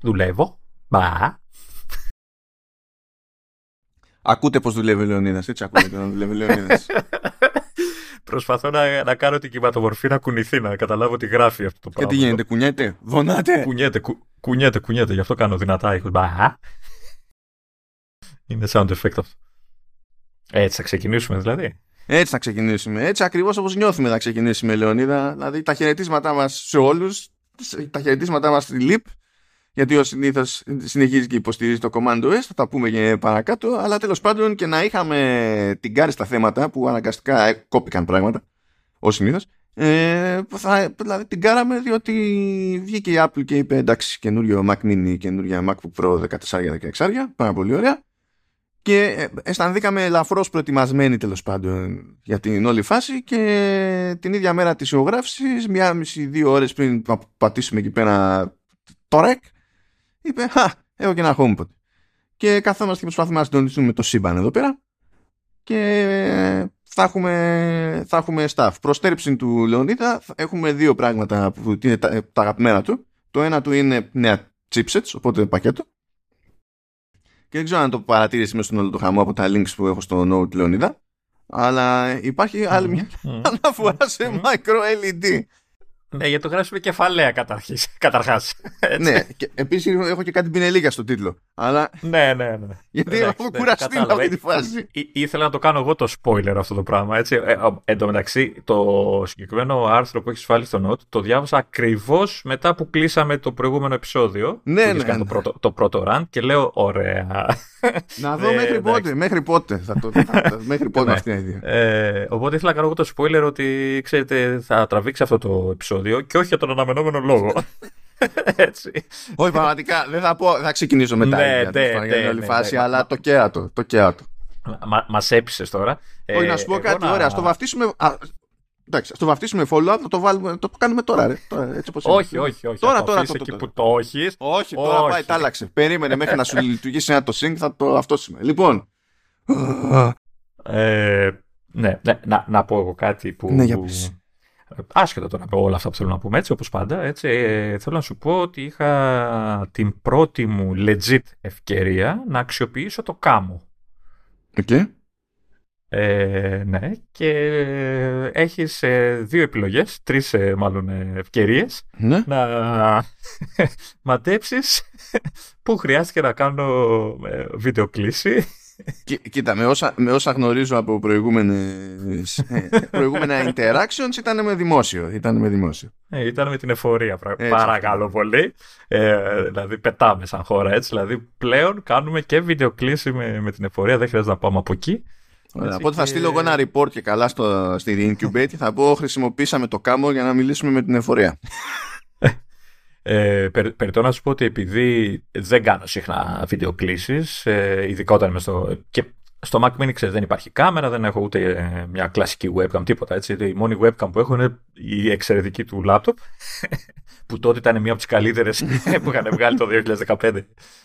Δουλεύω. Μπα. Ακούτε πώς δουλεύει ο Λεωνίδας. Έτσι ακούτε να δουλεύει ο Λεωνίδας. Προσπαθώ να, να κάνω την κυματομορφή να κουνηθεί, να καταλάβω τι γράφει αυτό το Και πράγμα. τι γίνεται, κουνιέται, βονάτε. Κουνιέται, κου, κουνιέται, κουνιέται. Γι' αυτό κάνω δυνατά ήχους. Μπα. Είναι sound effect αυτό. Έτσι θα ξεκινήσουμε δηλαδή. Έτσι θα ξεκινήσουμε. Έτσι ακριβώς όπως νιώθουμε θα ξεκινήσουμε, Λεωνίδα. Δηλαδή τα χαιρετίσματά μας σε όλους, τα χαιρετίσματά μας στη ΛΥΠ, γιατί ο συνήθως συνεχίζει και υποστηρίζει το Command OS, θα τα πούμε και παρακάτω. Αλλά τέλος πάντων και να είχαμε την κάρη στα θέματα που αναγκαστικά ε, κόπηκαν πράγματα, ως συνήθως. Ε, θα, δηλαδή την κάραμε διότι βγήκε η Apple και είπε εντάξει καινούριο Mac Mini, καινούρια MacBook Pro 14-16, πάρα πολύ ωραία και ε, αισθανθήκαμε ελαφρώς προετοιμασμένοι τέλος πάντων για την όλη φάση και την ίδια μέρα της ηχογράφησης μία μισή δύο ώρες πριν να πατήσουμε εκεί πέρα το ρεκ είπε «Χα, έχω και ένα HomePod» και καθόμαστε και προσπαθούμε να συντονιστούμε το σύμπαν εδώ πέρα και θα έχουμε, θα έχουμε staff. Προστέρψη του Λεωνίδα έχουμε δύο πράγματα που είναι τα, τα αγαπημένα του. Το ένα του είναι νέα chipsets, οπότε πακέτο. Και δεν ξέρω αν το παρατήρησε μέσα στον όλο το χαμό από τα links που έχω στο Note Λεωνίδα. Αλλά υπάρχει άλλη μια αναφορά σε micro LED. Ναι, γιατί το γράψουμε κεφαλαία καταρχής, καταρχάς. Έτσι. ναι, και επίσης έχω και κάτι πινελίκια στο τίτλο. Αλλά ναι, ναι, ναι. γιατί Εντάξει, έχω ναι, κουραστεί με κατάλαβα. αυτή τη φάση. Ή- ήθελα να το κάνω εγώ το spoiler αυτό το πράγμα. Έτσι. Ε, α, εν τω μεταξύ, το συγκεκριμένο άρθρο που έχεις βάλει στο Note το διάβασα ακριβώς μετά που κλείσαμε το προηγούμενο επεισόδιο. Ναι, που είχες ναι, κάνει ναι. Το, πρώτο, το πρώτο run και λέω: Ωραία. Να δω Ναι, μέχρι εντάξει. πότε. Μέχρι πότε. Θα το, θα- θα- μέχρι πότε Ναι. αυτή είναι η ιδέα. Ε, οπότε ήθελα να κάνω εγώ το spoiler ότι ξέρετε, θα τραβήξει αυτό το επεισόδιο και όχι για τον αναμενόμενο λόγο. Έτσι. Όχι, πραγματικά δεν θα πω, θα ξεκινήσω μετά. Ναι, για, ναι, για ναι, την όλη ναι, φάση, ναι. αλλά το κέρατο. Το κέρατο. Μα μας έπεισες τώρα. Όχι, Ε, να σου πω εγώ κάτι, να- ωραία, στο βαφτίσουμε. Α, εντάξει, στο βαφτίσουμε follow-up, θα το, βάλουμε, το κάνουμε τώρα, ρε. Τώρα, έτσι όπως είναι. Όχι, όχι, όχι. Τώρα, θα το τώρα, αφήσεις το- εκεί το- που το έχεις. Όχι, τώρα Όχι. πάει, τα άλλαξε. Περίμενε μέχρι να σου λειτουργήσει ένα το sync, θα το αυτόσουμε. Λοιπόν. Ε, ναι, ναι, να, να πω εγώ κάτι που. Ναι, για πες. Άσχετα τώρα από όλα αυτά που θέλω να πούμε, έτσι όπως πάντα, έτσι, ε, θέλω να σου πω ότι είχα την πρώτη μου legit ευκαιρία να αξιοποιήσω το κάμο. Οκ. Ε, ναι, και έχεις ε, δύο επιλογές, τρεις ε, μάλλον ε, ευκαιρίες Ναι. να μαντέψεις που χρειάστηκε να κάνω ε, βίντεο κλήση. Κοί- Κοίτα, με όσα, με όσα γνωρίζω από προηγούμενες, ε, προηγούμενα interactions ήταν με δημόσιο. Ήταν με δημόσιο. Ε, ήταν με την εφορία, πρα- Έτσι, παρακαλώ πολύ. Ε, δηλαδή πετάμε σαν χώρα έτσι. Δηλαδή πλέον κάνουμε και βίντεο κλήση με, με την εφορία, δεν χρειάζεται να πάμε από εκεί. Ωραία, Έτσι, οπότε θα και- στείλω εγώ ένα report και καλά στο, στη Incubate θα πω χρησιμοποίησαμε το κάμο για να μιλήσουμε με την εφορία. Ε, περι- περιττό να σου πω ότι επειδή δεν κάνω συχνά βίντεο κλήσεις, ε, ειδικά όταν είμαι στο... Και στο Mac Mini, ξέρεις, δεν υπάρχει κάμερα, δεν έχω ούτε ε, μια κλασική webcam, τίποτα έτσι. Η μόνη webcam που έχω είναι η εξαιρετική του laptop, που τότε ήταν μία από τις καλύτερες που είχαν βγάλει το 2015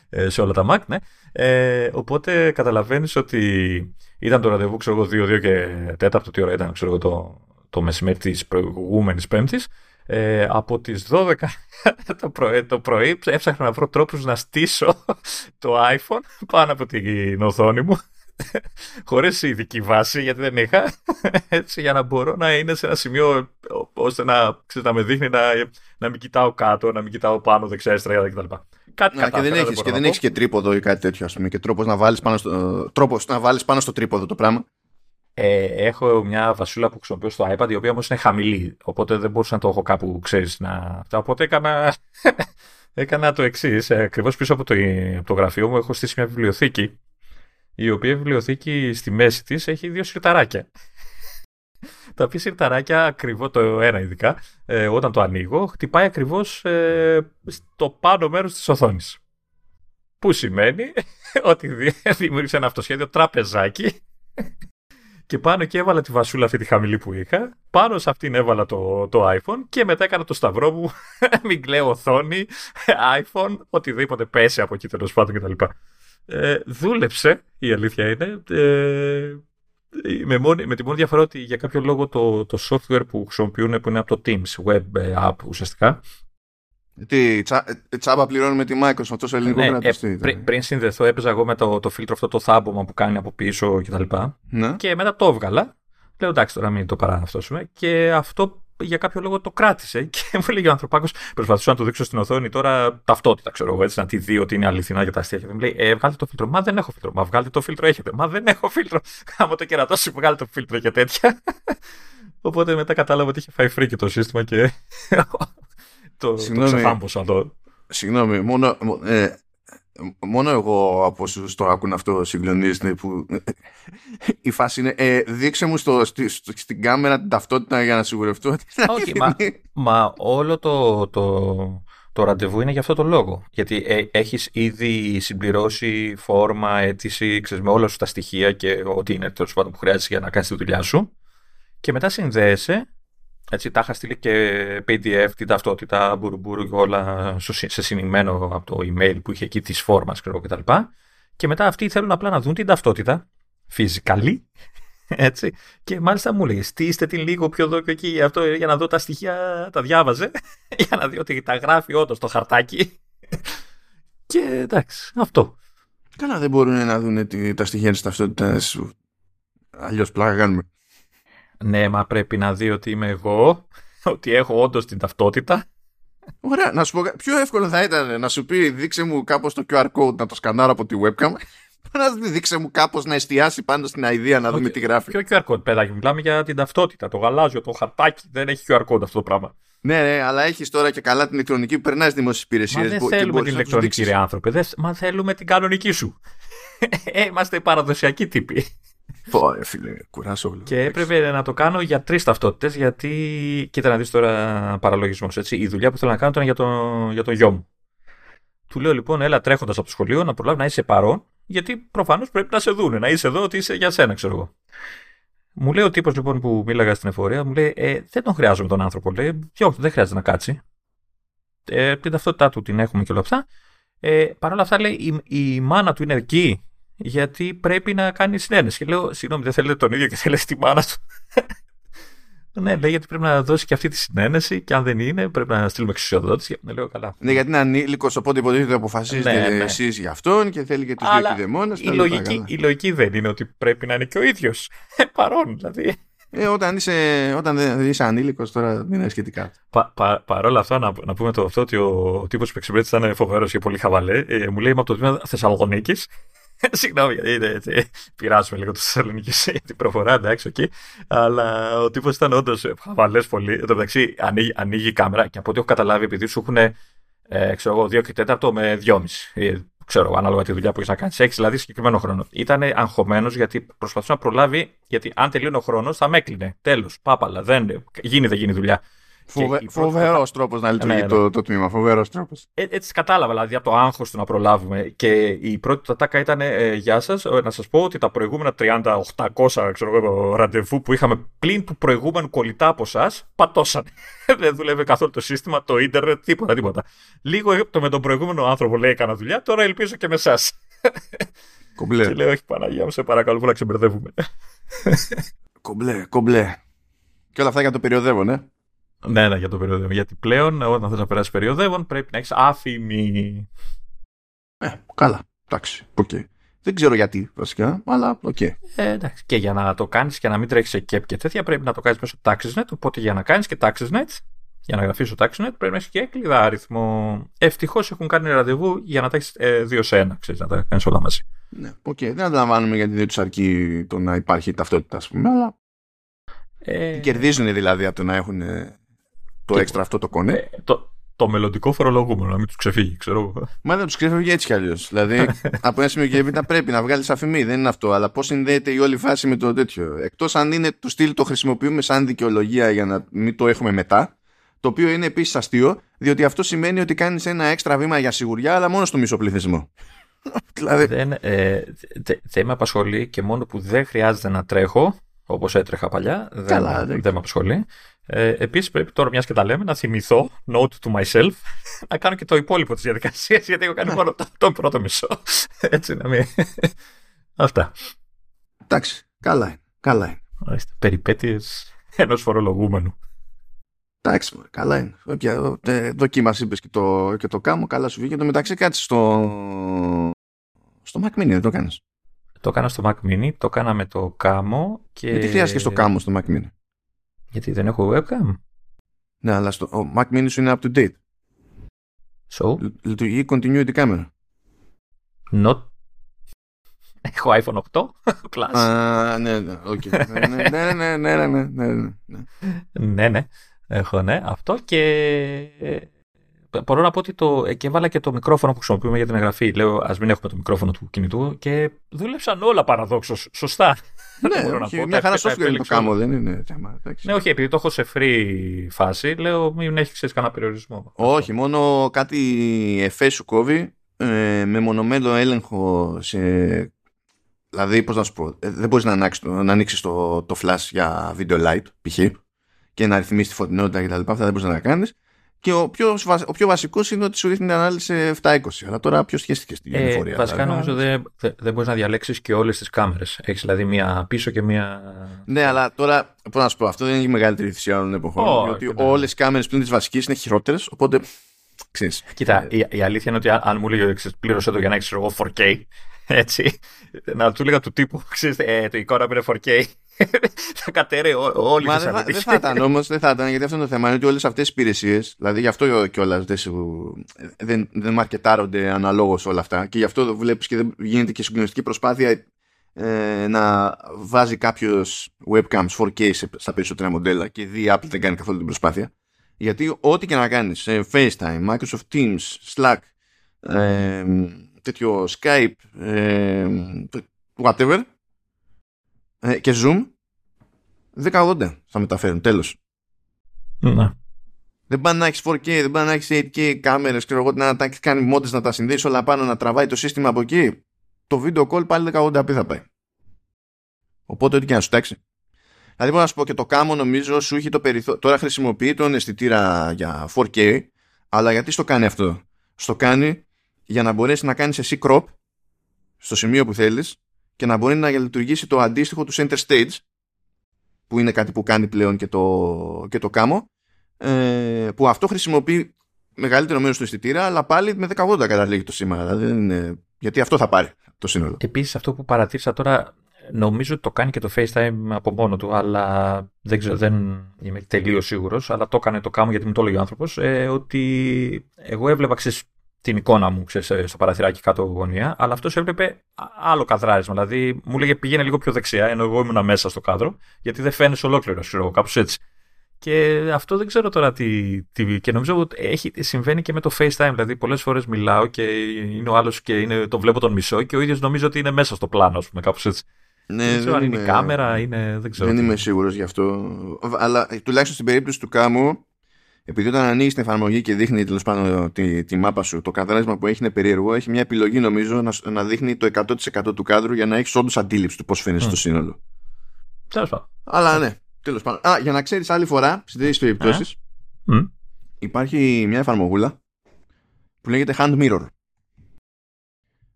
ε, σε όλα τα Mac, ναι. Ε, οπότε καταλαβαίνεις ότι ήταν το ραντεβού, ξέρω εγώ, 2-2 και 4, τι ώρα ήταν, ξέρω εγώ, το, το μεσημέρι της προηγούμενης Πέμπτης. Ε, από τις 12 το πρωί, το πρωί έψαχνα να βρω τρόπους να στήσω το iPhone πάνω από την οθόνη μου χωρίς ειδική βάση γιατί δεν είχα έτσι για να μπορώ να είναι σε ένα σημείο ώστε να, ξέρεις, να με δείχνει να, να μην κοιτάω κάτω, να μην κοιτάω πάνω, δεξιά, αριστερά κτλ. Κάτι Να, και δεν κατάφερα, έχεις, μπορώ και να δεν πω. έχεις και τρίποδο ή κάτι τέτοιο ας πούμε και τρόπος να βάλεις πάνω στο, τρόπος να βάλεις πάνω στο τρίποδο το πράγμα. Ε, έχω μια βασούλα που χρησιμοποιώ στο iPad, η οποία όμως είναι χαμηλή. Οπότε δεν μπορούσα να το έχω κάπου, ξέρεις, να... αυτά. Οπότε έκανα, έκανα το εξής. Ακριβώς πίσω από το, από το γραφείο μου έχω στήσει μια βιβλιοθήκη, η οποία βιβλιοθήκη στη μέση της έχει δύο σιρταράκια. Τα οποία σιρταράκια, ακριβώ το ένα ειδικά, ε, όταν το ανοίγω, χτυπάει ακριβώς ε, στο πάνω μέρος της οθόνης. Που σημαίνει ότι δη- δημιούργησα ένα αυτοσχέδιο τραπεζάκι και πάνω και έβαλα τη βασούλα αυτή τη χαμηλή που είχα. Πάνω σε αυτήν έβαλα το, το iPhone και μετά έκανα το σταυρό μου. Μην κλαίω οθόνη, iPhone, οτιδήποτε πέσει από εκεί τέλος πάντων κτλ. Ε, δούλεψε, η αλήθεια είναι. Ε, με, μόνη, με τη μόνη διαφορά ότι για κάποιο λόγο το, το software που χρησιμοποιούν που είναι από το Teams, web app ουσιαστικά, Τι, τσα, ε, τσάμπα πληρώνουμε τη Microsoft τόσο ελληνικό ναι, κράτος. ε, πριν, πριν συνδεθώ έπαιζα εγώ με το, το φίλτρο αυτό το θάμπομα που κάνει από πίσω κτλ. Ναι. Και μετά το έβγαλα. Λέω εντάξει τώρα μην το παραναυτώσουμε. Και αυτό για κάποιο λόγο το κράτησε. Και μου έλεγε ο ανθρωπάκος, προσπαθούσα να του δείξω στην οθόνη τώρα ταυτότητα, ξέρω εγώ, έτσι να τη δει ότι είναι αληθινά για τα αστεία. Και μου λέει, ε, βγάλτε το φίλτρο. Μα δεν έχω φίλτρο. Μα βγάλτε το φίλτρο, έχετε. Μα δεν έχω φίλτρο. Κάμω το κερατός, βγάλτε το φίλτρο και τέτοια. Οπότε μετά κατάλαβα ότι είχε φάει φρίκι το σύστημα και. Το, το ξεφάμποσα εδώ. Συγγνώμη, μόνο, ε, μόνο εγώ από όσους το άκουν αυτό συγκλονίζεται που η φάση είναι ε, δείξε μου στο, στη, στο, στην κάμερα την ταυτότητα για να σιγουρευτώ ότι Όχι, μα, μα όλο το, το, το ραντεβού είναι για αυτό το λόγο. Γιατί ε, έχεις ήδη συμπληρώσει φόρμα, αίτηση, ξέρεις, με όλα σου τα στοιχεία και ό,τι είναι τέλος πάντων που χρειάζεσαι για να κάνεις τη δουλειά σου. Και μετά συνδέεσαι έτσι, τα είχα στείλει και PDF, την ταυτότητα, μπουρουμπουρου και όλα σε συνημένο από το email που είχε εκεί της φόρμας κτλ. Και μετά αυτοί θέλουν απλά να δουν την ταυτότητα, physically, έτσι. Και μάλιστα μου λέει, στήστε την λίγο πιο εδώ και εκεί, αυτό για να δω τα στοιχεία, τα διάβαζε, για να δει ότι τα γράφει όντως το χαρτάκι. και εντάξει, αυτό. Καλά, δεν μπορούν να δουν τα στοιχεία της ταυτότητας. Αλλιώς πλάκα κάνουμε. Ναι, μα πρέπει να δει ότι είμαι εγώ, ότι έχω όντως την ταυτότητα. Ωραία, να σου πω, πιο εύκολο θα ήταν να σου πει δείξε μου κάπως το QR code να το σκανάρω από τη webcam να δείξε μου κάπως να εστιάσει πάνω στην idea να δούμε τι γράφει. Ποιο QR code, παιδάκι, μιλάμε για την ταυτότητα, το γαλάζιο, το χαρτάκι, δεν έχει QR code αυτό το πράγμα. Ναι, ναι, αλλά έχεις τώρα και καλά την ηλεκτρονική που περνάει δημόσιες υπηρεσίες. Μα δεν θέλουμε την ηλεκτρονική, ρε άνθρωπε. Δεν, μα θέλουμε την κανονική σου. ε, είμαστε παραδοσιακοί τύποι. Φω, φίλε, κουράσω όλο. Και έπρεπε να το κάνω για τρεις ταυτότητες, γιατί. Κοίτα να δεις τώρα παραλογισμός. Η δουλειά που θέλω να κάνω ήταν για τον για το γιο μου. Του λέω λοιπόν, έλα τρέχοντας από το σχολείο να προλάβει να είσαι παρόν, γιατί προφανώς πρέπει να σε δούνε, να είσαι εδώ, ότι είσαι για σένα, ξέρω εγώ. Μου λέει ο τύπος λοιπόν που μίλαγα στην εφορία, μου λέει, ε, δεν τον χρειάζομαι τον άνθρωπο. Λέει, όχι, δεν χρειάζεται να κάτσει. Ε, την ταυτότητά του την έχουμε και όλα αυτά. Ε, Παρ' όλα αυτά λέει, η, η μάνα του είναι εκεί γιατί πρέπει να κάνει συνένεση. Και λέω, συγγνώμη, δεν θέλετε τον ίδιο και θέλετε τη μάνα του. ναι, λέει γιατί πρέπει να δώσει και αυτή τη συνένεση και αν δεν είναι, πρέπει να στείλουμε εξουσιοδότηση. Ναι, λέω καλά. Ναι, γιατί είναι ανήλικος, οπότε υποτίθεται αποφασίζετε ναι, ναι. εσείς για αυτόν και θέλει και τους δύο κυδεμόνε. Η, λογική, η λογική δεν είναι ότι πρέπει να είναι και ο ίδιος. Ε, παρόν, δηλαδή. Ε, όταν είσαι, όταν δεν είσαι ανήλικος, τώρα δεν είναι σχετικά. Πα, πα, Παρ' όλα αυτά, να, να πούμε το αυτό ότι ο, ο τύπος που εξυπηρέτησε ήταν φοβερός και πολύ χαβαλέ. Ε, μου λέει είμαι από το τμήμα Θεσσαλονίκης Συγγνώμη, γιατί είναι έτσι. Πειράζουμε λίγο το Θεσσαλονίκη την προφορά, εντάξει, εκεί. Αλλά ο τύπος ήταν όντως χαβαλές πολύ. Εν τω μεταξύ, ανοίγει, ανοίγει η κάμερα και από ό,τι έχω καταλάβει, επειδή σου έχουν, ε, ξέρω εγώ, 2 και 4 με 2,5. Ε, ξέρω, ανάλογα τη δουλειά που έχεις να κάνεις. Έχεις δηλαδή συγκεκριμένο χρόνο. Ήταν αγχωμένος γιατί προσπαθούσε να προλάβει, γιατί αν τελείωνε ο χρόνος θα με έκλεινε. Τέλος, πάπαλα, δεν γίνει, δεν γίνει δουλειά. Φοβε... Φοβερός πρώτη... τρόπος να λειτουργεί ναι, ναι. Το, το τμήμα. Φοβερός τρόπος. Ε, έτσι κατάλαβα, δηλαδή από το άγχος του να προλάβουμε. Και η πρώτη του ατάκα ήταν: ε, Γεια σας, ε, να σας πω ότι τα προηγούμενα 3800 ξέρω, ραντεβού που είχαμε πλην του προηγούμενου κολλητά από εσάς πατώσαν. Δεν δουλεύει καθόλου το σύστημα, το ίντερνετ, τίποτα, τίποτα. Λίγο το με τον προηγούμενο άνθρωπο λέει: Έκανα δουλειά, τώρα ελπίζω και με εσάς. Κομπλέ. Και λέω: Όχι, Παναγία μου, σε παρακαλώ, να ξεμπερδεύουμε. κομπλέ, κομπλέ. Και όλα αυτά για το περιοδεύον, ναι. Ναι, ναι, για το περιοδεύον. Γιατί πλέον, όταν θες να περάσεις περιοδεύον, πρέπει να έχεις ΑΦΜ. Ε, καλά. Εντάξει. Okay. Δεν ξέρω γιατί βασικά, αλλά OK. Okay. Ε, εντάξει. Και για να το κάνεις και να μην τρέχεις σε ΚΕΠ και τέτοια, πρέπει να το κάνεις μέσω TaxisNet. Οπότε για να κάνεις και TaxisNet, για να γραφείς στο TaxisNet, πρέπει να έχεις και κλειδάριθμο. Ευτυχώς έχουν κάνει ραντεβού για να τα έχεις ε, δύο σε ένα, ξέρεις, να τα κάνεις όλα μαζί. Ναι, OK. Okay. Δεν αντιλαμβάνομαι γιατί δεν τους αρκεί το να υπάρχει ταυτότητα, ας πούμε, αλλά. Ε... Κερδίζουν δηλαδή από το να έχουν το έξτρα αυτό το κονέ. Ε, το, το μελλοντικό φορολογούμενο, να μην τους ξεφύγει, ξέρω Μα δεν τους ξεφύγει έτσι κι αλλιώς. δηλαδή, από ένα σημείο και έπειτα πρέπει να βγάλεις ΑΦΜ, δεν είναι αυτό. Αλλά πώς συνδέεται η όλη φάση με το τέτοιο. Εκτός αν είναι του στυλ το χρησιμοποιούμε σαν δικαιολογία για να μην το έχουμε μετά. Το οποίο είναι επίσης αστείο, διότι αυτό σημαίνει ότι κάνεις ένα έξτρα βήμα για σιγουριά, αλλά μόνο στο μισό πληθυσμό. δηλαδή... δεν, ε, δεν με απασχολεί και μόνο που δεν χρειάζεται να τρέχω, όπως έτρεχα παλιά. Καλά, δεν, δεν με απασχολεί. Ε, Επίσης, πρέπει τώρα, μιας και τα λέμε, να θυμηθώ, note to myself, να κάνω και το υπόλοιπο της διαδικασίας, γιατί έχω κάνει μόνο τον πρώτο μισό. Έτσι να μην. Αυτά. Εντάξει. Καλά είναι. Καλά είναι. Περιπέτειες ενός φορολογούμενου. Εντάξει, καλά είναι. Δοκίμασες, είπες και το, και το Camo, καλά σου βγήκε. Το μεταξύ κάτι στο, στο Mac Mini, δεν το κάνεις. Το έκανα στο Mac Mini, το έκανα με το Camo και... Γιατί χρειάζεται το Camo στο Mac Mini. Γιατί δεν έχω webcam. Ναι, αλλά στο ο Mac Mini σου είναι up to date. So, Λειτουργεί continuity camera. not... Έχω iPhone 8 Plus. Α, ναι, ναι, οκ. Ναι, ναι, ναι, ναι, ναι, ναι, ναι, ναι, ναι. ναι, ναι. Έχω, ναι. Αυτό και... ε, Μπορώ να πω ότι το... ε, και έβαλα και το μικρόφωνο που χρησιμοποιούμε για την εγγραφή. Λέω, ας μην έχουμε το μικρόφωνο του κινητού και δούλεψαν όλα παραδόξως. Σωστά. Δεν μπορώ Ναι, να όχι, πω. μια Τα- χαρά τα software είναι το επέλεξα κάμω, όλα. δεν είναι θέμα. εντάξει. Ναι, όχι, επειδή το έχω σε free φάση, λέω μην έχεις ξέρεις κανένα περιορισμό. Όχι, μόνο κάτι εφέ σου κόβει ε, με μονομένο έλεγχο σε... Δηλαδή, πώς να σου πω, ε, δεν μπορείς να, ανοίξεις, το- να ανοίξεις το, το flash για video light, π.χ. και να ρυθμίσεις τη φωτεινότητα κτλ. Αυτά δεν μπορείς να τα κάνεις. Και ο πιο, βασ- ο πιο βασικός είναι ότι σου ρίχνει την ανάλυση σε 720. Αλλά τώρα ποιος σχέστηκε στην Ε, εφορία. βασικά δηλαδή. νομίζω δεν δεν δεν μπορείς να διαλέξεις και όλες τις κάμερες. Έχεις δηλαδή μία πίσω και μία. Ναι, αλλά τώρα, πώς να σου πω, αυτό δεν είναι η μεγαλύτερη θυσία όλων των εποχών. Όχι, γιατί ναι. όλες οι κάμερες πλην τη βασική είναι χειρότερες. Οπότε. Ξέρεις, Κοίτα, ε, η, η αλήθεια είναι ότι αν, αν μου έλεγε ξέρεις, πλήρωσε το για να έχει εγώ 4K, έτσι, να του έλεγα του τύπου, ξέρεις, ε, το εικόνα μου είναι 4K, θα κατέρε ό- όλη Μα τη δεν θα, δεν θα ήταν όμως, δεν θα ήταν, γιατί αυτό είναι το θέμα. Είναι ότι όλες αυτές οι υπηρεσίες, δηλαδή γι' αυτό κιόλας δεν, σου- δεν, δεν μαρκετάρονται αναλόγως όλα αυτά και γι' αυτό βλέπεις και δεν γίνεται και συγκλονιστική προσπάθεια ε, να βάζει κάποιος webcams 4K σε, στα περισσότερα μοντέλα και δει η Apple δεν κάνει καθόλου την προσπάθεια. Γιατί ό,τι και να κάνεις σε FaceTime, Microsoft Teams, Slack, ε, τέτοιο Skype, ε, whatever, ε, και Zoom, 1080 θα μεταφέρουν, τέλος. Ναι. Δεν πάνε να έχεις 4K, δεν πάνε να έχεις 8K κάμερες, ξέρω εγώ, να τα έχεις κάνει μόντε να τα συνδέσεις όλα πάνω, να τραβάει το σύστημα από εκεί. Το video call πάλι 1080p θα πάει. Οπότε ό,τι και να σου τάξει. Δηλαδή, μπορώ να σου πω και το κάμω νομίζω σου έχει το περιθώριο. Τώρα χρησιμοποιεί τον αισθητήρα για 4K, αλλά γιατί στο κάνει αυτό; Στο κάνει για να μπορέσεις να κάνεις εσύ crop στο σημείο που θέλεις και να μπορεί να λειτουργήσει το αντίστοιχο του center stage, που είναι κάτι που κάνει πλέον και το, και το κάμω, ε, που αυτό χρησιμοποιεί μεγαλύτερο μέρος του αισθητήρα, αλλά πάλι με 1080 καταλήγει το σήμα. Δηλαδή, δεν είναι... Γιατί αυτό θα πάρει το σύνολο. Επίσης αυτό που παρατήρησα τώρα, νομίζω ότι το κάνει και το FaceTime από μόνο του, αλλά δεν ξέρω, δεν είμαι τελείως σίγουρος, αλλά το έκανε το κάμω γιατί μου το έλεγε ο άνθρωπος, ε, ότι εγώ έβλεπα, ξέρεις, την εικόνα μου ξέρεις, ε, στο παραθυράκι κάτω γωνία, αλλά αυτός έβλεπε α- άλλο καδράρισμα. Δηλαδή μου λέγε πήγαινε λίγο πιο δεξιά, ενώ εγώ ήμουν μέσα στο κάδρο, γιατί δεν φαίνεσαι ολόκληρο, ξέρω εγώ, κάπως έτσι. Και αυτό δεν ξέρω τώρα τι. τι και νομίζω ότι έχει, συμβαίνει και με το FaceTime. Δηλαδή, πολλές φορές μιλάω και είναι ο άλλος και είναι, το βλέπω τον μισό και ο ίδιος νομίζω ότι είναι μέσα στο πλάνο, ας πούμε, κάπως έτσι. Ναι, δεν ξέρω αν είναι είμαι- η κάμερα, είναι. Δεν ξέρω. Δεν τι. είμαι σίγουρος γι' αυτό. Αλλά ε, τουλάχιστον στην περίπτωση του κάμου, επειδή όταν ανοίγεις την εφαρμογή και δείχνει τέλος πάντων τη, τη μάπα σου, το καθάρισμα που έχει είναι περίεργο, έχει μια επιλογή νομίζω να, να δείχνει το 100% του κάδρου για να έχεις όντως αντίληψη του πώς φαίνεται Μμ. στο σύνολο. Τέλος πάντων. Αλλά ναι, τέλος πάντων. Α, για να ξέρεις άλλη φορά, σε τέτοιες περιπτώσεις, Μμ. υπάρχει μια εφαρμογούλα που λέγεται Hand Mirror.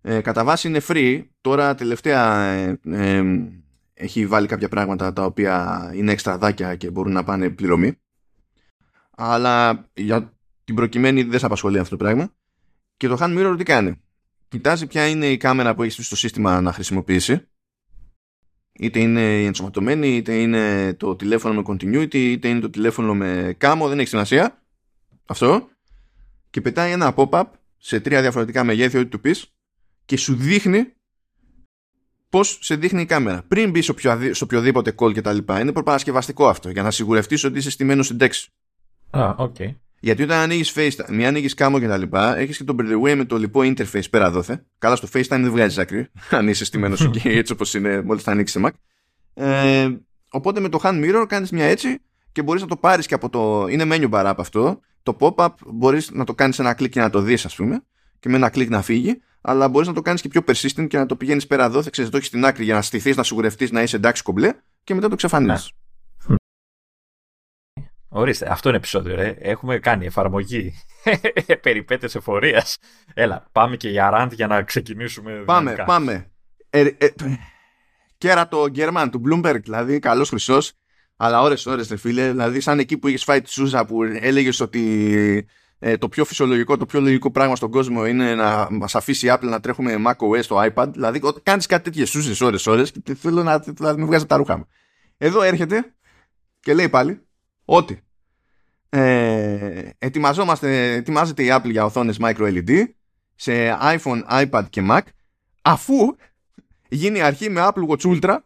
Ε, κατά βάση είναι free. Τώρα τελευταία ε, ε, έχει βάλει κάποια πράγματα τα οποία είναι εξτραδάκια και μπορούν να πάνε πληρωμή. Αλλά για την προκειμένη δεν σε απασχολεί αυτό το πράγμα. Και το Hand Mirror τι κάνει; Κοιτάζει ποια είναι η κάμερα που έχεις στο σύστημα να χρησιμοποιήσει. Είτε είναι η ενσωματωμένη, είτε είναι το τηλέφωνο με continuity, είτε είναι το τηλέφωνο με κάμω, δεν έχει σημασία. Αυτό. Και πετάει ένα pop-up σε τρία διαφορετικά μεγέθη, ό,τι του πεις, και σου δείχνει πώς σε δείχνει η κάμερα. Πριν μπει σε, οποιαδη- σε οποιοδήποτε call κτλ. Είναι προπαρασκευαστικό αυτό, για να σιγουρευτείς ότι είσαι στημένος εντάξει. Α, οκ. Γιατί όταν ανοίγεις FaceTime, μία ανοίγεις Camo και τα λοιπά, έχεις και τον by the way με το λοιπό interface πέρα δώθε. Καλά, στο FaceTime δεν βγάζεις άκρη, αν είσαι στημένος εκεί έτσι όπως είναι, μόλις θα ανοίξεις Mac. Ε, οπότε με το hand mirror κάνεις μια έτσι και μπορείς να το πάρεις και από το. Είναι menu bar από αυτό. Το pop-up μπορείς να το κάνεις ένα κλικ και να το δεις, ας πούμε, και με ένα κλικ να φύγει. Αλλά μπορείς να το κάνεις και πιο persistent και να το πηγαίνεις πέρα εδώ, θα ξέρεις, το έχεις στην άκρη για να στηθείς, να σιγουρευτείς να είσαι εντάξει κομπλέ και μετά το ξεφανίζει. Ορίστε, αυτό είναι επεισόδιο, ρε. Έχουμε κάνει εφαρμογή περιπέτειες εφορίας. Έλα, πάμε και για ραντ για να ξεκινήσουμε. Πάμε, δυναμικά. πάμε. Ε, ε, κέρατο Γκέρμαν του Bloomberg, δηλαδή καλός χρυσός. Αλλά ώρες ώρες ρε φίλε, δηλαδή σαν εκεί που έχεις φάει τη Σούζα που έλεγες ότι ε, το πιο φυσιολογικό, το πιο λογικό πράγμα στον κόσμο είναι να μας αφήσει η Apple να τρέχουμε macOS στο iPad. Δηλαδή κάνεις κάτι τέτοιες Σούζες ώρες ώρες και θέλω να, να με βγάζει τα ρούχα μου. Εδώ έρχεται και λέει πάλι ότι ε, ετοιμαζόμαστε, ετοιμάζεται η Apple για οθόνες micro LED σε iPhone, iPad και Mac αφού γίνει αρχή με Apple Watch Ultra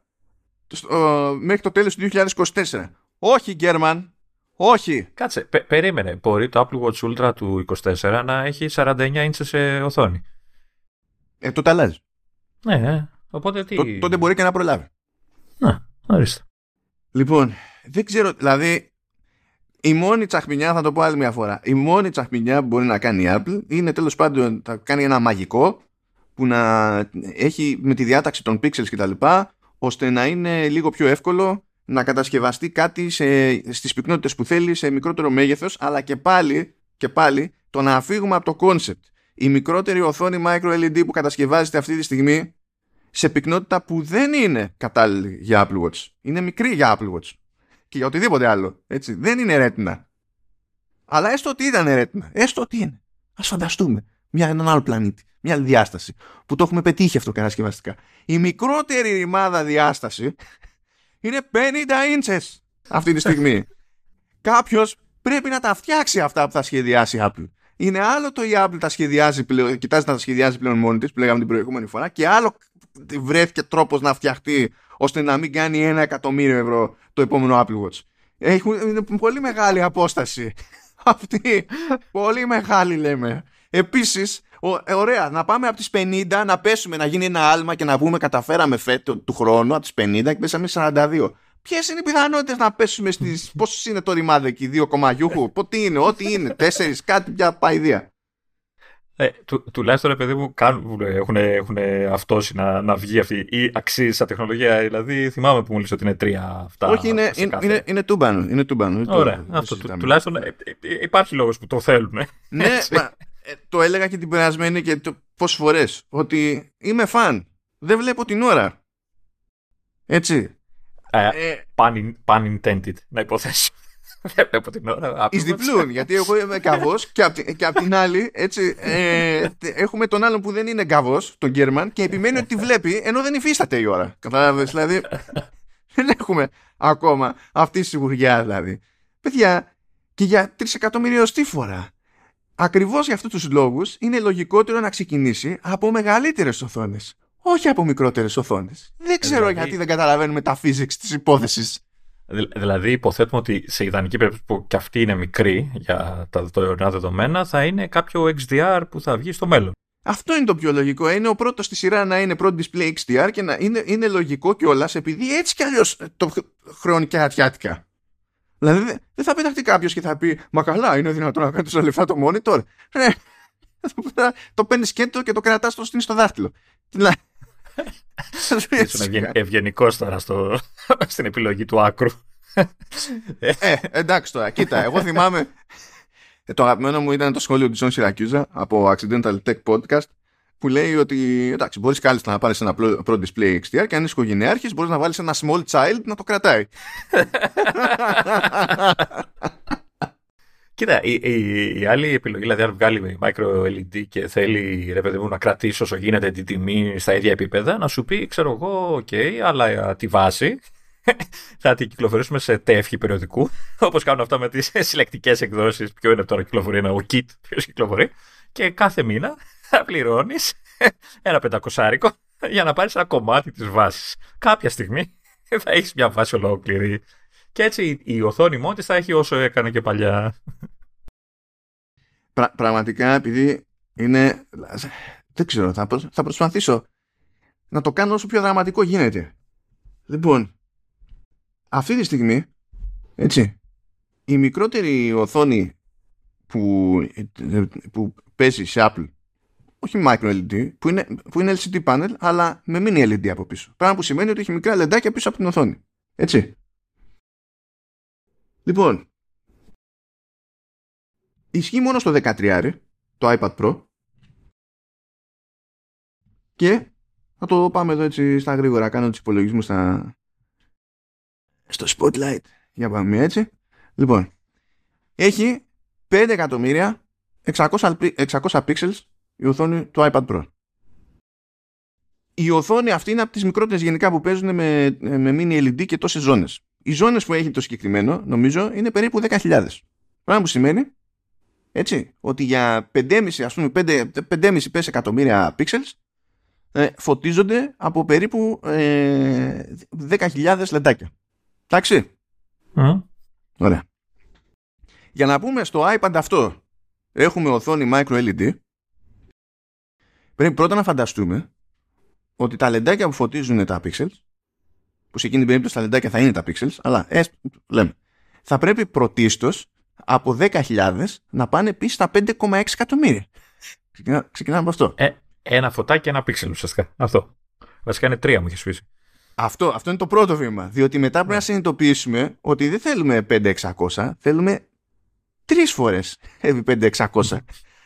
μέχρι το τέλος του 2024. Όχι, Γκέρμαν. Όχι. Κάτσε, πε, περίμενε. Μπορεί το Apple Watch Ultra του 24 να έχει 49 ίντσες σε οθόνη; Ε, τότε αλλάζει. Ναι, ε, οπότε τι... τότε μπορεί και να προλάβει. Να, ορίστε. Λοιπόν, δεν ξέρω, δηλαδή η μόνη τσαχμινιά, θα το πω άλλη μια φορά, η μόνη τσαχμινιά που μπορεί να κάνει η Apple είναι τέλος πάντων θα κάνει ένα μαγικό που να έχει με τη διάταξη των pixels κτλ ώστε να είναι λίγο πιο εύκολο να κατασκευαστεί κάτι σε, στις πυκνότητες που θέλει σε μικρότερο μέγεθος αλλά και πάλι, και πάλι το να φύγουμε από το concept η μικρότερη οθόνη micro LED που κατασκευάζεται αυτή τη στιγμή σε πυκνότητα που δεν είναι κατάλληλη για Apple Watch. Είναι μικρή για Apple Watch. Και για οτιδήποτε άλλο. Έτσι. Δεν είναι ρέτινα. Αλλά έστω ότι ήταν ρέτινα. Έστω ότι είναι. Α φανταστούμε. Μια, έναν άλλο πλανήτη. Μια άλλη διάσταση. Που το έχουμε πετύχει αυτό κατασκευαστικά. Η μικρότερη ρημάδα διάσταση είναι 50 ίντσες αυτή τη στιγμή. Κάποιος πρέπει να τα φτιάξει αυτά που θα σχεδιάσει η Apple. Είναι άλλο το η Apple τα σχεδιάζει πλέον, κοιτάζεις να τα σχεδιάζει πλέον μόνη της, που λέγαμε την προηγούμενη φορά, και άλλο βρέθηκε τρόπος να φτιαχτεί ώστε να μην κάνει ένα εκατομμύριο ευρώ το επόμενο Apple Watch. Έχουν, είναι πολύ μεγάλη απόσταση. Αυτή. πολύ μεγάλη λέμε. Επίσης, ε, ωραία, να πάμε από τις 50, να πέσουμε, να γίνει ένα άλμα και να πούμε καταφέραμε φέτο του χρόνου από τις 50 και πέσαμε 42. Ποιες είναι οι πιθανότητες να πέσουμε στις. Πόσο είναι το ρημάδι εκεί, δύο κομμαγιούχου, πότε είναι, ό,τι είναι, τέσσερις, κάτι πια παϊδία. Ε, του, τουλάχιστον, παιδί μου, κάνουν, έχουν, έχουν αυτόσει να, να βγει αυτή η αξία σαν τεχνολογία. Δηλαδή, θυμάμαι που μου λες ότι είναι τρία αυτά. Όχι, είναι, είναι, είναι, είναι τούμπανο. Είναι τούμπανο. Ωραία. Το, αυτό, του, τουλάχιστον ε, ε, υπάρχει λόγος που το θέλουν. Ναι, μα, ε, το έλεγα και την περασμένη και το, πόσες φορές. Ότι είμαι φαν. Δεν βλέπω την ώρα. Έτσι. Ε, ε, pun, pun intended, να υποθέσω. Δεν βλέπω την ώρα. Εις διπλούν, γιατί εγώ είμαι καβός και, απ και απ' την άλλη, έτσι, ε, έχουμε τον άλλον που δεν είναι καβός, τον Γκέρμαν, και επιμένει ότι τη βλέπει, ενώ δεν υφίσταται η ώρα. Κατάλαβες, δηλαδή. δεν έχουμε ακόμα αυτή τη σιγουριά, δηλαδή. Παιδιά, και για τρεις εκατομμυριωστή φορά. Ακριβώς για αυτούς τους λόγους είναι λογικότερο να ξεκινήσει από μεγαλύτερες οθόνες. Όχι από μικρότερες οθόνες. Δεν ξέρω δηλαδή... γιατί δεν καταλαβαίνουμε τα physics της υπόθεσης. Δηλαδή υποθέτουμε ότι σε ιδανική περίπτωση που και αυτή είναι μικρή για τα τωρινά δεδομένα θα είναι κάποιο XDR που θα βγει στο μέλλον. Αυτό είναι το πιο λογικό. Είναι ο πρώτος στη σειρά να είναι πρώτο display XDR και να είναι, είναι λογικό κιόλας επειδή έτσι κι αλλιώς το χρόνο και ατιάτικα. Δηλαδή δεν θα πεταχτεί κάποιος και θα πει Μα καλά, είναι δυνατόν να κάνεις τόσα λεφτά το monitor. Ναι. το παίρνεις σκέτο και το κρατάς στο στο δάχτυλο. Ήσουν ευγενικός τώρα στο, στην επιλογή του άκρου. ε, εντάξει τώρα, κοίτα, εγώ θυμάμαι. Ε, το αγαπημένο μου ήταν το σχόλιο του John Siracusa από Accidental Tech Podcast που λέει ότι εντάξει, μπορείς κάλλιστα να πάρεις ένα Pro Display XDR και αν είσαι οικογενειάρχης, μπορείς να βάλεις ένα small child να το κρατάει. Κοίτα, η, η, η, άλλη επιλογή, δηλαδή αν βγάλει micro LED και θέλει ρε παιδί μου να κρατήσει όσο γίνεται την τιμή στα ίδια επίπεδα, να σου πει, ξέρω εγώ, OK, okay, αλλά τη βάση θα την κυκλοφορήσουμε σε τεύχη περιοδικού, όπως κάνουν αυτά με τις συλλεκτικές εκδόσεις, ποιο είναι τώρα κυκλοφορεί, ένα ο KITT, ποιος κυκλοφορεί, και κάθε μήνα θα πληρώνεις ένα πεντακοσάρικο για να πάρεις ένα κομμάτι της βάσης. Κάποια στιγμή θα έχεις μια βάση ολόκληρη. Και έτσι η οθόνη μόνη της θα έχει όσο έκανε και παλιά. Πραγματικά επειδή είναι. Δεν ξέρω, θα, θα προσπαθήσω να το κάνω όσο πιο δραματικό γίνεται. Λοιπόν, αυτή τη στιγμή, έτσι, η μικρότερη οθόνη που, που παίζει σε Apple όχι micro LED, που είναι, που είναι LCD panel, αλλά με mini LED από πίσω. Πράγμα που σημαίνει ότι έχει μικρά λεντάκια πίσω από την οθόνη. Έτσι. Λοιπόν, ισχύει μόνο στο 13, το iPad Pro, και θα το πάμε εδώ έτσι στα γρήγορα, κάνω τους υπολογισμούς στα... στο Spotlight Για πάμε μία έτσι. Λοιπόν, έχει 5 εκατομμύρια 600, 600 pixels η οθόνη του iPad Pro. Η οθόνη αυτή είναι από τις μικρότερες γενικά που παίζουν με, με mini LED και τόσες ζώνες. Οι ζώνες που έχει το συγκεκριμένο νομίζω είναι περίπου 10.000. Πράγμα που σημαίνει έτσι, ότι για 5,5 ας πούμε 5,5 εκατομμύρια pixels ε, φωτίζονται από περίπου ε, 10.000 λεντάκια. Εντάξει. Mm. Ωραία. Για να πούμε στο iPad αυτό έχουμε οθόνη micro LED πρέπει πρώτα να φανταστούμε ότι τα λεντάκια που φωτίζουν τα pixels που σε εκείνη την περίπτωση τα λεντάκια θα είναι τα pixels αλλά ε, λέμε θα πρέπει πρωτίστως από 10.000 να πάνε πίσω στα 5,6 εκατομμύρια. Ξεκινά, ξεκινάμε από αυτό. Ε, ένα φωτάκι και ένα πίξελ ουσιαστικά. Αυτό. Βασικά είναι τρία μου έχει πει. Αυτό, αυτό είναι το πρώτο βήμα. Διότι μετά πρέπει να ναι. συνειδητοποιήσουμε ότι δεν θέλουμε 5-600, θέλουμε τρεις φορές επί 5-600.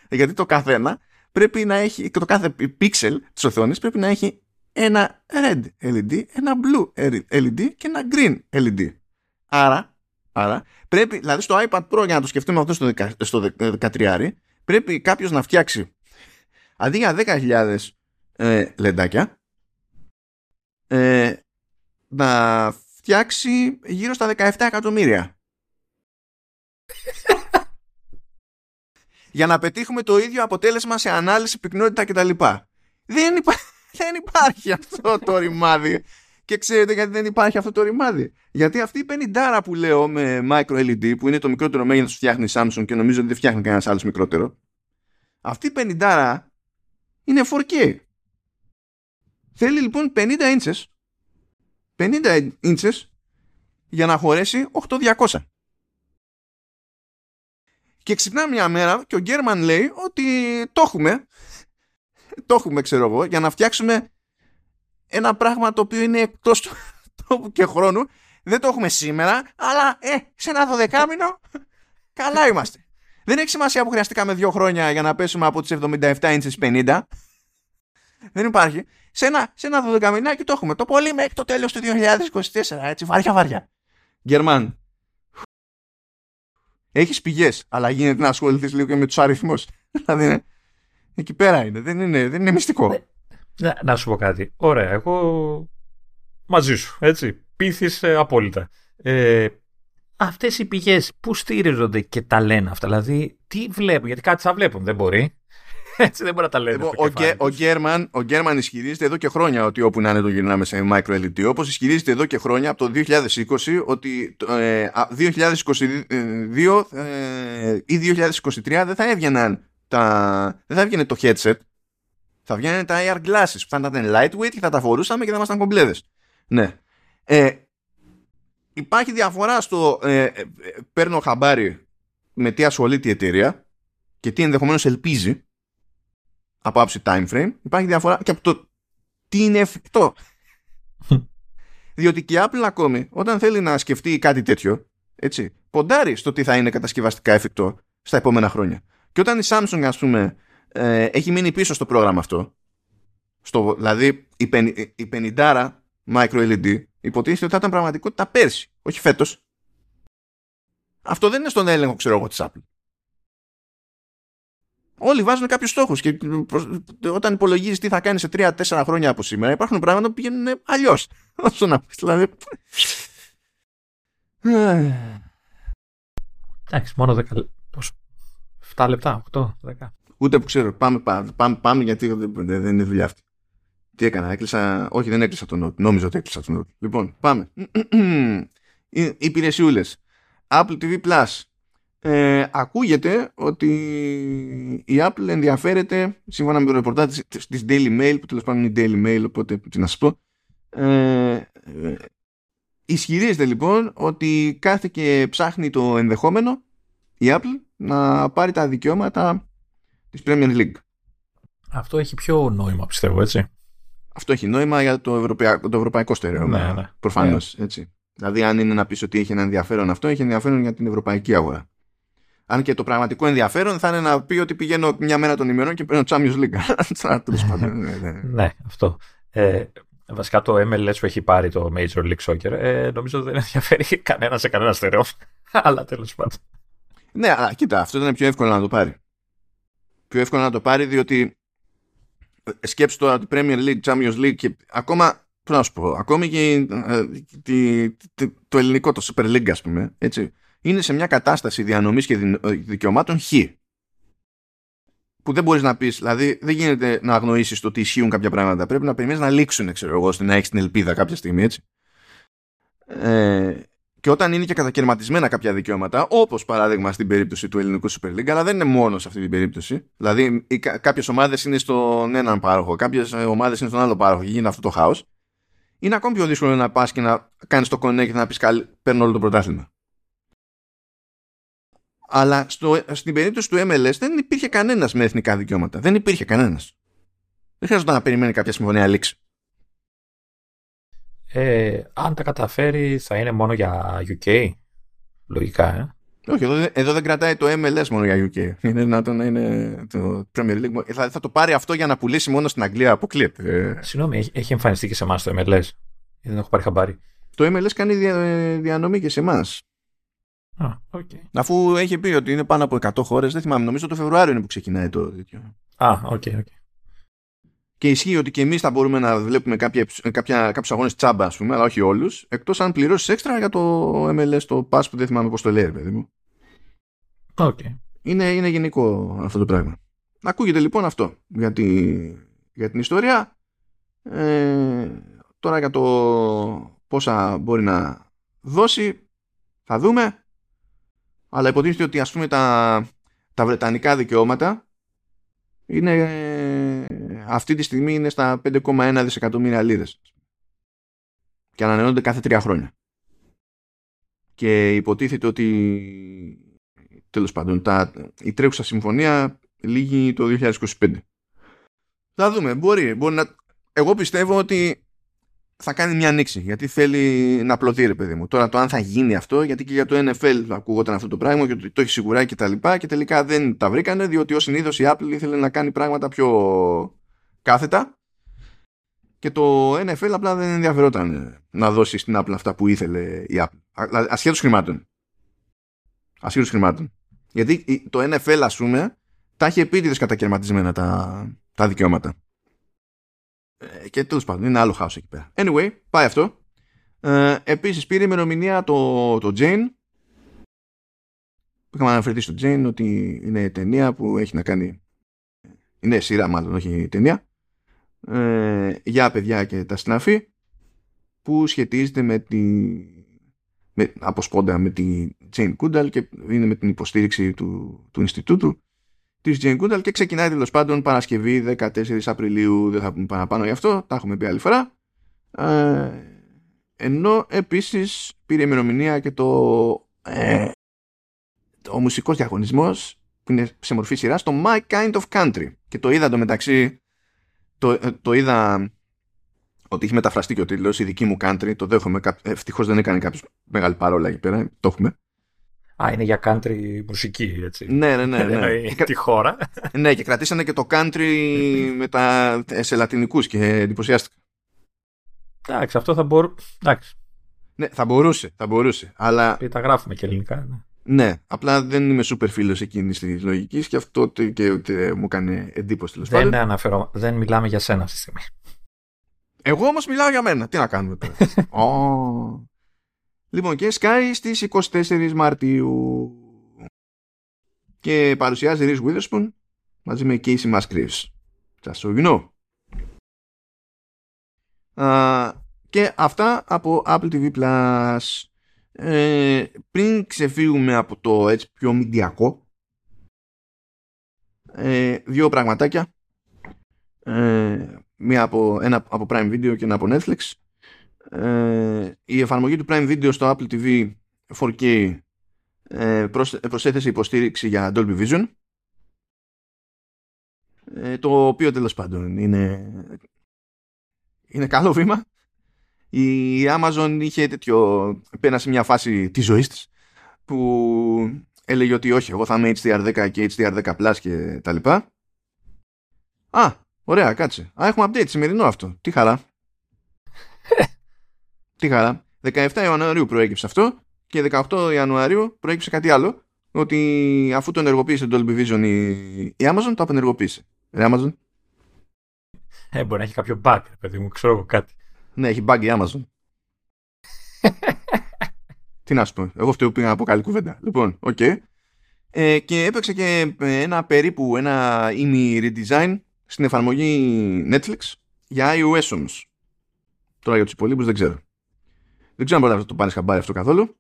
Γιατί το καθένα πρέπει να έχει, το κάθε πίξελ της οθόνης πρέπει να έχει ένα red LED, ένα blue LED και ένα green LED. Άρα, άρα πρέπει, δηλαδή στο iPad Pro για να το σκεφτούμε αυτό στο, στο 13, πρέπει κάποιος να φτιάξει αντί για 10.000 ε, λεντάκια ε, να φτιάξει γύρω στα 17 εκατομμύρια. για να πετύχουμε το ίδιο αποτέλεσμα σε ανάλυση, πυκνότητα κτλ. Δεν, υπά... δεν υπάρχει αυτό το ρημάδι. Και ξέρετε γιατί δεν υπάρχει αυτό το ρημάδι. Γιατί αυτή η πενιντάρα που λέω με micro LED, που είναι το μικρότερο μέγεθος που φτιάχνει η Samsung και νομίζω ότι δεν φτιάχνει κανένας άλλος μικρότερο. Αυτή η πενιντάρα είναι 4K. Θέλει λοιπόν 50 inches 50 inches για να χωρέσει 8200. Και ξυπνά μια μέρα και ο Γκέρμαν λέει ότι το έχουμε, το έχουμε ξέρω εγώ, για να φτιάξουμε ένα πράγμα το οποίο είναι εκτός του τόπου και χρόνου. Δεν το έχουμε σήμερα, αλλά ε, σε ένα δωδεκάμινο καλά είμαστε. Δεν έχει σημασία που χρειαστήκαμε δύο χρόνια για να πέσουμε από τις 77 inches 50. Δεν υπάρχει. Σε ένα, σε ένα δωδεκαμινάκι το έχουμε. Το πολύ μέχρι το τέλος του 2024. Έτσι, βαριά βαριά. Γερμαν. Έχεις πηγές, αλλά γίνεται να ασχοληθείς λίγο και με τους αριθμούς. δηλαδή, είναι, εκεί πέρα είναι. Δεν είναι, δεν είναι μυστικό. Να, να σου πω κάτι. Ωραία, εγώ μαζί σου, έτσι. Πείθεις ε, απόλυτα. Ε, αυτές οι πηγές που στήριζονται και τα λένε αυτά, δηλαδή τι βλέπουν, γιατί κάτι θα βλέπουν, δεν μπορεί. Έτσι δεν μπορεί να τα λένε. Λοιπόν, ο, Γκέρμαν, ο Γκέρμαν ισχυρίζεται εδώ και χρόνια ότι όπου να είναι το γυρνάμε σε micro LED. Όπως ισχυρίζεται εδώ και χρόνια από το 2020 ότι ε, 2022 ε, ή 2023 δεν θα έβγαιναν τα, δεν θα έβγαινε το headset. Θα βγαίνουν τα AR glasses που θα ήταν lightweight και θα τα φορούσαμε και θα ήμασταν κομπλέδες. Ναι. Ε, υπάρχει διαφορά στο ε, ε, παίρνω χαμπάρι με τι ασχολείται η εταιρεία και τι ενδεχομένως ελπίζει από άψη time frame. Υπάρχει διαφορά και από το τι είναι εφικτό. Διότι και η Apple ακόμη όταν θέλει να σκεφτεί κάτι τέτοιο έτσι, ποντάρει στο τι θα είναι κατασκευαστικά εφικτό στα επόμενα χρόνια. Και όταν η Samsung ας πούμε ε, έχει μείνει πίσω στο πρόγραμμα αυτό στο, δηλαδή η, πεν, η 50 micro LED υποτίθεται ότι θα ήταν πραγματικότητα πέρσι, όχι φέτος. Αυτό δεν είναι στον έλεγχο, ξέρω εγώ, της Apple. Όλοι βάζουν κάποιους στόχους και όταν υπολογίζεις τι θα κάνεις σε 3-4 χρόνια από σήμερα, υπάρχουν πράγματα που πηγαίνουν αλλιώς. Όσο να πεις, δηλαδή. Εντάξει, μόνο 10 λεπτά. 7 λεπτά, 8, 10. Ούτε που ξέρω. Πάμε, πάμε, πάμε γιατί δεν είναι δουλειά αυτή. Τι έκανα, έκλεισα. Όχι, δεν έκλεισα το note. Νόμιζα ότι έκλεισα το note. Λοιπόν, πάμε. Υπηρεσιούλες. Apple TV Plus. Ε, ακούγεται ότι η Apple ενδιαφέρεται σύμφωνα με το ρεπορτάζ της Daily Mail που τέλος πάντων είναι η Daily Mail οπότε τι να σας πω ε, ε, ισχυρίζεται λοιπόν ότι κάθε και ψάχνει το ενδεχόμενο η Apple να πάρει τα δικαιώματα της Premier League αυτό έχει πιο νόημα πιστεύω έτσι αυτό έχει νόημα για το ευρωπαϊκό, το ευρωπαϊκό στερεώμα. Ναι, ναι. Προφανώς. Ναι. Δηλαδή, αν είναι να πεις ότι έχει ένα ενδιαφέρον αυτό, έχει ενδιαφέρον για την ευρωπαϊκή αγορά. Αν και το πραγματικό ενδιαφέρον θα είναι να πει ότι πηγαίνω μια μέρα των ημερών και παίρνω Champions League. ναι, ναι, αυτό. Ε, Βασικά το MLS που έχει πάρει το Major League Soccer ε, νομίζω δεν ενδιαφέρει κανένα σε κανένα στερεό. Αλλά τέλος πάντων. Ναι, αλλά κοίτα, αυτό ήταν πιο εύκολο να το πάρει. Πιο εύκολο να το πάρει διότι ε, σκέψου τώρα ότι Premier League, Champions League και ακόμα, πώς να σου πω, ακόμη και ε, το ελληνικό, το Super League ας πούμε, έτσι, είναι σε μια κατάσταση διανομής και δικαιωμάτων χ που δεν μπορείς να πεις, δηλαδή δεν γίνεται να αγνοήσεις το ότι ισχύουν κάποια πράγματα. Πρέπει να περιμένεις να λήξουν, ξέρω εγώ, ώστε να έχεις την ελπίδα κάποια στιγμή, έτσι. Ε, και όταν είναι και κατακαιρματισμένα κάποια δικαιώματα, όπως παράδειγμα στην περίπτωση του ελληνικού Super League, αλλά δεν είναι μόνο σε αυτή την περίπτωση. Δηλαδή, κάποιες ομάδες είναι στον έναν πάροχο, κάποιες ομάδες είναι στον άλλο πάροχο και γίνεται αυτό το χάος. Είναι ακόμη πιο δύσκολο να πας και να κάνεις το connect και να πεις: Παίρνω όλο το πρωτάθλημα. Αλλά στο, στην περίπτωση του MLS δεν υπήρχε κανένας με εθνικά δικαιώματα. Δεν υπήρχε κανένας. Δεν χρειάζεται να περιμένει κάποια συμφωνία λήξη. Ε, αν τα καταφέρει, θα είναι μόνο για UK. Λογικά, ε. Όχι, εδώ, εδώ δεν κρατάει το MLS μόνο για UK. Είναι δυνατόν να είναι το Premier League. Θα, θα το πάρει αυτό για να πουλήσει μόνο στην Αγγλία. Αποκλείεται. Συγγνώμη, έχει, έχει εμφανιστεί και σε εμάς το MLS. Δεν έχω πάρει χαμπάρι. Το MLS κάνει δια, διανομή και σε εμάς. okay. Αφού έχει πει ότι είναι πάνω από 100 χώρες, δεν θυμάμαι, νομίζω το Φεβρουάριο είναι που ξεκινάει το τέτοιο. Α, OK, okay, okay. Και ισχύει ότι και εμείς θα μπορούμε να βλέπουμε κάποια, κάποια, κάποιους αγώνες τσάμπα, ας πούμε, αλλά όχι όλους, εκτός αν πληρώσεις έξτρα για το MLS, το pass που δεν θυμάμαι πώς το λέει, παιδί μου. Okay. Είναι, είναι γενικό αυτό το πράγμα. Ακούγεται λοιπόν αυτό για, τη, για την ιστορία. Ε, τώρα για το πόσα μπορεί να δώσει θα δούμε αλλά υποτίθεται ότι ας πούμε τα, τα βρετανικά δικαιώματα είναι, αυτή τη στιγμή είναι στα 5,1 δισεκατομμύρια λίρες και ανανεώνονται κάθε τρία χρόνια. Και υποτίθεται ότι τέλος πάντων τα, η τρέχουσα συμφωνία λύγει το 2025. Θα δούμε, μπορεί, μπορεί να... Εγώ πιστεύω ότι θα κάνει μια ανοίξη γιατί θέλει να απλωθεί ρε παιδί μου. Τώρα το αν θα γίνει αυτό γιατί και για το NFL ακούγονταν αυτό το πράγμα και το έχει σιγουρά και τα λοιπά και τελικά δεν τα βρήκανε διότι ως συνήθως η Apple ήθελε να κάνει πράγματα πιο κάθετα και το NFL απλά δεν ενδιαφερόταν να δώσει στην Apple αυτά που ήθελε η Apple. Ασχέτως χρημάτων. Ασχέτως χρημάτων. Γιατί το NFL ας πούμε τα έχει επίτηδες κατακαιρματισμένα τα, τα δικαιώματα. Ε, και τέλος πάντων, είναι άλλο χάος εκεί πέρα. Anyway, πάει αυτό. Ε, Επίσης πήρε ημερομηνία το, το Jane. Είχαμε αναφερθεί στο Jane ότι είναι ταινία που έχει να κάνει. Είναι σειρά, μάλλον, όχι ταινία. Ε, για παιδιά και τα συναφή που σχετίζεται με τη με, από σπόντα με τη Jane Goodall και είναι με την υποστήριξη του, του Ινστιτούτου της Jane Goodall και ξεκινάει τέλος πάντων Παρασκευή 14 Απριλίου. Δεν θα πούμε παραπάνω γι' αυτό, τα έχουμε πει άλλη φορά. Ε, ενώ επίσης πήρε ημερομηνία και το, ε, ο μουσικός διαγωνισμός που είναι σε μορφή σειράς το My Kind of Country. Και το είδα το μεταξύ, το, ε, το είδα ότι έχει μεταφραστεί και ο τίτλος η δική μου country, το δέχομαι, ευτυχώς δεν έκανε κάποιος μεγάλη παρόλα εκεί πέρα, το έχουμε. Α, είναι για country μουσική, έτσι. Ναι, ναι, ναι. ναι. τη χώρα. ναι, και κρατήσανε και το country με τα, σε λατινικούς και εντυπωσιάστηκα. Εντάξει, αυτό θα μπορούσε. Εντάξει. Ναι, θα μπορούσε, θα μπορούσε. Αλλά... Και τα γράφουμε και ελληνικά. Ναι. Ναι, απλά δεν είμαι super φίλος εκείνης της λογικής και αυτό και, και, μου έκανε εντύπωση τέλος πάντων. Δεν αναφέρω, δεν μιλάμε για σένα αυτή τη στιγμή. Εγώ όμως μιλάω για μένα. Τι να κάνουμε τώρα. oh. Λοιπόν και Sky στις 24 Μαρτίου και παρουσιάζει Reese Witherspoon μαζί με Casey Musgraves. Just so you know. και αυτά από Apple TV Plus. Ε, πριν ξεφύγουμε από το έτσι πιο μηντιακό ε, δύο πραγματάκια. Ε, μία από, ένα από Prime Video και ένα από Netflix. Ε, η εφαρμογή του Prime Video στο Apple TV 4K ε, προσέθεσε υποστήριξη για Dolby Vision. Ε, το οποίο τέλος πάντων είναι, είναι καλό βήμα η Amazon είχε τέτοιο πέρασε μια φάση της ζωής της που έλεγε ότι όχι εγώ θα είμαι HDR10 και HDR10 Plus και τα λοιπά Α, ωραία, κάτσε. Α, έχουμε update σημερινό αυτό. Τι χαρά. Τι χαρά. 17 Ιανουαρίου προέκυψε αυτό και 18 Ιανουαρίου προέκυψε κάτι άλλο ότι αφού το ενεργοποίησε το Dolby Vision η, η Amazon το απενεργοποίησε. Ρε Amazon. Ε, μπορεί να έχει κάποιο bug, παιδί μου, ξέρω εγώ κάτι. Ναι, έχει bug η Amazon. Τι να σου πω. Εγώ αυτό που πήγα να πω καλή κουβέντα. Λοιπόν, OK. Okay. Ε, και έπαιξε και ένα περίπου ένα ημι redesign στην εφαρμογή Netflix για iOS όμως. Τώρα για τους υπόλοιπους δεν ξέρω. Δεν ξέρω αν μπορεί να το πάρεις χαμπάρι αυτό καθόλου.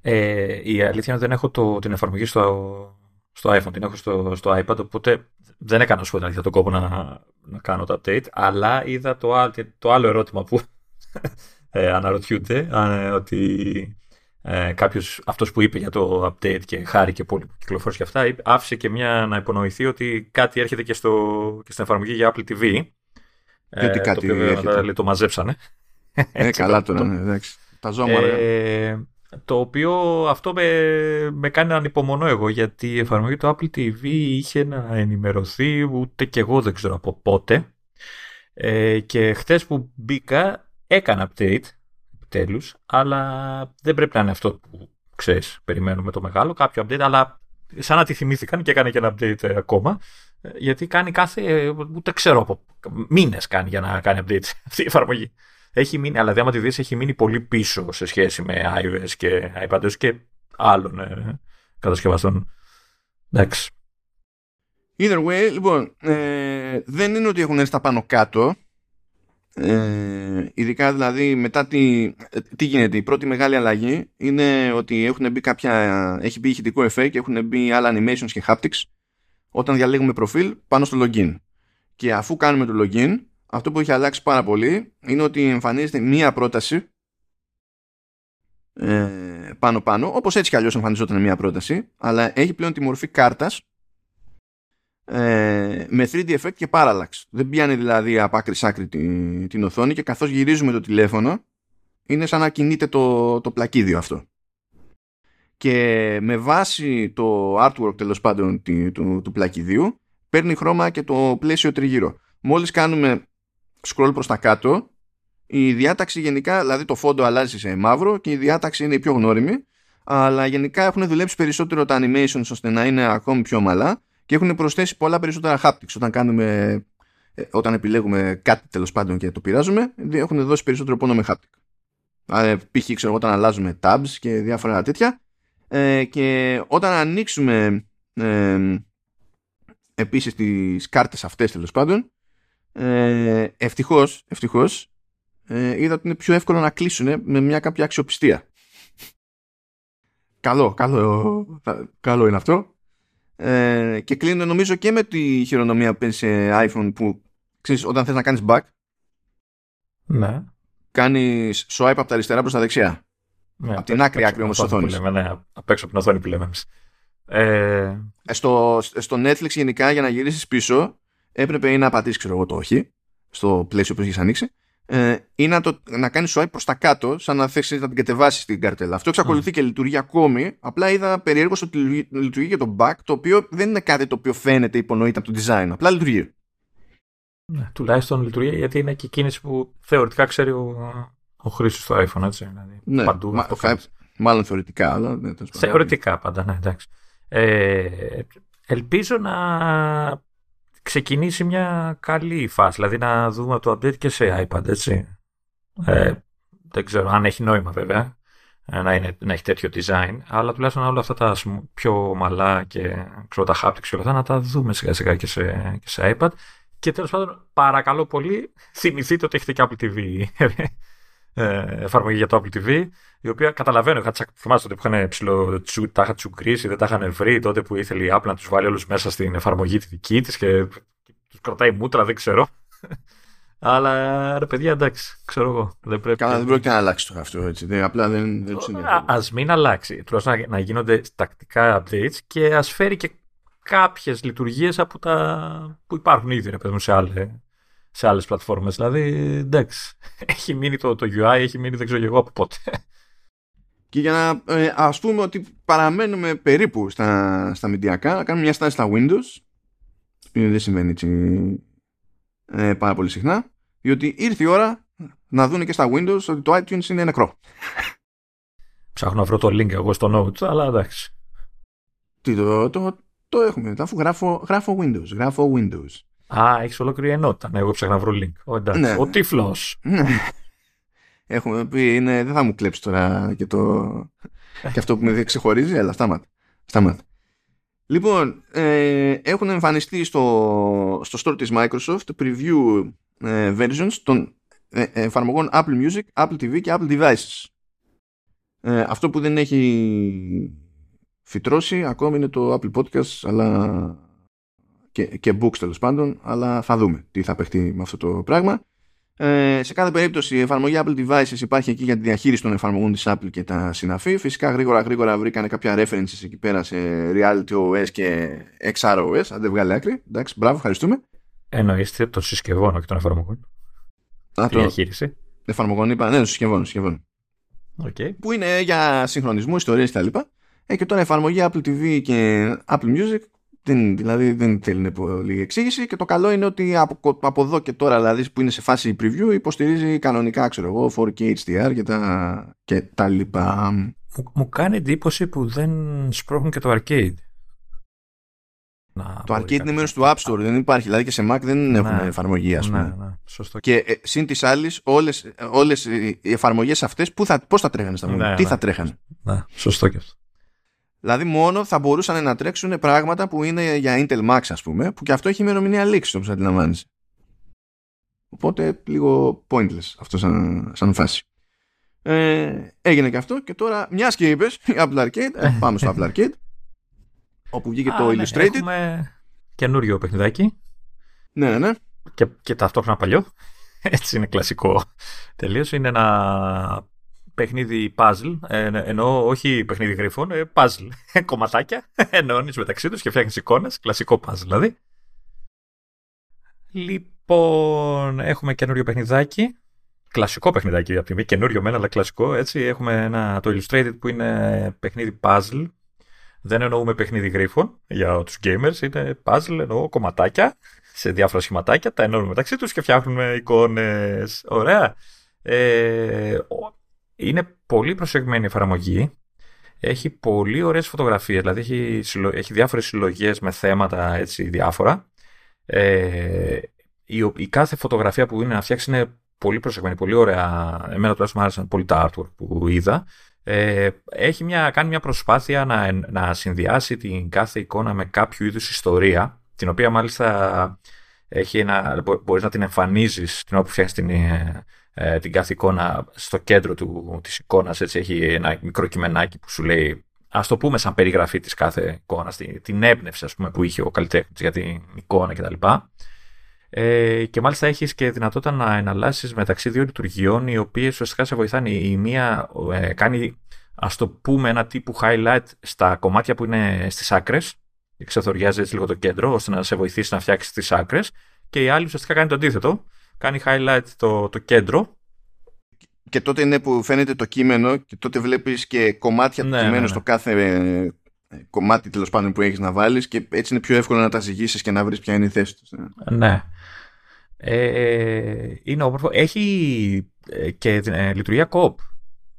Ε, η αλήθεια είναι ότι δεν έχω το, την εφαρμογή στο, στο iPhone, την έχω στο, στο iPad, οπότε δεν έκανα σου τον κόπο να, να κάνω το update, αλλά είδα το, το άλλο ερώτημα που ε, αναρωτιούνται, ε, ότι ε, κάποιος, αυτός που είπε για το update και χάρηκε πολύ που κυκλοφόρησε και αυτά, άφησε και μια να υπονοηθεί ότι κάτι έρχεται και, στο, και στην εφαρμογή για Apple TV. Και ότι ε, κάτι το οποίο έρχεται. το μαζέψανε. Ε, καλά τώρα, ναι, εντάξει. Τα ζώμα, ε, το οποίο αυτό με, με κάνει να ανυπομονώ εγώ γιατί η εφαρμογή του Apple TV είχε να ενημερωθεί ούτε και εγώ δεν ξέρω από πότε ε, και χτες που μπήκα έκανα update επιτέλους αλλά δεν πρέπει να είναι αυτό που ξέρεις περιμένουμε το μεγάλο κάποιο update αλλά σαν να τη θυμήθηκαν και έκανε και ένα update ακόμα γιατί κάνει κάθε ούτε ξέρω από μήνες κάνει για να κάνει update αυτή η εφαρμογή έχει μείνει, αλλά άμα τη δεις έχει μείνει πολύ πίσω σε σχέση με iOS και iPadOS και άλλων ε, κατασκευαστών. Εντάξει. Either way, λοιπόν, ε, δεν είναι ότι έχουν έρθει τα πάνω κάτω. Ε, ειδικά δηλαδή μετά τι, τι γίνεται η πρώτη μεγάλη αλλαγή είναι ότι έχουν μπει κάποια, έχει μπει ηχητικό εφέ και έχουν μπει άλλα animations και haptics. Όταν διαλέγουμε προφίλ πάνω στο login. Και αφού κάνουμε το login αυτό που έχει αλλάξει πάρα πολύ είναι ότι εμφανίζεται μία πρόταση ε, πάνω πάνω, όπως έτσι κι αλλιώς εμφανιζόταν μία πρόταση, αλλά έχει πλέον τη μορφή κάρτας ε, με 3D effect και parallax. Δεν πιάνει δηλαδή από άκρη σ' άκρη την, την οθόνη και καθώς γυρίζουμε το τηλέφωνο είναι σαν να κινείται το, το πλακίδιο αυτό. Και με βάση το artwork τέλος πάντων του, του, του πλακιδίου παίρνει χρώμα και το πλαίσιο τριγύρω. Μόλις κάνουμε scroll προς τα κάτω η διάταξη γενικά, δηλαδή το φόντο αλλάζει σε μαύρο και η διάταξη είναι η πιο γνώριμη αλλά γενικά έχουν δουλέψει περισσότερο τα animations ώστε να είναι ακόμη πιο ομαλά και έχουν προσθέσει πολλά περισσότερα haptics όταν κάνουμε ε, όταν επιλέγουμε κάτι τέλος πάντων και το πειράζουμε έχουν δώσει περισσότερο πόνο με haptic δηλαδή π.χ. ξέρω όταν αλλάζουμε tabs και διάφορα τέτοια ε, και όταν ανοίξουμε ε, επίσης τις κάρτες αυτές τέλος πάντων ε, ευτυχώς, ευτυχώς ε, είδα ότι είναι πιο εύκολο να κλείσουν με μια κάποια αξιοπιστία. Καλό, καλό, καλό είναι αυτό. Ε, και κλείνω νομίζω και με τη χειρονομία που παίζει σε iPhone που ξέρεις όταν θες να κάνεις back ναι. κάνεις swipe από τα αριστερά προς τα δεξιά. Ναι, από την άκρη άκρη όμως της οθόνης. Ναι, απ' έξω από την οθόνη που λέμε εμείς. Ε... Στο, στο Netflix γενικά για να γυρίσεις πίσω έπρεπε ή να πατήσεις, ξέρω εγώ, το όχι, στο πλαίσιο που έχεις ανοίξει, ε, ή να, το, να κάνεις swipe προς τα κάτω, σαν να θέσει να την κατεβάσεις την καρτέλα. Αυτό εξακολουθεί mm. και λειτουργεί ακόμη. Απλά είδα περίεργο ότι λειτουργεί και το back, το οποίο δεν είναι κάτι το οποίο φαίνεται υπονοείται από το design. Απλά λειτουργεί. Ναι, τουλάχιστον λειτουργεί γιατί είναι και κίνηση που θεωρητικά ξέρει ο, ο χρήστη στο iPhone, έτσι. Δηλαδή, ναι, παντού μα, θα, μάλλον θεωρητικά, αλλά. Ναι, θεωρητικά πάντα, ναι, εντάξει. Ε, ελπίζω να ξεκινήσει μια καλή φάση. Δηλαδή να δούμε το update και σε iPad, έτσι. Ε, δεν ξέρω αν έχει νόημα βέβαια ε, να, είναι, να έχει τέτοιο design, αλλά τουλάχιστον όλα αυτά τα πιο ομαλά και ξέρω, τα haptics και όλα αυτά να τα δούμε σιγά σιγά και σε, και σε iPad. Και τέλος πάντων, παρακαλώ πολύ, θυμηθείτε ότι έχετε και Apple TV ε, εφαρμογή για το Apple TV, η οποία καταλαβαίνω, είχα τσακ, θυμάστε ότι είχαν ψηλό, τσου, τα είχα τσουκρίσει, δεν τα είχαν βρει τότε που ήθελε η Apple να τους βάλει όλους μέσα στην εφαρμογή τη δική της και τους κρατάει μούτρα, δεν ξέρω. Αλλά ρε παιδιά, εντάξει, ξέρω εγώ. Δεν πρέπει... Καλά, δεν πρόκειται να αλλάξει το αυτό έτσι. Δεν, απλά δεν, δεν τους Α μην αλλάξει. Τουλάχιστον να, να γίνονται τακτικά updates και ας φέρει και κάποιες λειτουργίες από τα που υπάρχουν ήδη, ρε παιδί σε άλλε σε άλλες πλατφόρμες. Δηλαδή, εντάξει, έχει μείνει το, το UI, έχει μείνει δεν ξέρω εγώ από πότε. Και για να ε, ας πούμε ότι παραμένουμε περίπου στα, στα μηντιακά, να κάνουμε μια στάση στα Windows, που δεν συμβαίνει έτσι ε, πάρα πολύ συχνά, διότι ήρθε η ώρα να δουν και στα Windows ότι το iTunes είναι νεκρό. Ψάχνω να βρω το link εγώ στο Notes, αλλά εντάξει. Τι το, το, το έχουμε, αφού γράφω, γράφω Windows, γράφω Windows. Α, έχεις ολόκληρη ενότητα. Ναι, εγώ ψάχνω να βρω link. Ο, εντάξει. Ναι. ο τύφλος. Ναι. Έχουμε πει, είναι, δεν θα μου κλέψεις τώρα και, το, και αυτό που με ξεχωρίζει, αλλά στάματα. στάματα. Λοιπόν, ε, έχουν εμφανιστεί στο, στο store της Microsoft preview ε, versions των ε, εφαρμογών Apple Music, Apple TV και Apple Devices. Ε, αυτό που δεν έχει φυτρώσει ακόμη είναι το Apple Podcast αλλά και, και Books τέλος πάντων αλλά θα δούμε τι θα παιχτεί με αυτό το πράγμα. Ε, σε κάθε περίπτωση η εφαρμογή Apple Devices υπάρχει εκεί για τη διαχείριση των εφαρμογών της Apple και τα συναφή. Φυσικά γρήγορα γρήγορα βρήκανε κάποια references εκεί πέρα σε Reality OS και XR OS. Αν δεν βγάλει άκρη. Εντάξει, μπράβο, ευχαριστούμε. Εννοείστε των συσκευών, όχι των εφαρμογών. Α, Τη το διαχείριση. εφαρμογών είπα, ναι, των συσκευών, συσκευών. Okay. Που είναι για συγχρονισμό, ιστορίες κτλ. Ε, και τώρα εφαρμογή Apple TV και Apple Music δεν, δηλαδή δεν θέλει πολύ εξήγηση και το καλό είναι ότι από, από εδώ και τώρα δηλαδή που είναι σε φάση preview υποστηρίζει κανονικά ξέρω εγώ 4K HDR και τα, και τα λοιπά. Μου, μου κάνει εντύπωση που δεν σπρώχνουν και το arcade. Να, Το arcade είναι μέρος του App Store, δεν υπάρχει. Δηλαδή και σε Mac δεν έχουν εφαρμογή, ας πούμε. Ναι, ναι, σωστό. Και ε, συν της άλλης, όλες, όλες οι εφαρμογές αυτές που θα, πώς θα τρέχανε στα μούνα, Ναι, τι ναι. θα τρέχανε; Ναι, σωστό και αυτό. Δηλαδή μόνο θα μπορούσαν να τρέξουν πράγματα που είναι για Intel Max ας πούμε, που και αυτό έχει ημερομηνία λήξη όπως αντιλαμβάνεσαι. Οπότε λίγο pointless αυτό σαν, σαν φάση. Ε, έγινε και αυτό και τώρα μιας και είπες η Apple Arcade, ε, πάμε στο Apple Arcade όπου βγήκε Α, το ναι, Illustrated. Έχουμε καινούριο παιχνιδάκι Ναι, ναι, ναι. και, και ταυτόχρονα παλιό. Έτσι είναι κλασικό τελείως. Είναι ένα παιχνίδι puzzle, ε, ενώ όχι παιχνίδι γρίφων, ε, puzzle. Κομματάκια, ενώνεις μεταξύ τους και φτιάχνεις εικόνες, κλασικό puzzle δηλαδή. Λοιπόν, έχουμε καινούριο παιχνιδάκι. Κλασικό παιχνιδάκι από τη μία, καινούριο μένα, αλλά κλασικό. Έτσι, έχουμε ένα, το Illustrated που είναι παιχνίδι puzzle. Δεν εννοούμε παιχνίδι γρίφων για τους gamers, είναι puzzle, εννοώ κομματάκια σε διάφορα σχηματάκια, τα ενώνουμε μεταξύ τους και φτιάχνουμε εικόνες. Ωραία. Ε, είναι πολύ προσεγμένη εφαρμογή. Έχει πολύ ωραίες φωτογραφίες, δηλαδή έχει, συλλο... έχει διάφορες συλλογές με θέματα έτσι διάφορα. Ε, η, η κάθε φωτογραφία που είναι να φτιάξει είναι πολύ προσεγμένη, πολύ ωραία. Εμένα τουλάχιστον μου άρεσαν πολύ τα artwork που είδα. Ε, έχει μια, κάνει μια προσπάθεια να, να συνδυάσει την κάθε εικόνα με κάποιο είδους ιστορία, την οποία μάλιστα έχει ένα, μπορείς να την εμφανίζεις την ώρα που φτιάχνεις την, ε, την κάθε εικόνα στο κέντρο του, της εικόνας, έτσι έχει ένα μικρό κειμενάκι που σου λέει ας το πούμε σαν περιγραφή της κάθε εικόνας, την, την έμπνευση ας πούμε, που είχε ο καλλιτέχνης για την εικόνα κτλ. Ε, και μάλιστα έχεις και δυνατότητα να εναλλάσσεις μεταξύ δύο λειτουργιών οι οποίες ουσιαστικά σε βοηθάνε. Η μία ε, κάνει ας το πούμε ένα τύπου highlight στα κομμάτια που είναι στις άκρες ξεθοριάζει έτσι λίγο το κέντρο ώστε να σε βοηθήσει να φτιάξεις τις άκρες και η άλλη ουσιαστικά κάνει το αντίθετο κάνει highlight το, το κέντρο και τότε είναι που φαίνεται το κείμενο και τότε βλέπεις και κομμάτια Ναι, του κειμένου ναι, ναι. στο κάθε ε, κομμάτι τέλος πάντων που έχεις να βάλεις και έτσι είναι πιο εύκολο να τα ζυγίσεις και να βρεις ποια είναι η θέση τους. ναι ε, είναι όμορφο έχει ε, και ε, λειτουργία co-op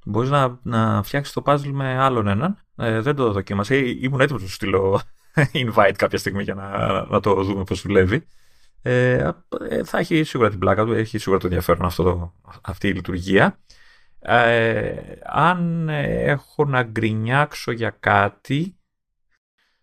Μπορείς να, να φτιάξεις το puzzle με άλλον έναν. Ε, δεν το δοκίμασα. Ε, Ήμουν έτοιμος να σου στείλω invite κάποια στιγμή για να, να το δούμε πώς δουλεύει. Ε, ε, θα έχει σίγουρα την πλάκα του, έχει σίγουρα το ενδιαφέρον αυτό το, αυτή η λειτουργία. Ε, αν έχω να γκρινιάξω για κάτι,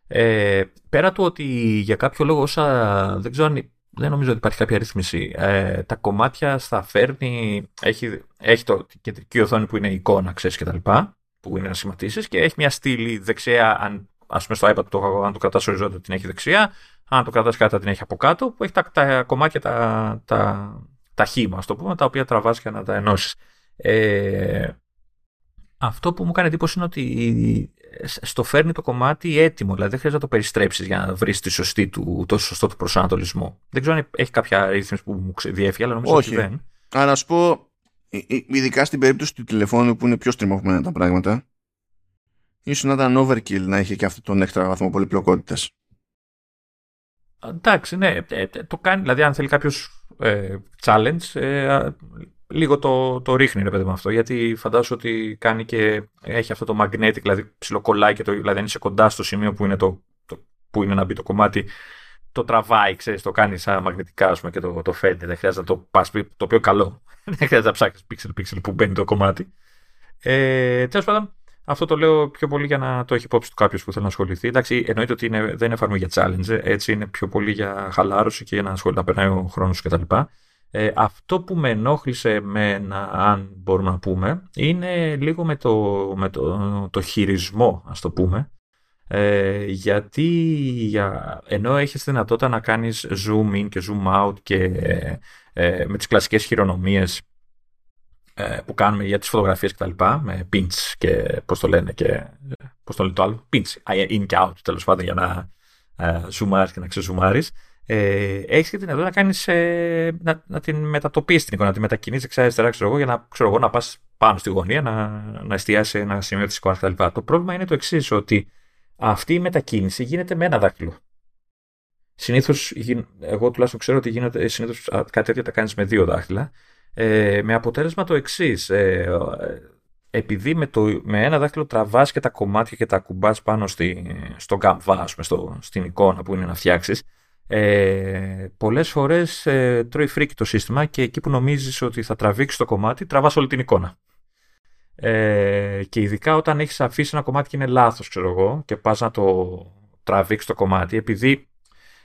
ε, πέρα του ότι για κάποιο λόγο όσα δεν ξέρω αν δεν νομίζω ότι υπάρχει κάποια ρύθμιση. Ε, τα κομμάτια στα φέρνει, έχει, έχει το, την κεντρική οθόνη που είναι η εικόνα, ξέρεις και τα λοιπά, που είναι να σχηματίσεις και έχει μια στήλη δεξιά, αν, ας πούμε στο iPad το έχω, αν το κρατάς οριζόντια την έχει δεξιά, αν το κρατάς κάτω την έχει από κάτω, που έχει τα, τα κομμάτια τα, τα, τα χήμα, ας το πούμε, τα οποία τραβάς για να τα ενώσεις. Ε, αυτό που μου κάνει εντύπωση είναι ότι στο φέρνει το κομμάτι έτοιμο, δηλαδή δεν χρειάζεται να το περιστρέψεις για να βρεις το σωστό του προσανατολισμό. Δεν ξέρω αν έχει κάποια ρύθμιση που μου διέφυγε, αλλά νομίζω Όχι. ότι δεν. Αλλά να σου πω, ε, ε, ειδικά στην περίπτωση του τηλεφώνου που είναι πιο στριμωγμένα τα πράγματα, ίσως να ήταν overkill να είχε και αυτό τον έξτρα βαθμό πολυπλοκότητας. Εντάξει, ναι, ε, ε, το κάνει. Δηλαδή, αν θέλει κάποιος ε, challenge, ε, λίγο το, το ρίχνει ρε παιδί με αυτό. Γιατί φαντάζομαι ότι κάνει και έχει αυτό το magnetic, δηλαδή ψιλοκολλάει και το, δηλαδή αν είσαι κοντά στο σημείο που είναι, το, το, που είναι να μπει το κομμάτι, το τραβάει, ξέρεις, το κάνει σαν μαγνητικά ας πούμε, και το, το φέρνει. Δεν χρειάζεται να το πας, το οποίο καλό. Δεν χρειάζεται να ψάξεις pixel pixel που μπαίνει το κομμάτι. Ε, Τέλος πάντων, αυτό το λέω πιο πολύ για να το έχει υπόψη του κάποιος που θέλει να ασχοληθεί. Εντάξει, εννοείται ότι είναι, δεν είναι εφαρμογή για challenge, έτσι είναι πιο πολύ για χαλάρωση και για να ασχοληθεί, να περνάει ο χρόνος κτλ. Ε, αυτό που με ενόχλησε με αν μπορούμε να πούμε, είναι λίγο με το, με το, το χειρισμό, ας το πούμε. Ε, γιατί για, ενώ έχεις δυνατότητα να κάνεις zoom in και zoom out και ε, με τις κλασικές χειρονομίες ε, που κάνουμε για τις φωτογραφίες κτλ. με pinch και πώς το λένε και πώς το λένε το άλλο, pinch, in και out τέλος πάντων για να ε, και να ξεζουμάρεις ε, έχεις και την δυνατότητα να, κάνεις, ε, να, να την μετατοπίσεις την εικόνα, να την μετακινήσεις δεξιά-αριστερά, ξέρω εγώ, για να, ξέρω εγώ, να πας πάνω στη γωνία, να, να εστιάσει ένα σημείο της εικόνας κτλ. Το πρόβλημα είναι το εξής, ότι αυτή η μετακίνηση γίνεται με ένα δάχτυλο. Συνήθως, εγώ τουλάχιστον ξέρω ότι γίνεται συνήθως κάτι τέτοιο τα κάνεις με δύο δάχτυλα. Ε, με αποτέλεσμα το εξής. Ε, επειδή με, το, με ένα δάχτυλο τραβάς και τα κομμάτια και τα κουμπάς πάνω στη, στον καμβά, στο, στην εικόνα που είναι να φτιάξεις, ε, πολλές φορές ε, τρώει φρίκι το σύστημα και εκεί που νομίζεις ότι θα τραβήξεις το κομμάτι, τραβάς όλη την εικόνα. Ε, και ειδικά όταν έχεις αφήσει ένα κομμάτι και είναι λάθος, ξέρω εγώ, και πας να το τραβήξεις το κομμάτι, επειδή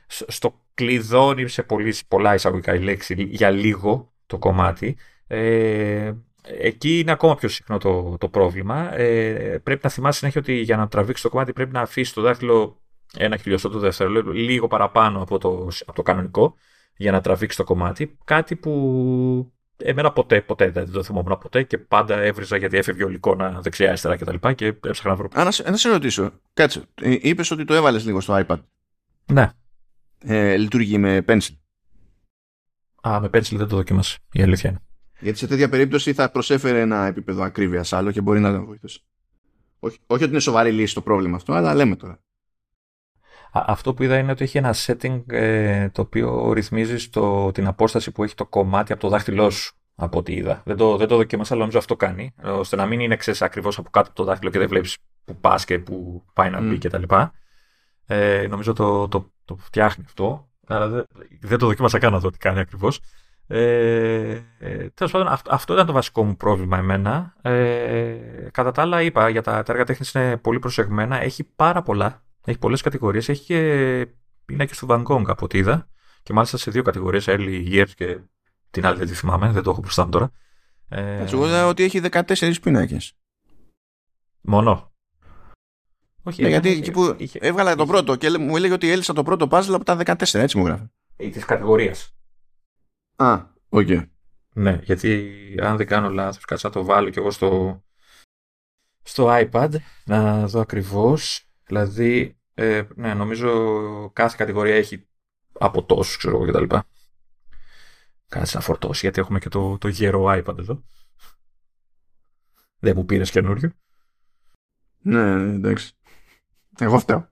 στο κλειδώνει σε πολύ, πολλά εισαγωγικά η λέξη για λίγο το κομμάτι, ε, εκεί είναι ακόμα πιο συχνό το, το πρόβλημα. Ε, πρέπει να θυμάσαι συνέχεια ότι για να τραβήξεις το κομμάτι πρέπει να αφήσεις το δάχτυλο ένα χιλιοστό του δευτερόλεπτο, λίγο παραπάνω από το, από το κανονικό, για να τραβήξεις το κομμάτι. Κάτι που εμένα ποτέ, ποτέ δεν το θυμόμουν ποτέ και πάντα έβριζα γιατί έφευγε ο εικόνα δεξιά-αριστερά κτλ. Και, και έψαχνα να βρω. Α, να, σε ρωτήσω. Κάτσε. Ε, Είπες ότι το έβαλες λίγο στο iPad. Ναι. Ε, λειτουργεί με pencil. Α, με pencil δεν το δοκίμασα. Η αλήθεια είναι. Γιατί σε τέτοια περίπτωση θα προσέφερε ένα επίπεδο ακρίβειας άλλο και μπορεί να βοηθήσει. Όχι, όχι ότι είναι σοβαρή λύση το πρόβλημα αυτό, αλλά λέμε τώρα. Αυτό που είδα είναι ότι έχει ένα setting ε, το οποίο ρυθμίζει το, την απόσταση που έχει το κομμάτι από το δάχτυλό σου. Από ό,τι είδα. Δεν το, δεν το δοκίμασα, αλλά νομίζω αυτό κάνει. ώστε να μην είναι ξέρεις ακριβώς από κάτω από το δάχτυλο και δεν βλέπεις που πας και που πάει να μπει mm. κτλ. Ε, νομίζω το, το, το φτιάχνει αυτό. Αλλά δεν, δεν το δοκίμασα καν να δω τι κάνει ακριβώς. Ε, ε, Τέλος πάντων, αυτό, αυτό ήταν το βασικό μου πρόβλημα εμένα. Ε, κατά τα άλλα, είπα για τα, τα έργα τέχνης είναι πολύ προσεγμένα. Έχει πάρα πολλά έχει πολλές κατηγορίες. Έχει και πίνακε του Van Gogh από ό,τι είδα. Και μάλιστα σε δύο κατηγορίες, early years και την άλλη δεν τη θυμάμαι, δεν το έχω μπροστά μου τώρα. Ε, Έτσι, εγώ είδα ότι έχει 14 πίνακες. Μόνο. Όχι, ναι, γιατί εκεί που είχε, έβγαλα είχε, τον πρώτο και μου έλεγε ότι έλυσα το πρώτο puzzle από τα 14, έτσι μου γράφει. Της κατηγορίας. Α, OK. Okay. Ναι, γιατί αν δεν κάνω λάθος, κάτσε να το βάλω κι εγώ στο, στο iPad να δω ακριβώς. Δηλαδή, ε, ναι, νομίζω κάθε κατηγορία έχει από τόσο, ξέρω εγώ κτλ. Κάτσε να φορτώσει, γιατί έχουμε και το, το γέρο iPad εδώ. Δεν μου πήρες καινούριο. Ναι, ναι, εντάξει. Εγώ φταίω.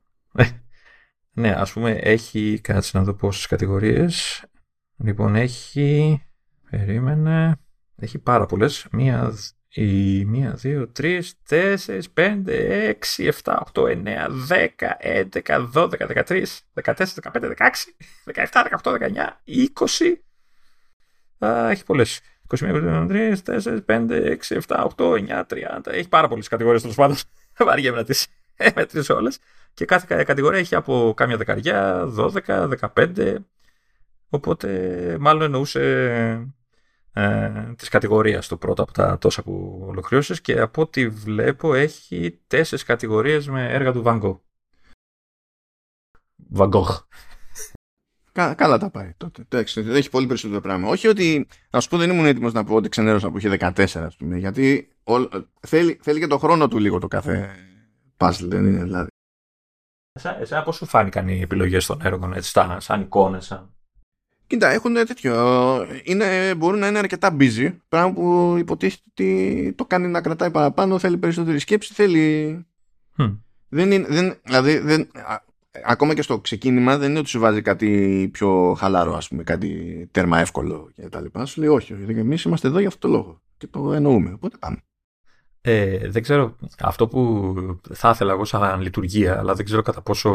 ναι, ας πούμε έχει, κάτσε να δω πόσες κατηγορίες. Λοιπόν, έχει, περίμενε, έχει πάρα πολλές. Μία, η 1, 2, 3, 4, 5, 6, 7, 8, 9, 10, 11, 12, 13, 14, 15, 16, 17, 18, 19, 20. Α, έχει πολλές. 21, 23, 4, 5, 6, 7, 8, 9, 30. Έχει πάρα πολλές κατηγορίες τέλος πάντων. Βαριέμαι να τι μετρήσω όλες. Και κάθε κατηγορία έχει από κάμια δεκαριά, 12, 15. Οπότε μάλλον εννοούσε ε, της κατηγορίας του πρώτα από τα τόσα που ολοκλήρωσες και από ό,τι βλέπω έχει τέσσερις κατηγορίες με έργα του Van Gogh. Van Gogh. καλά τα πάει τότε. δεν έχει πολύ περισσότερο πράγμα. Όχι ότι, να σου πω, δεν ήμουν έτοιμος να πω ότι ξενέρωσα που είχε 14, ας πούμε. Γιατί θέλει, θέλει και το χρόνο του λίγο το κάθε puzzle, δεν είναι δηλαδή. Εσά, εσά πώς σου φάνηκαν οι επιλογές των έργων, έτσι, σαν, σαν εικόνες, σαν... Κοίτα, έχουν τέτοιο. Είναι, μπορούν να είναι αρκετά busy. Πράγμα που υποτίθεται ότι το κάνει να κρατάει παραπάνω, θέλει περισσότερη σκέψη, θέλει. Δεν είναι, δεν, δηλαδή, δεν, ακόμα και στο ξεκίνημα δεν είναι ότι σου βάζει κάτι πιο χαλαρό, ας πούμε, κάτι τέρμα εύκολο και τα λοιπά. Σου λέει όχι, εμείς είμαστε εδώ για αυτό το λόγο και το εννοούμε, οπότε πάμε. Ε, δεν ξέρω, αυτό που θα ήθελα εγώ σαν λειτουργία, αλλά δεν ξέρω κατά πόσο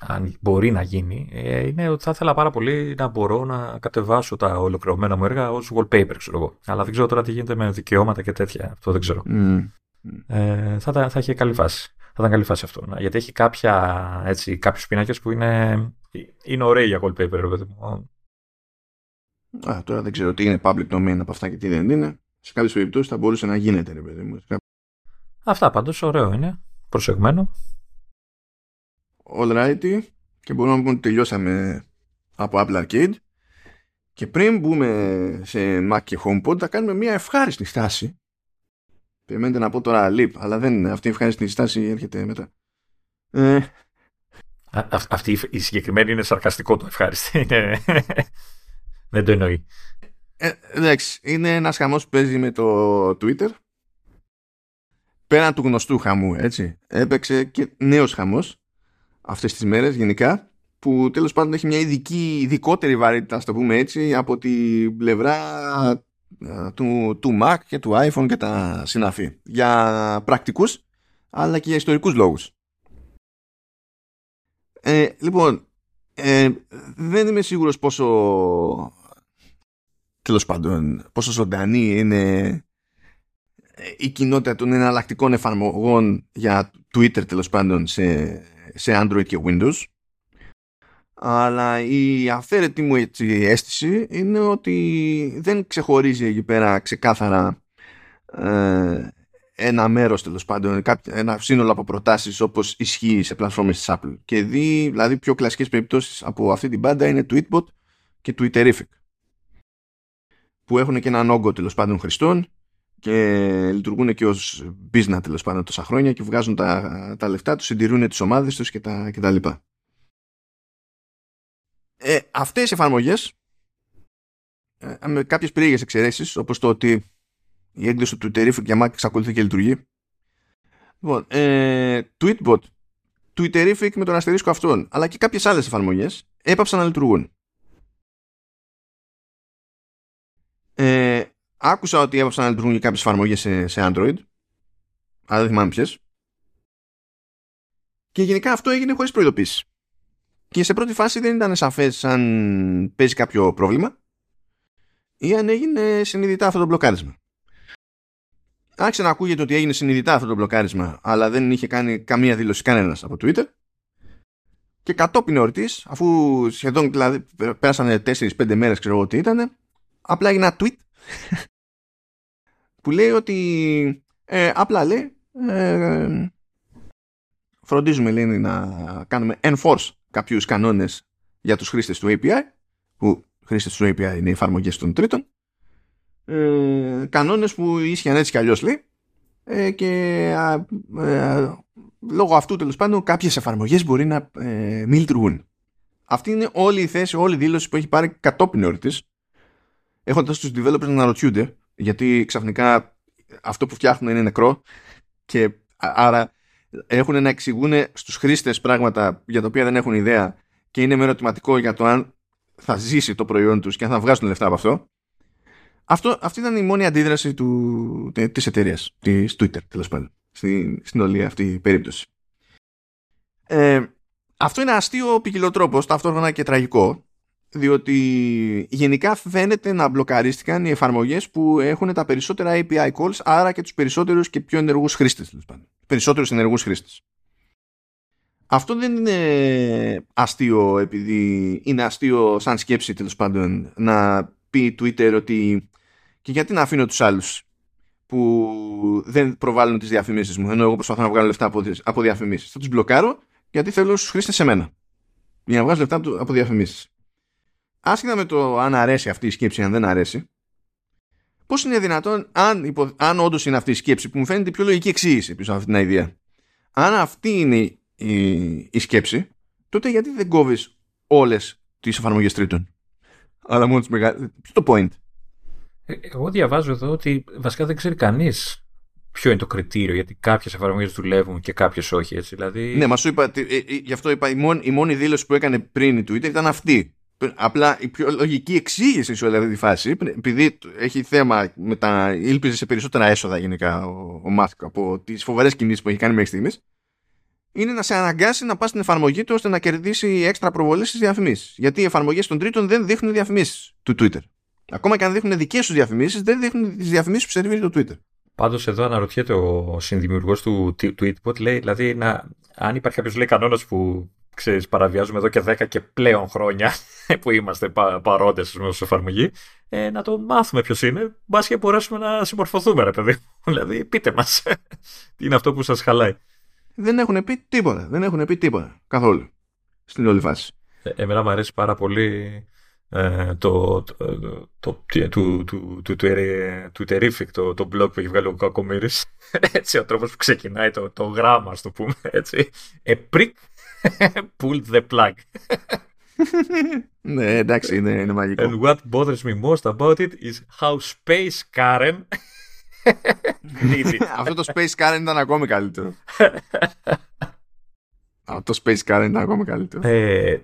αν μπορεί να γίνει, ε, είναι ότι θα ήθελα πάρα πολύ να μπορώ να κατεβάσω τα ολοκληρωμένα μου έργα ως wallpaper, ξέρω εγώ. Αλλά δεν ξέρω τώρα τι γίνεται με δικαιώματα και τέτοια. Αυτό δεν ξέρω. Mm. Ε, θα, θα είχε καλή φάση. Θα ήταν καλή φάση αυτό. Γιατί έχει κάποια, έτσι, κάποιους πίνακες που είναι, είναι ωραίοι για wallpaper, ρε παιδί μου. Α, τώρα δεν ξέρω τι είναι public domain από αυτά και τι δεν είναι. Σε κάποιες περιπτώσεις θα μπορούσε να γίνεται, ρε παιδί μου. Αυτά πάντως ωραίο είναι. Προσεγμένο. Righty. Και μπορούμε να πούμε ότι τελειώσαμε από Apple Arcade. Και πριν μπούμε σε Mac και HomePod θα κάνουμε μια ευχάριστη στάση. Περιμένετε να πω τώρα leap αλλά δεν είναι. Αυτή η ευχάριστη στάση έρχεται μετά. Ε... αυτή η συγκεκριμένη είναι σαρκαστικό το ευχάριστη. Δεν το εννοεί ε, εντάξει είναι ένας χαμός που παίζει με το Twitter πέραν του γνωστού χαμού έτσι έπαιξε και νέος χαμός αυτές τις μέρες γενικά που τέλος πάντων έχει μια ειδική, ειδικότερη βαρύτητα, το πούμε έτσι, από την πλευρά ε, του, του Mac και του iPhone και τα συναφή. Για πρακτικούς, αλλά και για ιστορικούς λόγους. Ε, λοιπόν, ε, δεν είμαι σίγουρος πόσο τέλος πάντων πόσο ζωντανή είναι η κοινότητα των εναλλακτικών εφαρμογών για Twitter τέλος πάντων σε σε Android και Windows. Αλλά η αφαίρετη μου έτσι, αίσθηση είναι ότι δεν ξεχωρίζει εκεί πέρα ξεκάθαρα ε, ένα μέρος τέλος πάντων, ένα σύνολο από προτάσεις όπως ισχύει σε πλατφόρμες της Apple. Και δει, δηλαδή πιο κλασικές περιπτώσεις από αυτή την πάντα είναι Tweetbot και Twitterific που έχουν και έναν όγκο τέλος πάντων χρηστών και λειτουργούν και ως business τέλος πάντων τόσα χρόνια και βγάζουν τα, τα λεφτά τους, συντηρούν τις ομάδες τους και τα, και τα λοιπά. Ε, αυτές οι εφαρμογές ε, με κάποιες περίεργες εξαιρέσεις όπως το ότι η έκδοση του Terrific για Mac εξακολουθεί και λειτουργεί. Λοιπόν, ε, Tweetbot, Twitterific με τον αστερίσκο αυτόν, αλλά και κάποιες άλλες εφαρμογές έπαψαν να λειτουργούν. Ε, Άκουσα ότι έπαψαν να λειτουργούν και κάποιες εφαρμογές σε, σε Android. Αλλά δεν θυμάμαι ποιες. Και γενικά αυτό έγινε χωρίς προειδοποίηση. Και σε πρώτη φάση δεν ήταν σαφές αν παίζει κάποιο πρόβλημα ή αν έγινε συνειδητά αυτό το μπλοκάρισμα. Άρχισε να ακούγεται ότι έγινε συνειδητά αυτό το μπλοκάρισμα, αλλά δεν είχε κάνει καμία δήλωση κανένας από Twitter. Και κατόπιν εορτής, αφού σχεδόν δηλαδή, πέρασαν 4-5 μέρες, ξέρω εγώ τι ήταν, απλά έγινε ένα tweet που λέει ότι ε, απλά λέει ε, φροντίζουμε λέει να κάνουμε enforce κάποιους κανόνες για τους χρήστες του API που χρήστες του API είναι οι εφαρμογές των τρίτων ε, κανόνες που ίσχυαν έτσι κι αλλιώς λέει ε, και ε, λόγω αυτού τέλος πάντων κάποιες εφαρμογές μπορεί να ε, μην λειτουργούν. Αυτή είναι όλη η θέση, όλη η δήλωση που έχει πάρει κατόπιν εορτής έχοντας τους developers να αναρωτιούνται γιατί ξαφνικά αυτό που φτιάχνουν είναι νεκρό και άρα έχουν να εξηγούν στους χρήστες πράγματα για τα οποία δεν έχουν ιδέα και είναι με ερωτηματικό για το αν θα ζήσει το προϊόν τους και αν θα βγάζουν λεφτά από αυτό. αυτό αυτή ήταν η μόνη αντίδραση του, της εταιρείας, της Twitter τέλος πάντων, στην, στην όλη αυτή η περίπτωση. Ε, αυτό είναι αστείο ποικιλοτρόπος, ταυτόχρονα και τραγικό, διότι γενικά φαίνεται να μπλοκαρίστηκαν οι εφαρμογές που έχουν τα περισσότερα API calls, άρα και τους περισσότερους και πιο ενεργούς χρήστες, τέλος πάντων. Περισσότερους ενεργούς χρήστες. Αυτό δεν είναι αστείο επειδή είναι αστείο σαν σκέψη τέλος πάντων να πει Twitter ότι και γιατί να αφήνω τους άλλους που δεν προβάλλουν τις διαφημίσεις μου ενώ εγώ προσπαθώ να βγάλω λεφτά από διαφημίσεις. Θα τους μπλοκάρω γιατί θέλω στους χρήστες σε μένα για να βγάζω λεφτά από διαφημίσεις άσχετα με το αν αρέσει αυτή η σκέψη, αν δεν αρέσει, πώς είναι δυνατόν, αν, υπο, αν όντως είναι αυτή η σκέψη, που μου φαίνεται η πιο λογική εξήγηση πίσω από αυτή την ιδέα, αν αυτή είναι η, η σκέψη, τότε γιατί δεν κόβεις όλες τις εφαρμογές τρίτων; Αλλά μόνο τις μεγάλε. Ποιο το point; Ε, εγώ διαβάζω εδώ ότι βασικά δεν ξέρει κανείς ποιο είναι το κριτήριο, γιατί κάποιες εφαρμογές δουλεύουν και κάποιες όχι. Έτσι, δηλαδή... Ναι, μα σου είπα, ε, ε, γι' αυτό είπα, η μόνη, η μόνη δήλωση που έκανε πριν η Twitter ήταν αυτή. Απλά η πιο λογική εξήγηση σε όλη αυτή τη φάση, επειδή έχει θέμα με τα. ήλπιζε σε περισσότερα έσοδα γενικά ο, ο Μάσκ από τις φοβερές κινήσεις που έχει κάνει μέχρι στιγμής, είναι να σε αναγκάσει να πας στην εφαρμογή του ώστε να κερδίσει έξτρα προβολή στις διαφημίσεις. Γιατί οι εφαρμογές των τρίτων δεν δείχνουν διαφημίσεις του Twitter. Ακόμα και αν δείχνουν δικές τους διαφημίσεις, δεν δείχνουν τις διαφημίσεις που σερβίρει το Twitter. Πάντως εδώ αναρωτιέται ο συνδημιουργός του Tweetbot, λέει, δηλαδή, να, αν υπάρχει κάποιος λέει κανόνας που ξέρεις, παραβιάζουμε εδώ και 10 και πλέον χρόνια που είμαστε πα, παρόντες ως εφαρμογή, ε, να το μάθουμε ποιος είναι, μπας και μπορέσουμε να συμμορφωθούμε, ρε παιδί. δηλαδή, πείτε μας τι είναι αυτό που σας χαλάει. Δεν έχουν πει τίποτα. Δεν έχουν πει τίποτα καθόλου στην όλη φάση. Ε, εμένα μου αρέσει πάρα πολύ ε, το, το, το, του, του, του, του Terrific, το, το blog που έχει βγάλει ο Κακομύρης. Έτσι, ο τρόπος που ξεκινάει το, το γράμμα, ας το πούμε, έτσι. A prick pulled the plug. ναι, εντάξει, είναι, είναι μαγικό. And what bothers me most about it is how Space Karen Αυτό το Space Karen ήταν ακόμη καλύτερο. Αυτό το Space Karen ήταν ακόμη καλύτερο. Ε,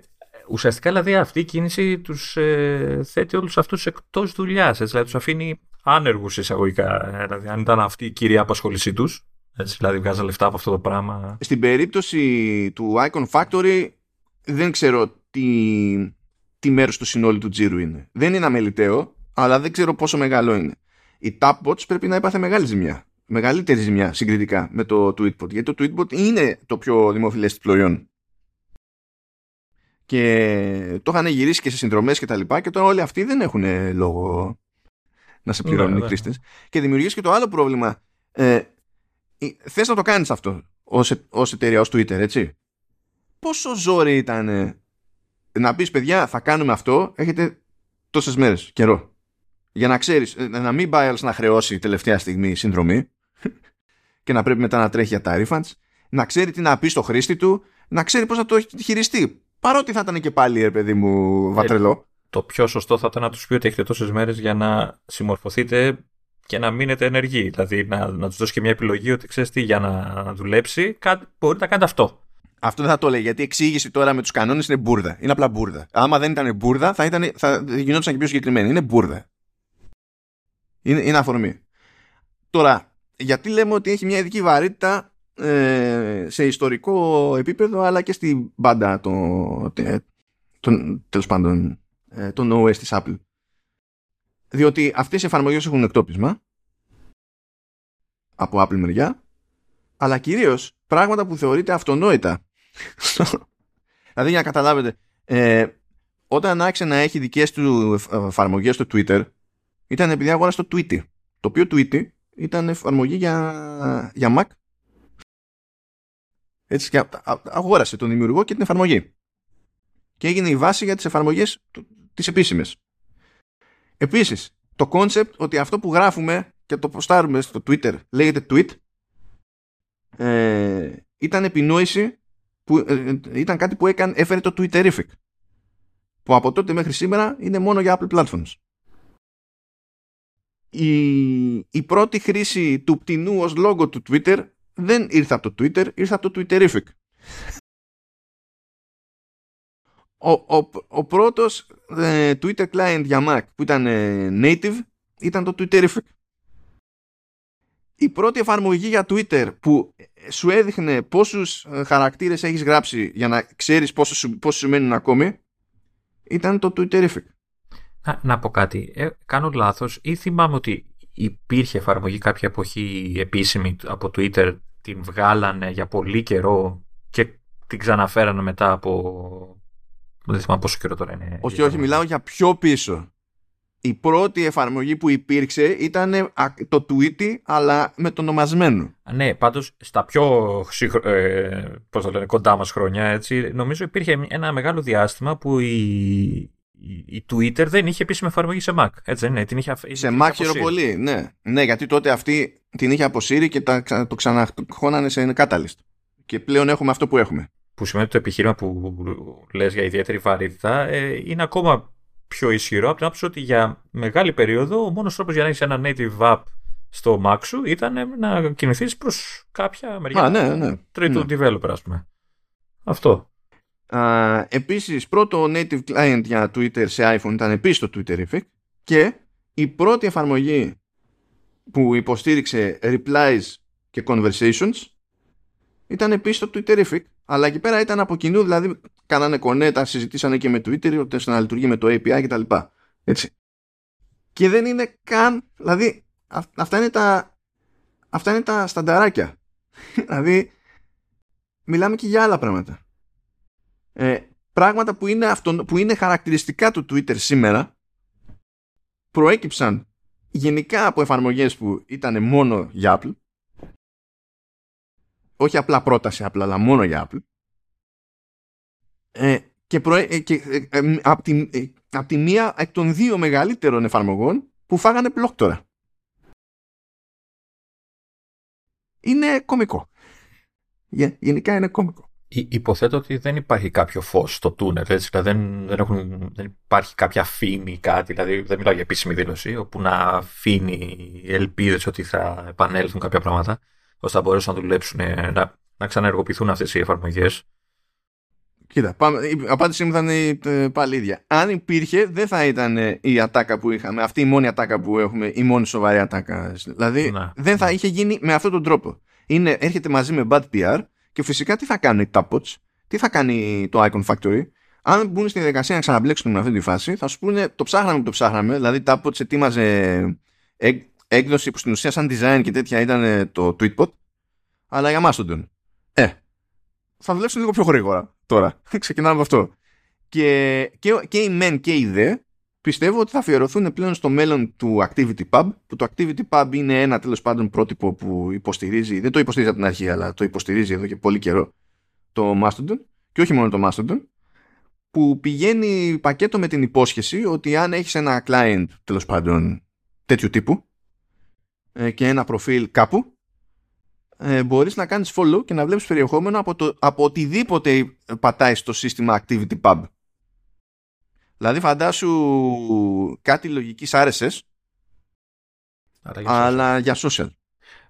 ουσιαστικά δηλαδή αυτή η κίνηση τους ε, θέτει όλους αυτούς εκτός δουλειάς, δηλαδή τους αφήνει άνεργους εισαγωγικά, ε, δηλαδή αν ήταν αυτή η κύρια απασχόλησή τους, έτσι, δηλαδή βγάζα λεφτά από αυτό το πράγμα. Στην περίπτωση του Icon Factory δεν ξέρω τι, τι μέρος του συνόλου του τζίρου είναι. Δεν είναι αμεληταίο, αλλά δεν ξέρω πόσο μεγάλο είναι. Η Tapbots πρέπει να έπαθε μεγάλη ζημιά. Μεγαλύτερη ζημιά συγκριτικά με το Tweetbot. Γιατί το Tweetbot είναι το πιο δημοφιλές προϊόν και το είχαν γυρίσει και σε συνδρομές και τα λοιπά και τώρα όλοι αυτοί δεν έχουν λόγο να σε πληρώνουν οι χρήστες και δημιουργείς και το άλλο πρόβλημα ε, θες να το κάνεις αυτό ως, ε, ως εταιρεία, ως Twitter έτσι; Πόσο ζόρι ήταν να πεις παιδιά θα κάνουμε αυτό έχετε τόσες μέρες καιρό για να ξέρεις ε, να μην πάει άλλος να χρεώσει τελευταία στιγμή συνδρομή και να πρέπει μετά να τρέχει για τα refunds να ξέρει τι να πει στο χρήστη του να ξέρει πώς να το χειριστεί Παρότι θα ήταν και πάλι, ρε παιδί μου, βατρελό. Ε, το πιο σωστό θα ήταν να τους πει ότι έχετε τόσες μέρες για να συμμορφωθείτε και να μείνετε ενεργοί. Δηλαδή να, να τους δώσει και μια επιλογή ότι ξέρεις τι, για να δουλέψει, κάτι, μπορείτε να κάνετε αυτό. Αυτό δεν θα το λέει, γιατί η εξήγηση τώρα με τους κανόνες είναι μπουρδα. Είναι απλά μπουρδα. Άμα δεν ήταν μπουρδα, θα, ήταν, θα γινόταν και πιο συγκεκριμένη. Είναι μπουρδα. Είναι, είναι αφορμή. Τώρα, γιατί λέμε ότι έχει μια ειδική βαρύτητα ε, σε ιστορικό επίπεδο αλλά και στην μπάντα των, των, τέλος πάντων ε, των OS της Apple. Διότι αυτές οι εφαρμογές έχουν εκτόπισμα από Apple μεριά αλλά κυρίως πράγματα που θεωρείται αυτονόητα. δηλαδή για να καταλάβετε ε, όταν άρχισε να έχει δικές του εφαρμογές στο Twitter ήταν επειδή αγόρασε το Tweety το οποίο Tweety ήταν εφαρμογή για, για Mac έτσι, και αγόρασε τον δημιουργό και την εφαρμογή. Και έγινε η βάση για τις εφαρμογές τις επίσημες. Επίσης, το concept ότι αυτό που γράφουμε και το ποστάρουμε στο Twitter λέγεται tweet ε, ήταν επινόηση που ε, ε, ήταν κάτι που έκανε, έφερε το Twitterific που από τότε μέχρι σήμερα είναι μόνο για Apple Platforms. Η, η πρώτη χρήση του πτηνού ως λόγο του Twitter δεν ήρθε από το Twitter, ήρθε από το Twitterific. Ο, ο, ο πρώτος ε, Twitter client για Mac που ήταν ε, native ήταν το Twitterific. Η πρώτη εφαρμογή για Twitter που σου έδειχνε πόσους ε, χαρακτήρες έχεις γράψει για να ξέρεις πόσο σου, πόσο σου μένουν ακόμη ήταν το Twitterific. Να, να πω κάτι. Ε, κάνω λάθος ή θυμάμαι ότι υπήρχε εφαρμογή κάποια εποχή επίσημη από Twitter την βγάλανε για πολύ καιρό και την ξαναφέρανε μετά από... Δεν θυμάμαι πόσο καιρό τώρα είναι. Όχι, όχι, μιλάω για πιο πίσω. Η πρώτη εφαρμογή που υπήρξε ήταν το Tweety, αλλά με το ονομασμένο. Ναι, πάντως στα πιο ε, πώς το λένε, κοντά μας χρόνια, έτσι, νομίζω υπήρχε ένα μεγάλο διάστημα που η, η Twitter δεν είχε επίσημη εφαρμογή σε Mac. Έτσι δεν είναι. Την είχε, σε Mac χειροπολί, ναι. Ναι, γιατί τότε αυτή την είχε αποσύρει και τα, το ξαναχώνανε σε Catalyst. Και πλέον έχουμε αυτό που έχουμε. Που σημαίνει ότι το επιχείρημα που λες για ιδιαίτερη βαρύτητα ε, είναι ακόμα πιο ισχυρό από την άποψη ότι για μεγάλη περίοδο ο μόνος τρόπος για να έχεις ένα native app στο Mac σου ήταν να κινηθείς προς κάποια μεριά Α, ναι, ναι. τρίτου ναι. developer, ας πούμε. Αυτό. Α, επίσης, πρώτο native client για Twitter σε iPhone ήταν επίσης το Twitterific και η πρώτη εφαρμογή που υποστήριξε replies και conversations ήταν επίσης το Twitterific αλλά εκεί πέρα ήταν από κοινού δηλαδή κάνανε κονέτα, συζητήσανε και με Twitter ώστε να λειτουργεί με το API κτλ. Έτσι. Και δεν είναι καν δηλαδή αυ- αυτά είναι τα αυτά είναι τα στανταράκια δηλαδή μιλάμε και για άλλα πράγματα ε, πράγματα που είναι, αυτο, που είναι χαρακτηριστικά του Twitter σήμερα προέκυψαν γενικά από εφαρμογές που ήταν μόνο για Apple όχι απλά πρόταση απλά αλλά μόνο για Apple ε, και, προέ, ε, και ε, ε, από, τη, ε, απ' τη μία εκ των δύο μεγαλύτερων εφαρμογών που φάγανε block τώρα είναι κωμικό Γε- γενικά είναι κωμικό Υ- Υποθέτω ότι δεν υπάρχει κάποιο φως στο τούνελ, έτσι. Δηλαδή δεν, δεν, έχουν, δεν υπάρχει κάποια φήμη ή κάτι. Δηλαδή δεν μιλάω για επίσημη δήλωση, όπου να αφήνει ελπίδες ότι θα επανέλθουν κάποια πράγματα, ώστε να μπορέσουν να δουλέψουν, ε, να, να ξαναεργοποιηθούν αυτές οι εφαρμογές. Κοίτα, πάμε, η απάντησή μου θα είναι ε, πάλι ίδια. Αν υπήρχε, δεν θα ήταν ε, η ατάκα που είχαμε. Αυτή η μόνη ατάκα που έχουμε, η μόνη σοβαρή ατάκα. Δηλαδή, Ναι. δεν θα είχε γίνει με αυτόν τον τρόπο. Είναι, έρχεται μαζί με bad PR και φυσικά τι θα κάνουν οι Tapots, τι θα κάνει το Icon Factory. Αν μπουν στη διαδικασία να ξαναμπλέξουν με αυτή τη φάση, θα σου πούνε το ψάχναμε που το ψάχναμε. Δηλαδή, Tapots ετοίμαζε έκ- έκδοση που στην ουσία σαν design και τέτοια ήταν ε, το Tweetbot, αλλά για Mastodon. Ε, θα δουλέψουν λίγο πιο γρήγορα τώρα. Ξεκινάμε από αυτό. Και, και, και οι μεν και οι δε πιστεύω ότι θα αφιερωθούν πλέον στο μέλλον του Activity Pub που το Activity Pub είναι ένα τέλος πάντων πρότυπο που υποστηρίζει, δεν το υποστηρίζει από την αρχή αλλά το υποστηρίζει εδώ και πολύ καιρό το Mastodon και όχι μόνο το Mastodon που πηγαίνει πακέτο με την υπόσχεση ότι αν έχεις ένα client τέλος πάντων τέτοιου τύπου ε, και ένα προφίλ κάπου ε, μπορείς να κάνεις follow και να βλέπεις περιεχόμενο από, το, από οτιδήποτε πατάει στο σύστημα Activity Pub. Δηλαδή φαντάσου κάτι λογικής RSS Άρα για social. αλλά για social.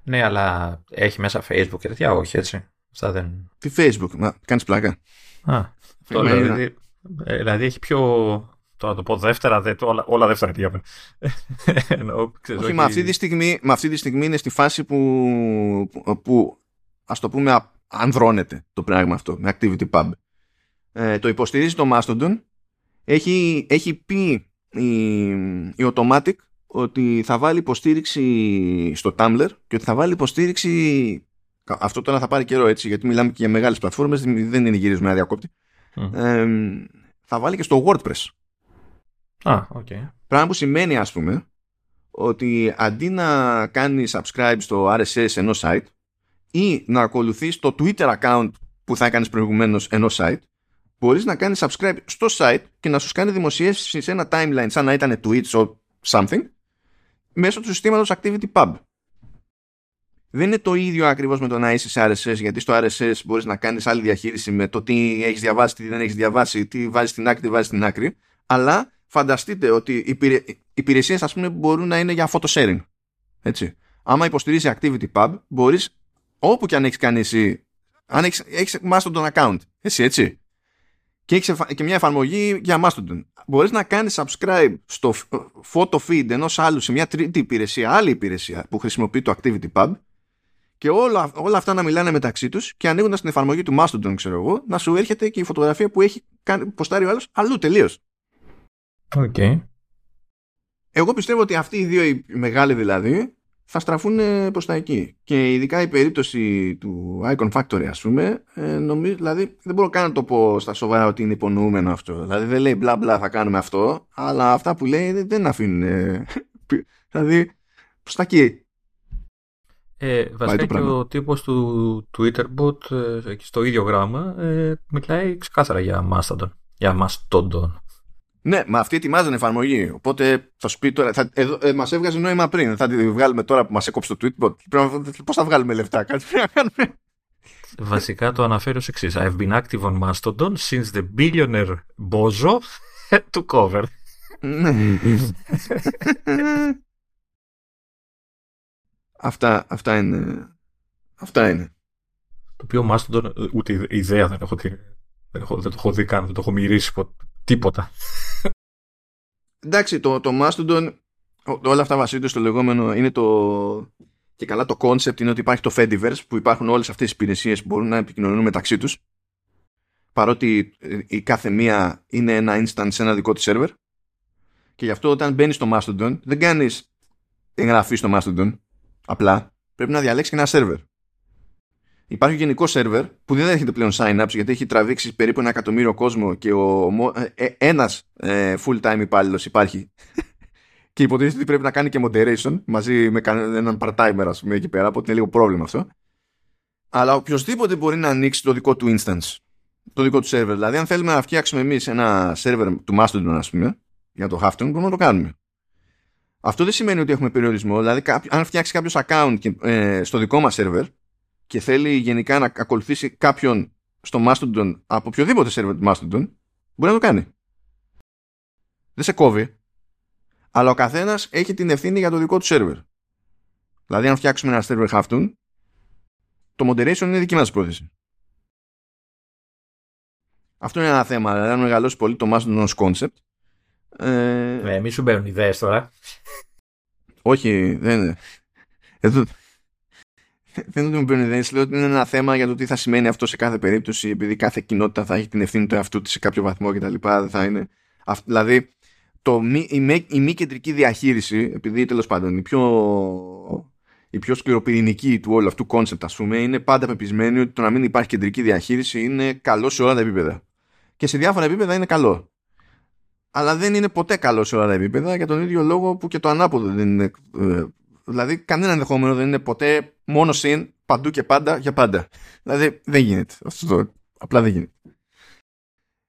Ναι, αλλά έχει μέσα Facebook και τέτοια, όχι έτσι. Αυτά δεν. Τι Facebook, μα κάνεις πλάκα. Α, αυτό Ναι, λέω, ναι. δηλαδή, ε, δηλαδή έχει πιο. Τώρα το πω δεύτερα, δε, όλα, όλα δεύτερα τι είπαμε. Εννοώ, ξέρεις, Όχι, με αυτή, τη στιγμή, με αυτή τη στιγμή είναι στη φάση που, που, που ας το πούμε α- ανδρώνεται το πράγμα αυτό με Activity Pub. Ε, το υποστηρίζει το Mastodon. Έχει, έχει πει η, η Automatic ότι θα βάλει υποστήριξη στο Tumblr και ότι θα βάλει υποστήριξη κα- αυτό τώρα θα πάρει καιρό έτσι γιατί μιλάμε και για μεγάλες πλατφόρμες δεν είναι γυρισμένα διακόπτη Μμ. ε, θα βάλει και στο WordPress Α, οκ. Πράγμα που σημαίνει ας πούμε ότι αντί να κάνεις subscribe στο RSS ενός site ή να ακολουθείς το Twitter account που θα έκανες προηγουμένως ενός site μπορείς να κάνεις subscribe στο site και να σου κάνει δημοσίευση σε ένα timeline σαν να ήταν Twitter or something μέσω του συστήματος ActivityPub. Δεν είναι το ίδιο ακριβώς με το να είσαι σε RSS γιατί στο RSS μπορείς να κάνεις άλλη διαχείριση με το τι έχεις διαβάσει, τι δεν έχεις διαβάσει, τι βάζεις στην άκρη, τι βάζεις στην άκρη αλλά φανταστείτε ότι οι υπηρε... υπηρεσίες, ας πούμε, μπορούν να είναι για photo sharing. Έτσι. Άμα υποστηρίζει Activity Pub, μπορείς όπου και αν έχεις κάνει εσύ, αν έχεις έχεις Mastodon account, εσύ έτσι, και έχεις και μια εφαρμογή για Mastodon, μπορείς να κάνεις subscribe στο φ- photo feed ενός άλλου σε μια τρίτη υπηρεσία, άλλη υπηρεσία που χρησιμοποιεί το Activity Pub, και όλα, όλα αυτά να μιλάνε μεταξύ τους και ανοίγοντας την εφαρμογή του Mastodon, ξέρω εγώ, να σου έρχεται και η φωτογραφία που έχει κάνει, ποστάρει ο άλλος αλλού τελείως. Οκ. Εγώ πιστεύω ότι αυτοί οι δύο οι μεγάλοι δηλαδή θα στραφούν ε, προς τα εκεί. Και ειδικά η περίπτωση του Iconfactory ας πούμε, ε, νομίζω, δηλαδή δεν μπορώ καν να το πω στα σοβαρά ότι είναι υπονοούμενο αυτό. Δηλαδή δεν λέει μπλα μπλα θα κάνουμε αυτό, αλλά αυτά που λέει δεν- δεν αφήνουν. ε, δηλαδή προς τα εκεί. Ε, το βασικά και πράγμα. ο τύπος του Tweetbot ε, εκεί στο ίδιο γράμμα ε, μιλάει ξεκάθαρα για Mastodon. Για Mastodon. Ναι, μα αυτοί ετοιμάζουν εφαρμογή. Οπότε θα σου πει τώρα. Θα, εδώ, ε, μας έβγαζε νόημα πριν. Θα τη βγάλουμε τώρα που μας έκοψε το tweetbot. Πώς θα βγάλουμε λεφτά, κάτι πρέπει να κάνουμε. Βασικά το αναφέρει ως εξής. I've been active on Mastodon since the billionaire Bozo took over. Ναι. αυτά, αυτά είναι. Αυτά είναι. Το οποίο Mastodon ούτε ιδέα δεν έχω, δεν, έχω, δεν το έχω δει καν, δεν το έχω μυρίσει τίποτα. Εντάξει, το, το Mastodon, όλα αυτά βασίζονται στο λεγόμενο, είναι το... Και καλά το concept είναι ότι υπάρχει το Fediverse που υπάρχουν όλες αυτές τις υπηρεσίες που μπορούν να επικοινωνούν μεταξύ τους. Παρότι ε, η κάθε μία είναι ένα instance σε ένα δικό της server. Και γι' αυτό όταν μπαίνεις στο Mastodon δεν κάνεις εγγραφή στο Mastodon απλά. Πρέπει να διαλέξεις και ένα server Υπάρχει γενικός σερβερ που δεν έρχεται πλέον sign-ups γιατί έχει τραβήξει περίπου ένα εκατομμύριο κόσμο και ο, ε, ε, ένας ε, full-time υπάλληλος υπάρχει. Και υποτίθεται ότι πρέπει να κάνει και moderation μαζί με έναν part-timer ας πούμε εκεί πέρα οπότε είναι λίγο πρόβλημα αυτό. Αλλά οποιοδήποτε μπορεί να ανοίξει το δικό του instance το δικό του server δηλαδή αν θέλουμε να φτιάξουμε εμείς ένα server του Mastodon ας πούμε για το Hafton μπορούμε να το κάνουμε. Αυτό δεν σημαίνει ότι έχουμε περιορισμό. Δηλαδή αν φτιάξει κάποιος account ε, στο δικό μας server και θέλει γενικά να ακολουθήσει κάποιον στο Mastodon από οποιοδήποτε server του Mastodon, μπορεί να το κάνει. Δεν σε κόβει. Αλλά ο καθένας έχει την ευθύνη για το δικό του server. Δηλαδή, αν φτιάξουμε ένα server Haftoon, το moderation είναι δική μας πρόθεση. Αυτό είναι ένα θέμα. Δηλαδή, αν μεγαλώσει πολύ το Mastodon ως concept. Ε... Ε, μη σου μπαίνουν ιδέες τώρα. Όχι, δεν είναι. Εδώ, δεν είναι ότι μου παίρνει λέω ότι είναι ένα θέμα για το τι θα σημαίνει αυτό σε κάθε περίπτωση, επειδή κάθε κοινότητα θα έχει την ευθύνη του εαυτού της σε κάποιο βαθμό κτλ. Θα είναι. Δηλαδή, το μη, η, μη, η μη κεντρική διαχείριση, επειδή τέλος πάντων η πιο, η πιο σκληροπυρηνική του όλου αυτού concept, ας πούμε, είναι πάντα πεπεισμένη ότι το να μην υπάρχει κεντρική διαχείριση είναι καλό σε όλα τα επίπεδα. Και σε διάφορα επίπεδα είναι καλό. Αλλά δεν είναι ποτέ καλό σε όλα τα επίπεδα για τον ίδιο λόγο που και το ανάποδο δεν είναι ε, Δηλαδή, κανένα ενδεχόμενο δεν είναι ποτέ μόνο συν παντού και πάντα για πάντα. Δηλαδή, δεν γίνεται. Αυτό το, απλά δεν γίνεται.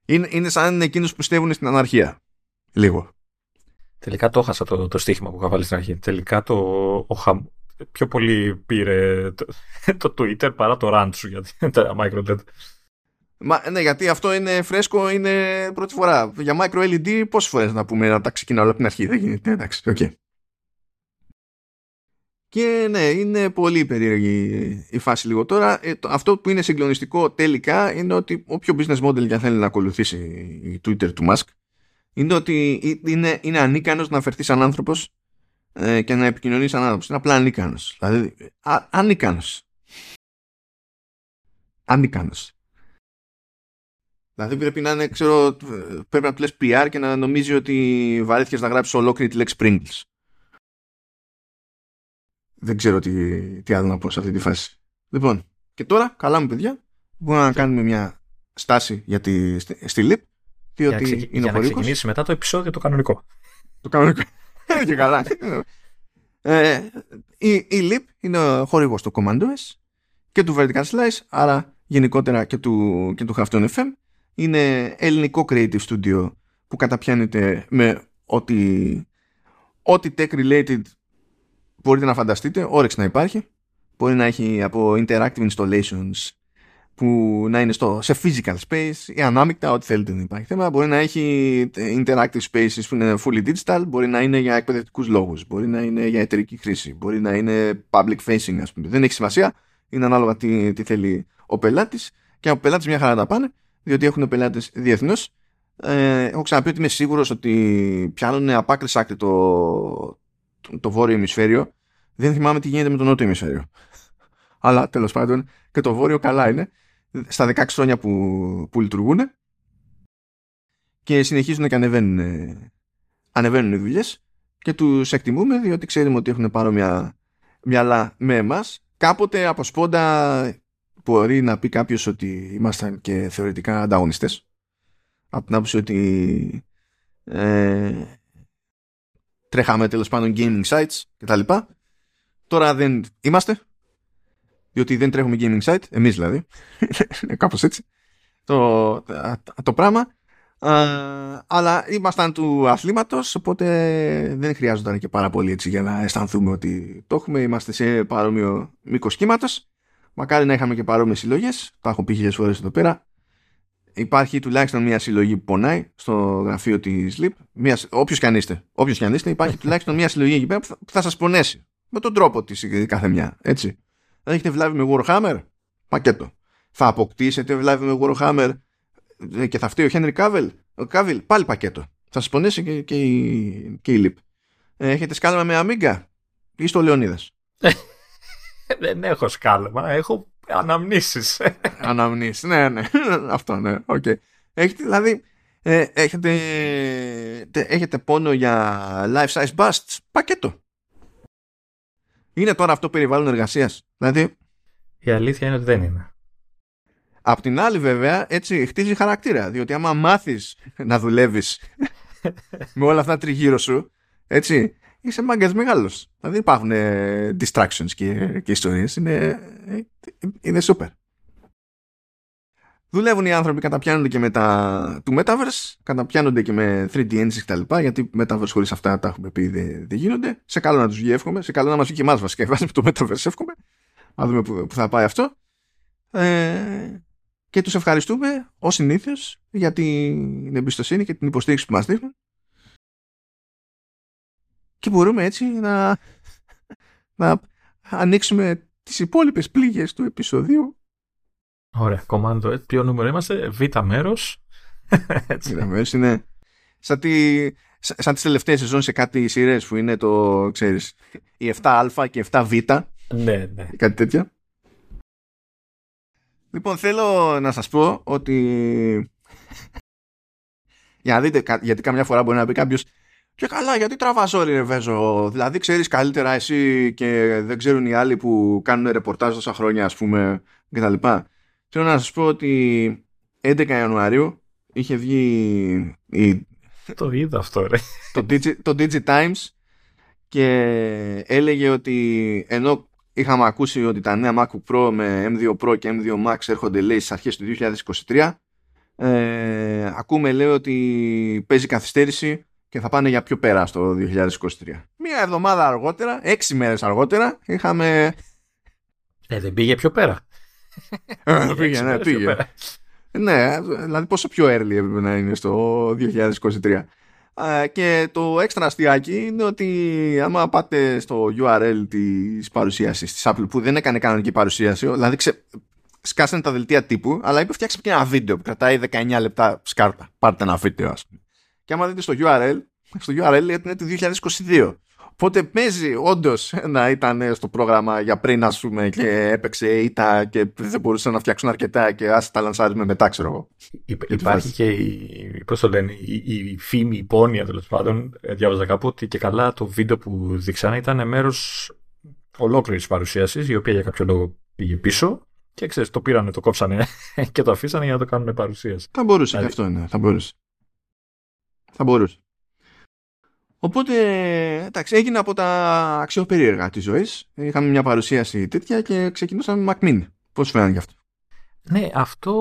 Είναι, είναι σαν εκείνους που πιστεύουν στην αναρχία. Λίγο. Τελικά το έχασα το, το στοίχημα που είχα βάλει στην αρχή. Τελικά το, ο χαμ... πιο πολύ πήρε το, το Twitter παρά το Rancho για τα micro Μα, ναι, γιατί αυτό είναι φρέσκο, είναι πρώτη φορά. Για micro LED πόσες φορές να πούμε να τα ξεκινάω από την αρχή. Δεν γίνεται. Εντάξει, okay. Και ναι, είναι πολύ περίεργη η φάση λίγο τώρα. Ε, αυτό που είναι συγκλονιστικό τελικά είναι ότι όποιο business model για θέλει να ακολουθήσει η Twitter του Musk είναι ότι είναι, είναι ανίκανος να αφαιρθεί σαν άνθρωπος ε, και να επικοινωνεί σαν άνθρωπος. Είναι απλά ανίκανος. Δηλαδή, α, ανίκανος. Ανίκανος. Δηλαδή πρέπει να είναι, ξέρω, πρέπει να του λες PR και να νομίζει ότι βαρέθηκες να γράψεις ολόκληρη τη λέξη Pringles δεν ξέρω τι, τι άλλο να πω σε αυτή τη φάση. Λοιπόν, και τώρα, καλά μου παιδιά, μπορούμε να κάνουμε μια στάση για τη, στη ΛΥΠ, διότι για είναι για να ξεκινήσει μετά το επεισόδιο το κανονικό. Το κανονικό. και καλά. ε, η, η ΛΥΠ είναι ο χορηγός του CommandOS και του Vertical Slice, άρα γενικότερα και του, και του Hafton FM. Είναι ελληνικό creative studio που καταπιάνεται με ό,τι, ό,τι tech related μπορείτε να φανταστείτε, όρεξη να υπάρχει. Μπορεί να έχει από interactive installations που να είναι στο, σε physical space ή ανάμεικτα, ό,τι θέλετε δεν υπάρχει θέμα. Μπορεί να έχει interactive spaces που είναι fully digital, μπορεί να είναι για εκπαιδευτικούς λόγους, μπορεί να είναι για εταιρική χρήση, μπορεί να είναι public facing ας πούμε. Δεν έχει σημασία, είναι ανάλογα τι, τι θέλει ο πελάτης και από πελάτες μια χαρά τα πάνε, διότι έχουν πελάτες διεθνώς. Ε, έχω ξαναπεί ότι είμαι σίγουρος ότι πιάνουν από άκρη άκρη το, το βόρειο ημισφαίριο. Δεν θυμάμαι τι γίνεται με το νότιο ημισφαίριο. Αλλά τέλος πάντων και το βόρειο καλά είναι. Στα 16 χρόνια που, που λειτουργούν και συνεχίζουν και ανεβαίνουν, ανεβαίνουν οι δουλειές και τους εκτιμούμε διότι ξέρουμε ότι έχουν παρόμοια μυαλά με εμάς. Κάποτε από σπόντα μπορεί να πει κάποιος ότι ήμασταν και θεωρητικά ανταγωνιστές. Από την άποψη ότι ε, τρέχαμε τέλος πάντων gaming sites κτλ. Τώρα δεν είμαστε, διότι δεν τρέχουμε gaming site, εμείς δηλαδή, κάπως έτσι, το, το πράγμα. αλλά ήμασταν του αθλήματος, οπότε δεν χρειάζονταν και πάρα πολύ έτσι για να αισθανθούμε ότι το έχουμε. Είμαστε σε παρόμοιο μήκος κύματος. Μακάρι να είχαμε και παρόμοιες συλλογές. Τα έχω πει χιλιάδε φορές εδώ πέρα υπάρχει τουλάχιστον μια συλλογή που πονάει στο γραφείο της ΛΥΠ. Όποιος και αν είστε, όποιος και αν είστε, υπάρχει τουλάχιστον μια συλλογή εκεί πέρα που θα, σας πονέσει. με τον τρόπο της κάθε μια. Έτσι. Αν έχετε βλάβει με Warhammer, πακέτο. Θα αποκτήσετε βλάβη με Warhammer ε, και θα φταίει ο Henry Cavill, ο Cavill πάλι πακέτο. Θα σας πονέσει και, και, η, και η Leap. Ε, έχετε σκάλαμα με Amiga ή στο Λεωνίδας; Δεν έχω σκάλαμα, έχω αναμνήσεις. αναμνήσεις, ναι, ναι, αυτό ναι, οκ. Okay. Έχετε, δηλαδή, ε, έχετε, έχετε πόνο για life size busts, πακέτο. Είναι τώρα αυτό περιβάλλον εργασίας. Δηλαδή, η αλήθεια είναι ότι δεν είναι. Απ' την άλλη βέβαια έτσι χτίζει χαρακτήρα διότι άμα μάθεις να δουλεύεις με όλα αυτά τριγύρω σου έτσι είσαι μάγκας μεγάλος. Δηλαδή υπάρχουν ε, distractions και, και ιστορίες. Είναι, ε, είναι super. Δουλεύουν οι άνθρωποι, καταπιάνονται και με τα του Metaverse, καταπιάνονται και με 3D engines κτλ. Γιατί Metaverse χωρίς αυτά τα έχουμε πει δεν, δεν γίνονται. Σε καλό να τους βγει, εύχομαι. Σε καλό να μας βγει και εμάς βασικά. Βάζει το Metaverse, εύχομαι. Να δούμε που, που θα πάει αυτό. Ε, και τους ευχαριστούμε ως συνήθως για την εμπιστοσύνη και την υποστήριξη που μας δείχνουν και μπορούμε έτσι να, να ανοίξουμε τις υπόλοιπες πλήγες του επεισοδίου. Ωραία, κομμάτι ποιο νούμερο είμαστε, β μέρος. Β μέρος είναι σαν, τη, σαν τις τελευταίες σεζόν σε κάτι σειρές που είναι το, ξέρεις, η 7α και 7β ναι, ναι. κάτι τέτοιο Λοιπόν, θέλω να σας πω ότι για να δείτε, γιατί καμιά φορά μπορεί να πει κάποιος και καλά, γιατί τραβάς όρι ρε Βέζο. Δηλαδή ξέρεις καλύτερα εσύ και δεν ξέρουν οι άλλοι που κάνουν ρεπορτάζ τόσα χρόνια ας πούμε κτλ. Θέλω να σας πω ότι 11 Ιανουαρίου είχε βγει η... Το είδα αυτό ρε. Το, Digi, το Times και έλεγε ότι ενώ είχαμε ακούσει ότι τα νέα MacBook Pro με M2 Pro και M2 Max έρχονται λέει στις αρχές του 2023 ε, ακούμε λέει ότι παίζει καθυστέρηση και θα πάνε για πιο πέρα στο 2023 μία εβδομάδα αργότερα έξι μέρες αργότερα είχαμε ε, δεν πήγε πιο πέρα. Ε, πήγε, ναι, πήγε. ναι, δηλαδή πόσο πιο early έπρεπε να είναι στο 2023 και το έξτρα αστιάκι είναι ότι άμα πάτε στο URL της παρουσίασης της Apple που δεν έκανε κανονική παρουσίαση δηλαδή ξε... σκάσανε τα δελτία τύπου αλλά είπε φτιάξτε και ένα βίντεο που κρατάει 19 λεπτά σκάρτα. Πάρτε ένα βίντεο ας πούμε και άμα δείτε στο URL στο URL είναι το 2022 Οπότε παίζει όντως να ήταν στο πρόγραμμα για πριν, ας πούμε, και έπαιξε ήττα και δεν μπορούσαν να φτιάξουν αρκετά και ας τα λανσάρουμε μετά, ξέρω εγώ. Υπάρχει και η, πώς το λένε, η, η φήμη, η πόνοια τέλος πάντων. Ε, διάβαζα κάπου ότι και καλά το βίντεο που δείξανε ήταν μέρος ολόκληρης παρουσίασης, η οποία για κάποιο λόγο πήγε πίσω. Και ξέρεις, το πήρανε, το κόψανε και το αφήσανε για να το κάνουν παρουσίαση. Θα μπορούσε δηλαδή... και αυτό, ναι, θα μπορούσε. Θα μπορούσε. Οπότε, εντάξει, έγινε από τα αξιοπερίεργα της ζωής. Είχαμε μια παρουσίαση τέτοια και ξεκινούσαμε με Mac Mini. Πώ φαίνεται γι' αυτό; Ναι, αυτό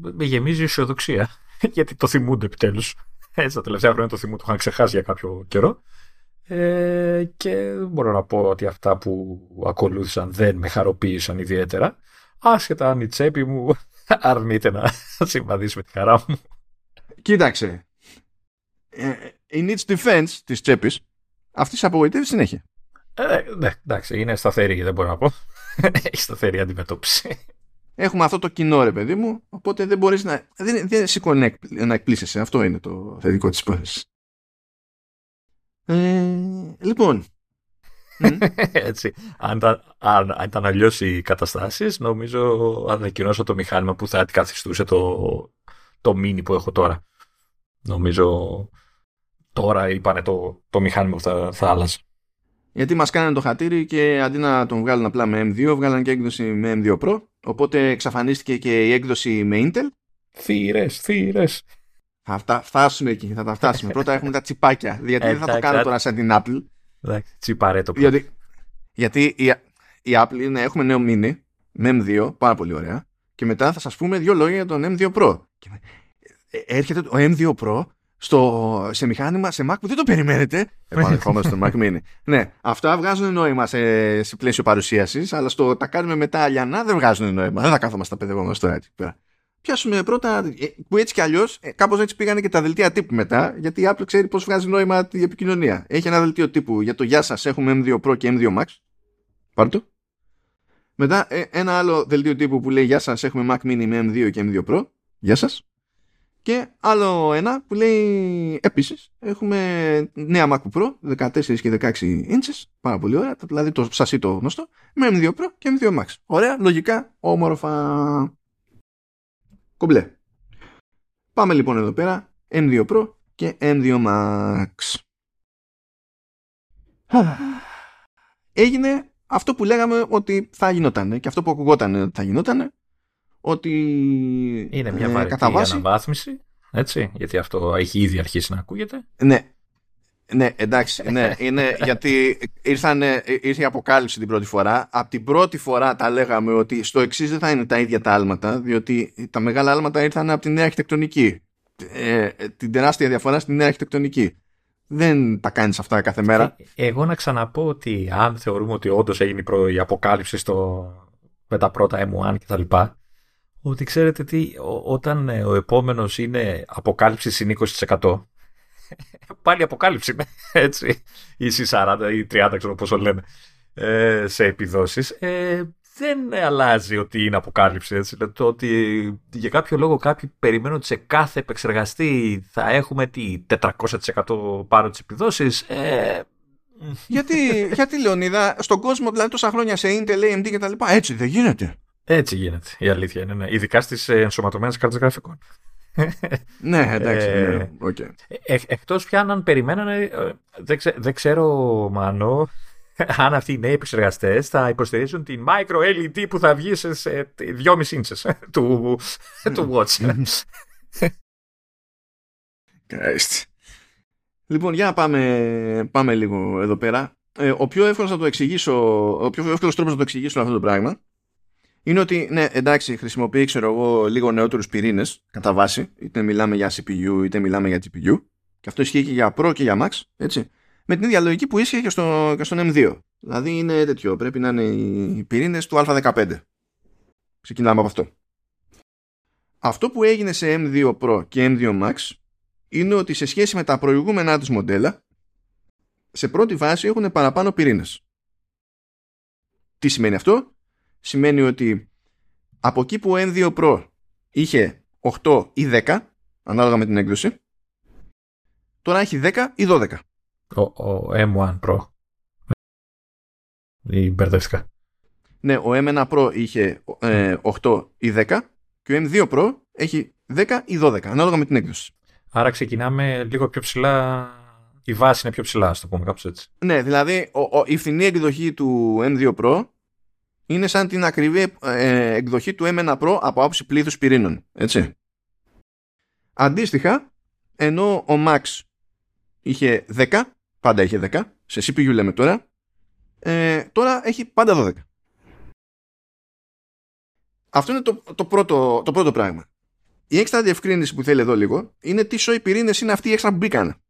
με γεμίζει αισιοδοξία. Γιατί το θυμούνται επιτέλους. Έτσι, τα τελευταία χρόνια το θυμούνται, το είχαν ξεχάσει για κάποιο καιρό. Ε, και μπορώ να πω ότι αυτά που ακολούθησαν δεν με χαροποίησαν ιδιαίτερα. Άσχετα αν η τσέπη μου αρνείται να συμβαδίσει με τη χαρά μου. Κοίταξε. Ε, in its defense της τσέπης, αυτή σε απογοητεύει συνέχεια. Ε, ναι, εντάξει, είναι σταθερή, δεν μπορώ να πω. Έχει σταθερή αντιμετώπιση. Έχουμε αυτό το κοινό, ρε παιδί μου, οπότε δεν μπορείς να. Δεν, δεν σηκώνει να εκπλήσεσαι. Αυτό είναι το θετικό της υπόθεσης. Ε, λοιπόν. Έτσι. Αν, αν, αν ήταν αλλιώς οι καταστάσεις, νομίζω ανακοινώσω το μηχάνημα που θα αντικαθιστούσε το, το mini που έχω τώρα. Νομίζω τώρα είπανε το, το μηχάνημα που θα, θα άλλαζε. Γιατί μας κάνανε το χατήρι και αντί να τον βγάλουν απλά με M2, βγάλαν και έκδοση με M2 Pro. Οπότε εξαφανίστηκε και η έκδοση με Intel. Θύρες, θύρες. Θα τα φτάσουμε εκεί, θα τα φτάσουμε. Πρώτα έχουμε τα τσιπάκια. Γιατί δεν θα το κάνω τώρα σαν την Apple. Εντάξει, τσιπαρέ το Γιατί, γιατί η, η Apple είναι, έχουμε νέο mini με M2, πάρα πολύ ωραία. Και μετά θα σας πούμε δύο λόγια για τον M2 Pro. Ε, έρχεται ο M2 Pro στο, σε μηχάνημα, σε Mac που δεν το περιμένετε. Επανερχόμαστε στο Mac Mini. Ναι, αυτά βγάζουν νόημα σε, σε πλαίσιο παρουσίασης, αλλά στο τα κάνουμε μετά αλιανά δεν βγάζουν νόημα. Δεν θα κάθομαστε τα παιδευόμαστε τώρα έτσι πέρα. πιάσουμε πρώτα, ε, που έτσι κι αλλιώς, ε, κάπως έτσι πήγανε και τα δελτία τύπου μετά, γιατί η Apple ξέρει πώς βγάζει νόημα η επικοινωνία. Έχει ένα δελτίο τύπου για το Γεια σας, έχουμε M2 Pro και M2 Max. Πάρτε το. Μετά ε, ένα άλλο δελτίο τύπου που λέει Γεια σας, έχουμε Mac Mini με M2 και M2 Pro. Γεια σας. Και άλλο ένα που λέει επίσης έχουμε νέα MacBook Pro 14 και 16 inches, πάρα πολύ ωραία, δηλαδή το σασί το γνωστό, με M2 Pro και M2 Max. Ωραία, λογικά, όμορφα. Κομπλέ. Πάμε λοιπόν εδώ πέρα, M2 Pro και M2 Max. Έγινε αυτό που λέγαμε ότι θα γινόταν και αυτό που ακουγόταν ότι θα γινόταν ότι είναι μια ε, βαρετή αναβάθμιση, έτσι, γιατί αυτό έχει ήδη αρχίσει να ακούγεται. Ναι, ναι, εντάξει, ναι, είναι γιατί ήρθαν, ήρθε η αποκάλυψη την πρώτη φορά. Από την πρώτη φορά τα λέγαμε ότι στο εξής δεν θα είναι τα ίδια τα άλματα, διότι τα μεγάλα άλματα ήρθαν από τη νέα αρχιτεκτονική. Ε, την τεράστια διαφορά στην νέα αρχιτεκτονική. Δεν τα κάνεις αυτά κάθε μέρα. Ε, εγώ να ξαναπώ ότι αν θεωρούμε ότι όντως έγινε η αποκάλυψη στο, με τα πρώτα M1 κτλ ότι ξέρετε τι, όταν ε, ο επόμενος είναι αποκάλυψη συν 20%, πάλι αποκάλυψη είναι, έτσι, ή συν 40 ή 30, ξέρω πόσο λένε, ε, σε επιδόσεις, ε, δεν αλλάζει ότι είναι αποκάλυψη. Έτσι. Δηλαδή, το ότι για κάποιο λόγο κάποιοι περιμένουν ότι σε κάθε επεξεργαστή θα έχουμε τι 400% πάνω τις επιδόσεις, ε, γιατί, γιατί Λεωνίδα, στον κόσμο δηλαδή τόσα χρόνια σε Intel, AMD και τα λοιπά, έτσι δεν γίνεται. Έτσι γίνεται. Η αλήθεια είναι. Ναι. Ειδικά στις ε, ενσωματωμένες κάρτες γραφικών. ναι, εντάξει. Ναι, okay. ε, Εκτός πια αν περιμένανε. Ε, δεν, δεν ξέρω, Μάνο, αν αυτοί οι νέοι επεξεργαστές θα υποστηρίζουν την micro LED που θα βγει σε 2,5 inches του, του Watch. λοιπόν, για να πάμε, πάμε λίγο εδώ πέρα. Ε, ο πιο εύκολος να το εξηγήσω, ο πιο εύκολος τρόπος να το εξηγήσω αυτό το πράγμα είναι ότι, ναι, εντάξει, χρησιμοποιεί, ξέρω εγώ, λίγο νεότερους πυρήνες κατά βάση, είτε μιλάμε για CPU είτε μιλάμε για GPU, και αυτό ισχύει και για Pro και για Max, έτσι, με την ίδια λογική που ίσχυε και, στο, και στον M2. Δηλαδή είναι τέτοιο, πρέπει να είναι οι πυρήνες του Α15. Ξεκινάμε από αυτό. Αυτό που έγινε σε M2 Pro και M2 Max είναι ότι σε σχέση με τα προηγούμενά τους μοντέλα, σε πρώτη βάση έχουν παραπάνω πυρήνες. Τι σημαίνει αυτό; Σημαίνει ότι από εκεί που ο M2 Pro είχε 8 ή 10 ανάλογα με την έκδοση τώρα έχει 10 ή 12 ο, ο M1 Pro. Ή μπερδεύτηκα. Ναι ο M1 Pro είχε 8 ε, ή 10 και ο M2 Pro έχει 10 ή 12 ανάλογα με την έκδοση. Άρα ξεκινάμε λίγο πιο ψηλά η βάση είναι πιο ψηλά, ας το πούμε κάπως έτσι. Ναι, δηλαδή ο, ο, η φθηνή εκδοχή του M2 Pro είναι σαν την ακριβή ε, εκδοχή του M1 Pro από άποψη πλήθους πυρήνων. Έτσι. Αντίστοιχα, ενώ ο Max είχε 10, πάντα είχε 10, σε CPU λέμε τώρα, ε, τώρα έχει πάντα 12. Αυτό είναι το, το, πρώτο, το πρώτο πράγμα. Η έξτρα διευκρίνηση που θέλει εδώ λίγο είναι τι σοϊ πυρήνες είναι αυτοί οι έξτρα που μπήκαν.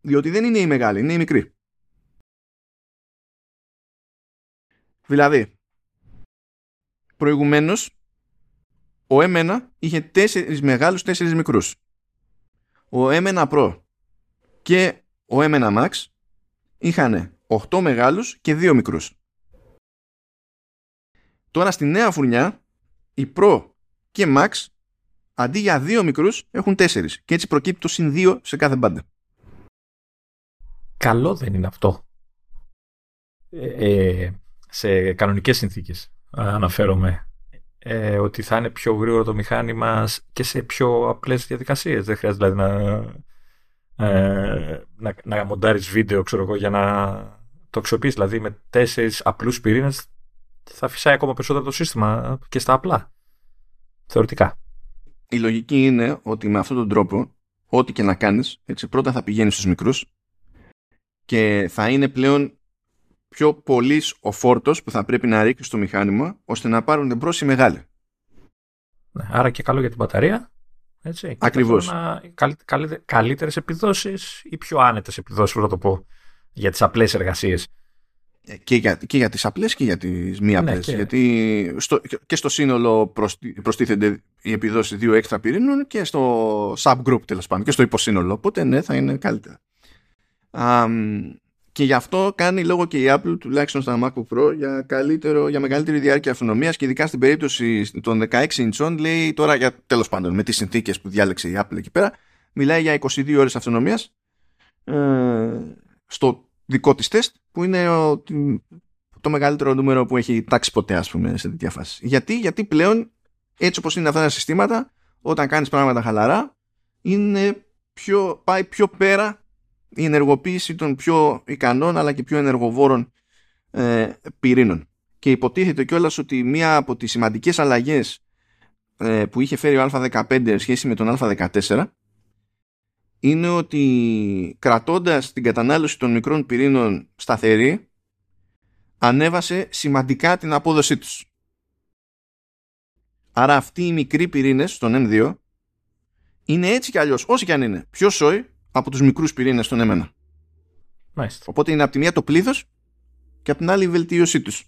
Διότι δεν είναι η μεγάλη, είναι η μικρή. Δηλαδή, προηγουμένως, ο M1 είχε τέσσερις μεγάλους, τέσσερις μικρούς. Ο M1 Pro και ο M1 Max είχαν 8 μεγάλους και 2 μικρούς. Τώρα στη νέα φουρνιά, οι Pro και Max αντί για 2 μικρούς έχουν 4 και έτσι προκύπτει το συν 2 σε κάθε μπάντα. Καλό δεν είναι αυτό. Ε, ε σε κανονικές συνθήκες αναφέρομαι ε, ότι θα είναι πιο γρήγορο το μηχάνημα και σε πιο απλές διαδικασίες. Δεν χρειάζεται δηλαδή να, ε, να, να μοντάρεις βίντεο ξέρω εγώ, για να το αξιοποιείς. Δηλαδή με τέσσερις απλούς πυρήνες θα φυσάει ακόμα περισσότερο το σύστημα και στα απλά. Θεωρητικά. Η λογική είναι ότι με αυτόν τον τρόπο ό,τι και να κάνεις έτσι, πρώτα θα πηγαίνεις στους μικρούς και θα είναι πλέον πιο πολύς ο φόρτος που θα πρέπει να ρίξει στο μηχάνημα ώστε να πάρουν εμπρό οι μεγάλοι. Ναι, άρα και καλό για την μπαταρία. Έτσι, Ακριβώς. Καλύτερες επιδόσεις ή πιο άνετες επιδόσεις, να το πω, για τις απλές εργασίες. Ε, και για, και για τις απλές και για τις μη ναι, απλές. Γιατί στο, και στο σύνολο προστίθενται η επιδόση δύο έξτρα πυρήνων και στο subgroup τέλος πάντων και στο υποσύνολο. Οπότε ναι, θα είναι καλύτερα. Και γι' αυτό κάνει λόγο και η Apple τουλάχιστον στα MacBook Pro για, καλύτερο, για μεγαλύτερη διάρκεια αυτονομίας και ειδικά στην περίπτωση των 16 inch λέει τώρα για τέλος πάντων με τις συνθήκες που διάλεξε η Apple εκεί πέρα μιλάει για 22 ώρες αυτονομίας ε, στο δικό της τεστ που είναι το μεγαλύτερο νούμερο που έχει τάξει ποτέ ας πούμε σε τέτοια φάση. Γιατί, Γιατί πλέον έτσι όπως είναι αυτά τα συστήματα όταν κάνεις πράγματα χαλαρά είναι πιο, πάει πιο πέρα η ενεργοποίηση των πιο ικανών αλλά και πιο ενεργοβόρων ε, πυρήνων. Και υποτίθεται κιόλας ότι μία από τις σημαντικές αλλαγές ε, που είχε φέρει ο Α15 σχέση με τον Α14 είναι ότι κρατώντας την κατανάλωση των μικρών πυρήνων σταθερή ανέβασε σημαντικά την απόδοσή τους. Άρα αυτοί οι μικροί πυρήνες στον M2 είναι έτσι κι αλλιώς, όσοι κι αν είναι, πιο σόι από τους μικρούς πυρήνες στον M1. Μάλιστα. Οπότε είναι από τη μία το πλήθος και από την άλλη η βελτίωσή τους.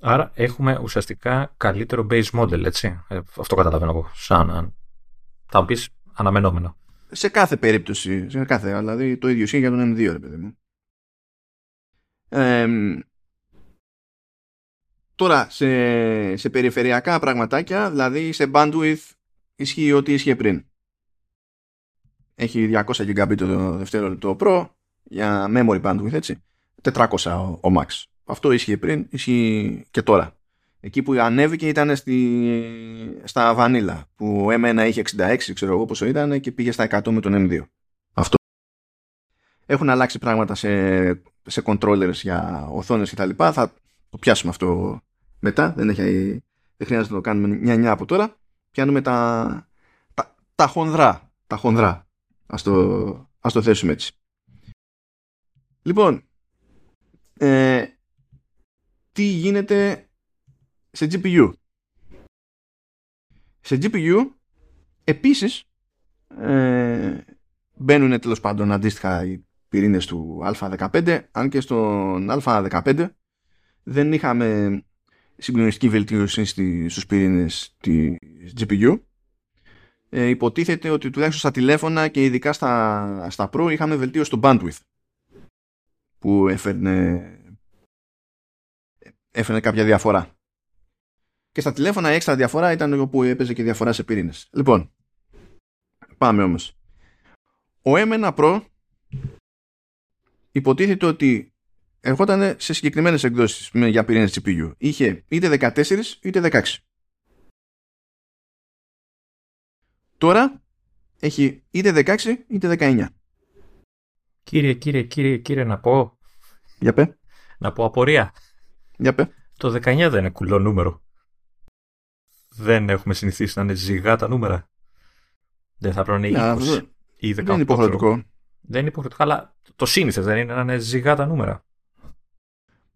Άρα έχουμε ουσιαστικά καλύτερο base model, έτσι. Ε, αυτό καταλαβαίνω εγώ, σαν θα μου πεις αναμενόμενο. Σε κάθε περίπτωση. Σε κάθε, δηλαδή το ίδιο ισχύει για τον M2, ρε παιδί μου. τώρα, σε, σε περιφερειακά πραγματάκια, δηλαδή σε bandwidth, ισχύει ό,τι ίσχυε πριν. Έχει 200 GB το δευτερόλεπτο Pro για memory bandwidth, έτσι. 400 ο, ο Max. Αυτό ίσχυε πριν, ισχύει και τώρα. Εκεί που ανέβηκε ήταν στη, στα Vanilla που M1 είχε 66 ξέρω εγώ πόσο ήταν και πήγε στα 100 με τον M2. Αυτό. Έχουν αλλάξει πράγματα σε, σε controllers για οθόνες και τα λοιπά. Θα το πιάσουμε αυτό μετά. Δεν, έχει, δεν χρειάζεται να το κάνουμε μια-μια από τώρα. Πιάνουμε τα, τα, τα χονδρά. Τα χονδρά. Ας το, ας το θέσουμε έτσι. Λοιπόν, ε, τι γίνεται σε GPU. Σε GPU επίσης ε, μπαίνουν τέλος πάντων αντίστοιχα οι πυρήνες του α15 αν και στον α15 δεν είχαμε συγκλονιστική βελτίωση στους πυρήνες της GPU ε, υποτίθεται ότι τουλάχιστον στα τηλέφωνα και ειδικά στα, στα Pro είχαμε βελτίωση στο bandwidth που έφερνε, έφερνε κάποια διαφορά και στα τηλέφωνα η έξτρα διαφορά ήταν όπου έπαιζε και διαφορά σε πυρήνες. Λοιπόν, πάμε όμως. Ο M1 Pro υποτίθεται ότι ερχόταν σε συγκεκριμένες εκδόσεις για πυρήνες GPU. Είχε είτε 14 είτε 16. Τώρα έχει είτε 16 είτε 19. Κύριε, κύριε, κύριε, κύριε, να πω. Για πέ. Να πω απορία. Για πέ. Το 19 δεν είναι κουλό νούμερο δεν έχουμε συνηθίσει να είναι ζυγά τα νούμερα. Δεν θα πρέπει να είναι 20 ή 18. Δεν είναι υποχρεωτικό. Δεν είναι υποχρεωτικό, αλλά το σύνηθες δεν είναι να είναι ζυγά τα νούμερα.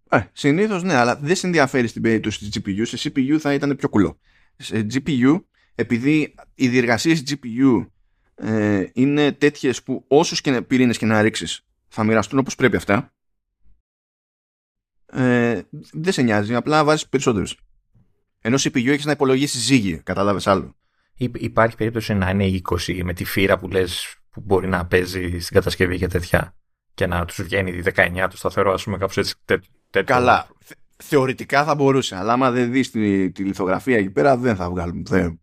Ε, Συνήθως ναι, αλλά δεν σε ενδιαφέρει στην περίπτωση της GPU. Σε CPU θα ήταν πιο κουλό. Σε GPU, επειδή οι διεργασίες GPU ε, είναι τέτοιες που όσους και πυρήνες και να ρίξεις θα μοιραστούν όπως πρέπει αυτά. Ε, δεν σε νοιάζει, απλά βάζεις περισσότερους. Ενώ CPU έχεις να υπολογίσεις ζύγι, κατάλαβες άλλο. Υπάρχει περίπτωση να είναι 20 με τη φύρα που λες που μπορεί να παίζει στην κατασκευή και τέτοια και να τους βγαίνει 19 το σταθερό, ας πούμε, κάπως έτσι. Τέτοιο. Καλά. Θεωρητικά θα μπορούσε, αλλά άμα δεν δεις τη, τη λιθογραφία εκεί πέρα, δεν θα βγάλουμε. Δεν...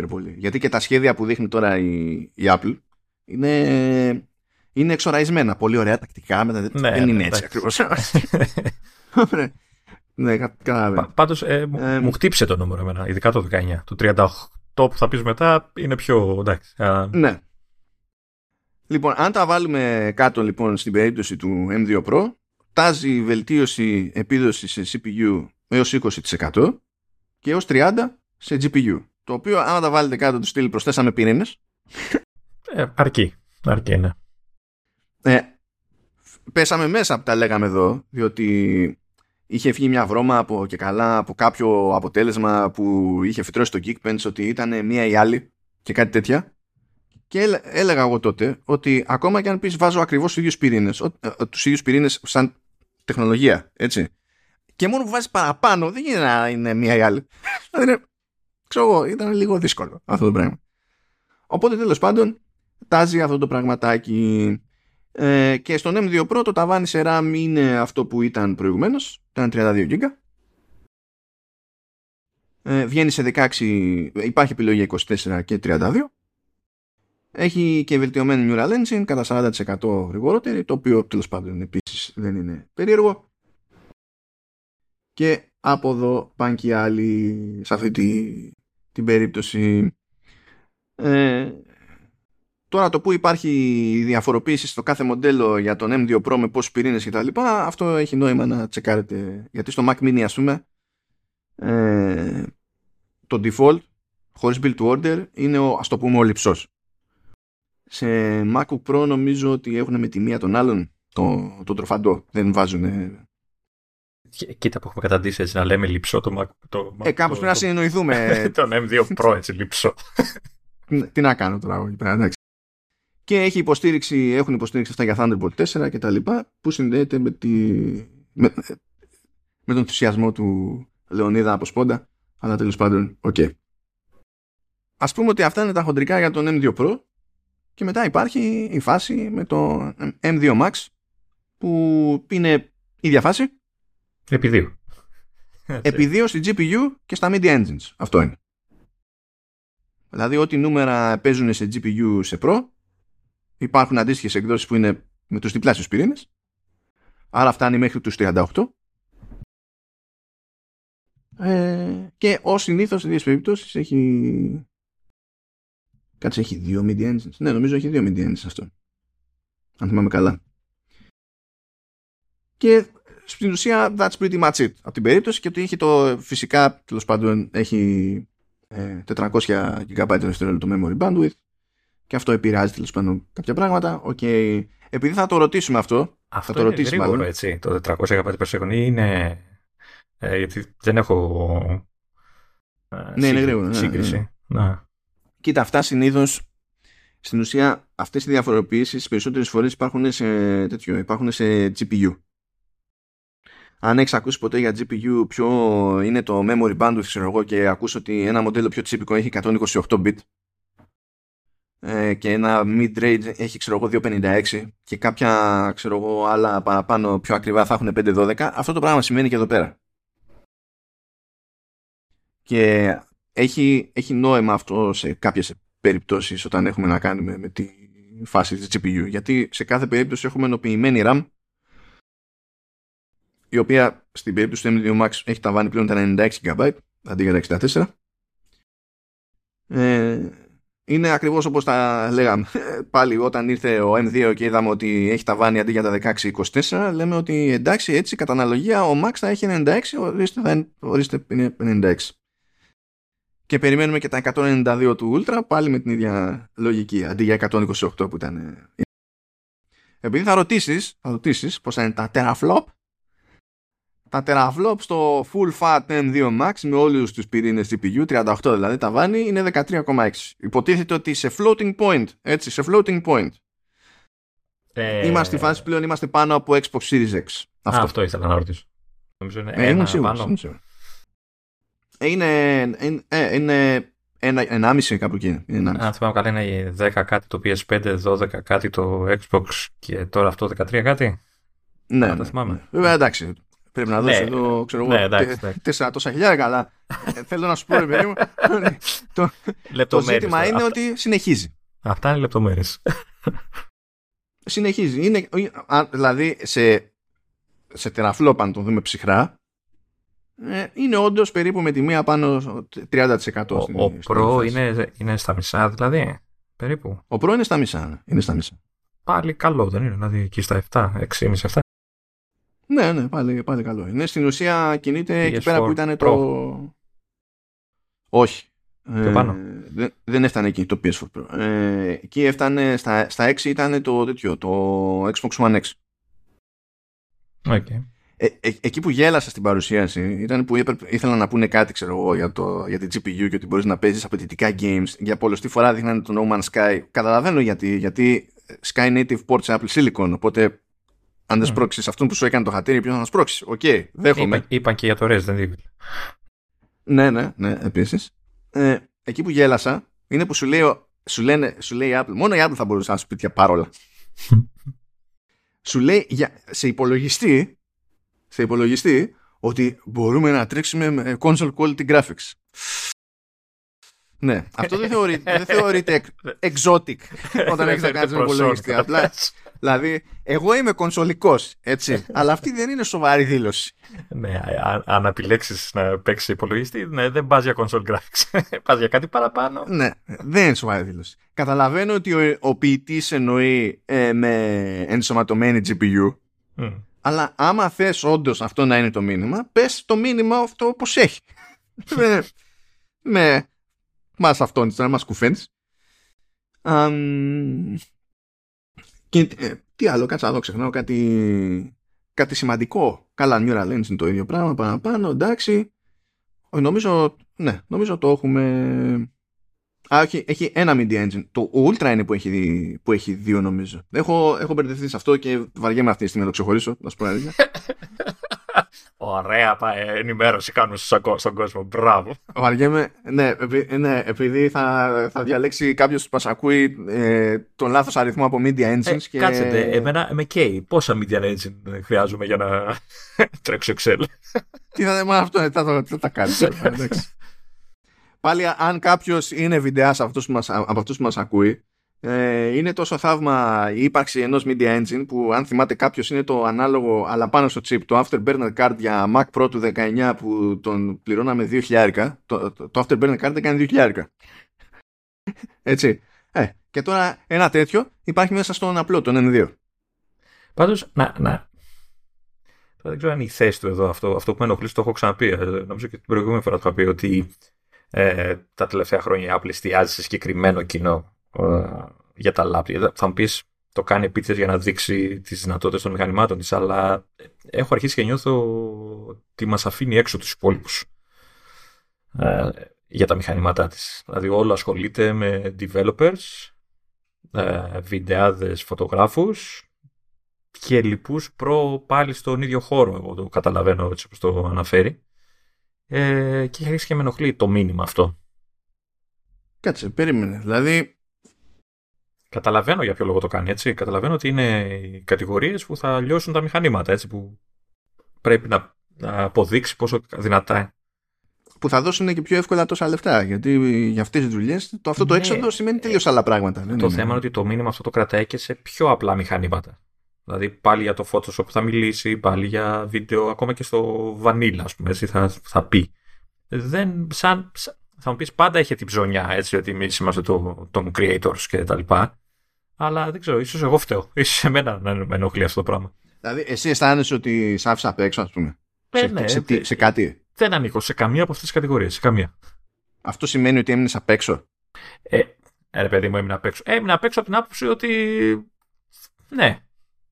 Πολύ. Γιατί και τα σχέδια που δείχνει τώρα η, η Apple είναι, είναι εξοραϊσμένα. Πολύ ωραία τακτικά. Ναι, δεν είναι έτσι ακριβώς. Ναι, καταλαβαίνω. Πάντως ε, ε, μου χτύπησε το νούμερο εμένα, ειδικά το 19. Το 38 που θα πεις μετά είναι πιο εντάξει. Ναι. Λοιπόν, αν τα βάλουμε κάτω λοιπόν στην περίπτωση του M2 Pro, τάζει βελτίωση επίδοσης σε CPU έως 20% και έως 30% σε GPU. Το οποίο, αν τα βάλετε κάτω τους στυλ προσθέσαμε πυρήνες. Ε, αρκεί. Αρκεί, ναι. Ε, πέσαμε μέσα που τα λέγαμε εδώ, διότι είχε βγει μια βρώμα από και καλά από κάποιο αποτέλεσμα που είχε φυτρώσει το Geekbench ότι ήταν μία ή άλλη και κάτι τέτοια. Και έλεγα εγώ τότε ότι ακόμα και αν πεις βάζω ακριβώς τους ίδιους πυρήνες, ε, τους ίδιους πυρήνες σαν τεχνολογία, έτσι. Και μόνο που βάζεις παραπάνω δεν γίνεται να είναι μία ή άλλη. Δηλαδή ξέρω εγώ, ήταν λίγο δύσκολο αυτό το πράγμα. Οπότε τέλος πάντων τάζει αυτό το πραγματάκι ε, και στον M2 Pro το ταβάνι σε RAM είναι αυτό που ήταν προηγουμένως, ήταν 32 GB. Ε, βγαίνει σε 16, υπάρχει επιλογή 24 και 32. Έχει και βελτιωμένη Neural Engine κατά 40% γρηγορότερη, το οποίο τέλος πάντων επίσης δεν είναι περίεργο. Και από εδώ πάνε και οι άλλοι σε αυτή τη, την περίπτωση. Ε, τώρα το που υπάρχει διαφοροποίηση στο κάθε μοντέλο για τον M2 Pro με πόσους πυρήνες και τα λοιπά, αυτό έχει νόημα να τσεκάρετε. Γιατί στο Mac Mini ας πούμε, ε, το default χωρίς build to order είναι ο, ας το πούμε ο λυψός. Σε MacBook Pro νομίζω ότι έχουν με τη μία των άλλων το, το τροφαντό. Δεν βάζουν Κοίτα που έχουμε καταντήσει έτσι να λέμε λειψό το Mac. Το, ε, κάπως πρέπει να συνεννοηθούμε. τον M2 Pro έτσι λειψό. Τι να κάνω τώρα, εντάξει. Και έχει υποστήριξη, έχουν υποστήριξη αυτά για Thunderbolt 4 και τα λοιπά, που συνδέεται με, τη, με, με τον ενθουσιασμό του Λεωνίδα από σπόντα, αλλά τέλος πάντων, OK. Okay. Ας πούμε ότι αυτά είναι τα χοντρικά για τον M2 Pro και μετά υπάρχει η φάση με το M2 Max που είναι ίδια φάση Επί δύο. Επί δύο στη GPU και στα media engines. Αυτό είναι. Δηλαδή ό,τι νούμερα παίζουν σε GPU σε Pro υπάρχουν αντίστοιχες εκδόσεις που είναι με τους διπλάσιους πυρήνες άρα φτάνει μέχρι τους 38 ε, και ως συνήθως σε δύο περιπτώσεις έχει κάτσε έχει δύο media engines ναι νομίζω έχει δύο media engines αυτό αν θυμάμαι καλά και στην ουσία that's pretty much it από την περίπτωση και ότι έχει το φυσικά τέλος πάντων έχει 400 GB δευτερόλεπτο memory bandwidth και αυτό επηρεάζει τέλος πάντων κάποια πράγματα. Okay. Επειδή θα το ρωτήσουμε αυτό. Αυτό θα το είναι ρωτήσει γρήγορο, μάλλον. έτσι. Το 400 GB per second είναι. Ε, γιατί δεν έχω. ε, Ναι, είναι σύγκρι- γρήγορο, ναι, Σύγκριση. Να. Κοίτα, αυτά συνήθως στην ουσία αυτές οι διαφοροποιήσεις περισσότερες φορές υπάρχουν σε τέτοιο, υπάρχουν σε GPU. Αν έχεις ακούσει ποτέ για GPU ποιο είναι το memory bandwidth, ξέρω εγώ, και ακούς ότι ένα μοντέλο πιο τσίπικο έχει 128 bit ε, και ένα mid-range έχει, ξέρω εγώ, 256 και κάποια, ξέρω εγώ, άλλα παραπάνω πιο ακριβά θα έχουν 512, αυτό το πράγμα σημαίνει και εδώ πέρα. Και έχει, έχει νόημα αυτό σε κάποιες περιπτώσεις όταν έχουμε να κάνουμε με τη φάση της GPU γιατί σε κάθε περίπτωση έχουμε ενοποιημένη RAM η οποία στην περίπτωση του M2 Max έχει ταβάνει πλέον τα 96 GB αντί για τα 64 ε, είναι ακριβώς όπως τα λέγαμε. Πάλι όταν ήρθε ο M2 και είδαμε ότι έχει ταβάνει αντί για τα 16-24 λέμε ότι εντάξει έτσι κατά αναλογία ο Max θα έχει 96 ορίστε, θα είναι, ορίστε είναι 96 και περιμένουμε και τα 192 του Ultra πάλι με την ίδια λογική αντί για 128 που ήταν ε, επειδή θα ρωτήσεις θα ρωτήσεις πως θα είναι τα teraflop τα teraflop στο full fat M2 Max με όλους τους πυρήνες CPU 38 δηλαδή τα βάνει είναι 13,6 υποτίθεται ότι σε floating point έτσι σε floating point Ε, είμαστε στη φάση πλέον είμαστε πάνω από Xbox Series X Αυτό, αυτό αυτό ήθελα να ρωτήσω. Νομίζω είναι ε, ένα ήμουν σίγουρος, πάνω. ήμουν σίγουρος. Ε, είναι, είναι, ε, είναι ένα, ενάμιση κάπου εκεί. Είναι ενάμιση. Αν θυμάμαι καλά είναι 10 κάτι το PS5, 12 κάτι το Xbox και τώρα αυτό 13 κάτι. ναι, τα ναι, θυμάμαι. ναι. Βέβαια εντάξει. Πρέπει να δώσω Ναι. εδώ, ξέρω Ναι, εγώ, εντάξει, τε- εντάξει. τέσσερα τόσα χιλιάρικα, αλλά ε, θέλω να σου πω, ρε παιδί μου, το, το Λεπτομέρειες ζήτημα τώρα. είναι Αυτά- ότι συνεχίζει. Αυτά είναι λεπτομέρειες. Συνεχίζει. Είναι, α, δηλαδή, σε, σε τεραφλόπ, αν το δούμε ψυχρά, ε, είναι όντως περίπου με τη μία πάνω στο 30%. Ο, στην- ο στην Pro φάση. είναι, είναι στα μισά δηλαδή. Περίπου. Ο Pro είναι στα μισά. ναι. Είναι στα μισά. Πάλι καλό δεν είναι. Δηλαδή εκεί στα 7, 6,5-7. Ναι, ναι, πάλι, πάλι καλό. Είναι στην ουσία κινείται εκεί πέρα PS4 που ήταν το. Όχι. Πιο πάνω. δεν, δεν έφτανε εκεί το PS4 Pro. Ε, εκεί έφτανε στα, στα 6 ήταν το τέτοιο, το Xbox One X. Okay. Ε, ε, εκεί που γέλασα στην παρουσίαση ήταν που έπρεπε, ήθελα να πούνε κάτι ξέρω εγώ, για, το, για την GPU και ότι μπορείς να παίζεις απαιτητικά games. Για πολλοστή φορά δείχνανε το No Man's Sky. Καταλαβαίνω γιατί. Γιατί έχει native port σε Apple Silicon. Οπότε αν δεν Mm. σπρώξεις αυτόν που σου έκανε το χατήρι, ποιον θα σπρώξεις; Οκ, δέχομαι. Είπα, είπαν και για το Resident Evil. Ναι, ναι, ναι, επίσης. ε, εκεί που γέλασα είναι που σου λέει, σου λένε, σου λέει η Apple, μόνο η Apple θα μπορούσε να σου πει τέτοια παρόλα. σου λέει για, σε υπολογιστή, σε υπολογιστή ότι μπορούμε να τρέξουμε με console quality graphics. Ναι, αυτό δεν θεωρείται, δεν θεωρείται exotic όταν έχεις να κάνεις με υπολογιστή. Απλά, δηλαδή, εγώ είμαι κονσολικός, έτσι, αλλά αυτή δεν είναι σοβαρή δήλωση. Ναι, αν επιλέξεις να παίξεις υπολογιστή, ναι, δεν πας για console graphics. πας για κάτι παραπάνω. Ναι, δεν είναι σοβαρή δήλωση. Καταλαβαίνω ότι ο, ο ποιητής εννοεί ε, με ενσωματωμένη GPU. Αλλά άμα θες όντως αυτό να είναι το μήνυμα, πες το μήνυμα αυτό όπως έχει. με, με μας αυτόν, να μας κουφέντς. Και ε, τι άλλο, κάτσα εδώ ξεχνάω κάτι, κάτι σημαντικό. Καλά, Neural Lens είναι το ίδιο πράγμα παραπάνω, εντάξει. Νομίζω, ναι, νομίζω το έχουμε... Α, όχι, έχει ένα media engine. Το Ultra είναι που έχει, που έχει δύο νομίζω. Έχω, έχω μπερδευτεί σε αυτό και βαριέμαι αυτή τη στιγμή να το ξεχωρίσω, να σου πω Ωραία ενημέρωση κάνουμε στον κόσμο. Μπράβο. Βαριέμαι, ναι, ναι, επειδή θα, θα διαλέξει κάποιος που μας ακούει ε, τον λάθος αριθμό από media engines. Ε, και... Κάτσετε, εμένα με καίει. Πόσα media engine χρειάζομαι για να τρέξω Excel; Τι θα μα αυτό, θα, θα, θα τα κάνεις. Πάλι, αν κάποιος είναι βιντεάς από αυτούς που μας ακούει, ε, είναι τόσο θαύμα η ύπαρξη ενός media engine που αν θυμάται κάποιος είναι το ανάλογο αλλά πάνω στο chip το Afterburner Card για Mac Pro του 19 που τον πληρώναμε 2.000 το, το, το Afterburner Card έκανε 2.000 έτσι. Ε, και τώρα ένα τέτοιο υπάρχει μέσα στον απλό τον N2 πάντως να, να. Δεν ξέρω αν η θέση του εδώ αυτό, αυτό που με ενοχλεί το έχω ξαναπεί. Ε, νομίζω και την προηγούμενη φορά το είχα πει ότι ε, τα τελευταία χρόνια η Apple εστιάζει σε συγκεκριμένο κοινό. ε, για τα λάπτοπ. Θα μου πεις, το κάνει επίτηδες για να δείξει τις δυνατότητες των μηχανημάτων της, αλλά έχω αρχίσει και νιώθω ότι μας αφήνει έξω τους υπόλοιπους ε, για τα μηχανήματά της. Δηλαδή, όλο ασχολείται με developers, ε, βιντεάδες φωτογράφους και λοιπούς προ πάλι στον ίδιο χώρο. Εγώ το καταλαβαίνω έτσι όπως το αναφέρει. Ε, και έχει αρχίσει και με ενοχλεί το μήνυμα αυτό. Κάτσε, περίμενε. Δηλαδή, Καταλαβαίνω για ποιο λόγο το κάνει έτσι. Καταλαβαίνω ότι είναι οι κατηγορίες που θα λιώσουν τα μηχανήματα έτσι. Που πρέπει να, να αποδείξει πόσο δυνατά είναι. Που θα δώσουν και πιο εύκολα τόσα λεφτά. Γιατί για αυτές τις δουλειές το, αυτό το ναι. έξοδο σημαίνει τελείως άλλα πράγματα. Το θέμα είναι ότι το μήνυμα αυτό το κρατάει και σε πιο απλά μηχανήματα. Δηλαδή πάλι για το Photoshop θα μιλήσει, πάλι για βίντεο, ακόμα και στο Vanilla, ας πούμε, έτσι θα, θα πει. Δεν, σαν, θα μου πεις πάντα έχει την ψωνιά, έτσι, ότι εμείς είμαστε το, των creators και τα λοιπά. Αλλά δεν ξέρω, ίσως εγώ φταίω. σω εμένα να με ενοχλεί αυτό το πράγμα. Δηλαδή, εσύ αισθάνεσαι ότι σ' άφησα απ' έξω, ας πούμε; Ε, σε, ναι, σε, σε, σε, κάτι; Δεν ανήκω σε καμία από αυτές τις κατηγορίες. Σε καμία. Αυτό σημαίνει ότι έμεινες απ' έξω; Ε, ε, ρε παιδί μου, έμεινα απ' έξω. Ε, έμεινα απ' έξω από την άποψη ότι. Ναι.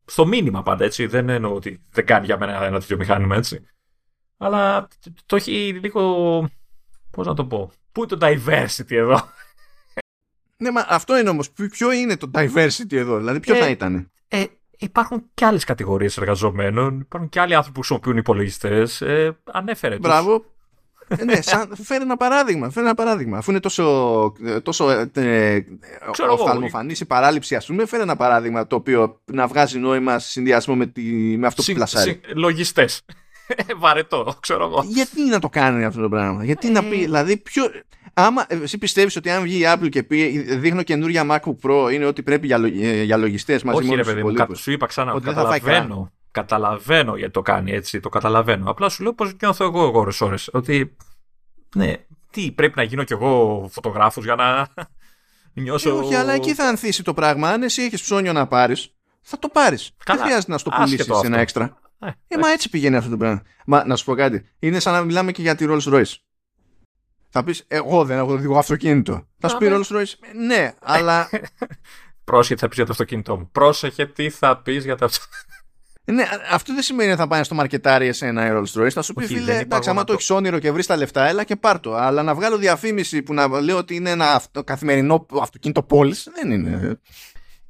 Στο μήνυμα πάντα έτσι. Δεν εννοώ ότι δεν κάνει για μένα ένα τέτοιο μηχάνημα έτσι. Αλλά το έχει λίγο. Πώς να το πω. Πού είναι το diversity εδώ; Ναι, μα αυτό είναι όμως. Ποιο είναι το diversity εδώ, δηλαδή ποιο ε, θα ήταν. Ε, υπάρχουν και άλλες κατηγορίες εργαζομένων. Υπάρχουν και άλλοι άνθρωποι που χρησιμοποιούν υπολογιστές. Ε, ανέφερε. Μπράβο. ε, ναι, σαν, φέρε ένα παράδειγμα. Φέρε ένα παράδειγμα. Αφού είναι τόσο, τόσο ε, ε οφθαλμοφανής η παράληψη, ας πούμε, φέρε ένα παράδειγμα το οποίο να βγάζει νόημα σε συνδυασμό με, τη, με αυτό που πλασάρει. Λογιστές. Βαρετό, ξέρω εγώ. Γιατί να το κάνει αυτό το πράγμα, Γιατί να πει, δηλαδή, ποιο, άμα εσύ πιστεύεις ότι αν βγει η Apple και πει δείχνω καινούρια MacBook Pro είναι ότι πρέπει για, ε, για λογιστές μαζί Όχι, ρε παιδί μου, σου είπα ξανά ότι καταλαβαίνω. Καταλαβαίνω γιατί το κάνει έτσι, το καταλαβαίνω. Απλά σου λέω πώς νιώθω εγώ ώρες ώρες. Ότι ναι, τι πρέπει να γίνω κι εγώ φωτογράφος για να νιώσω. Ε, όχι, αλλά εκεί θα ανθίσει το πράγμα. Αν εσύ έχεις ψώνιο να πάρεις, θα το πάρεις. Δεν χρειάζεται να στο πουλήσεις ένα έξτρα. Ε, ε, μα έτσι πηγαίνει αυτό το πράγμα. Μα να σου πω κάτι. Είναι σαν να μιλάμε και για τη Rolls Royce. Θα πεις, Εγώ δεν έχω οδηγό αυτοκίνητο. Θα σου πει Rolls Royce, Ναι, αλλά. Πρόσεχε τι θα πεις για το αυτοκίνητό μου. Πρόσεχε τι θα πεις για το αυτοκίνητο. Ναι, αυτό δεν σημαίνει ότι θα πάει στο μαρκετάρι εσένα η Rolls Royce. Θα σου πει, φίλε, εντάξει, άμα το έχεις όνειρο και βρεις τα λεφτά, έλα και πάρτο. Αλλά να βγάλω διαφήμιση που να λέω ότι είναι ένα αυτο, καθημερινό αυτοκίνητο πόλη, δεν είναι.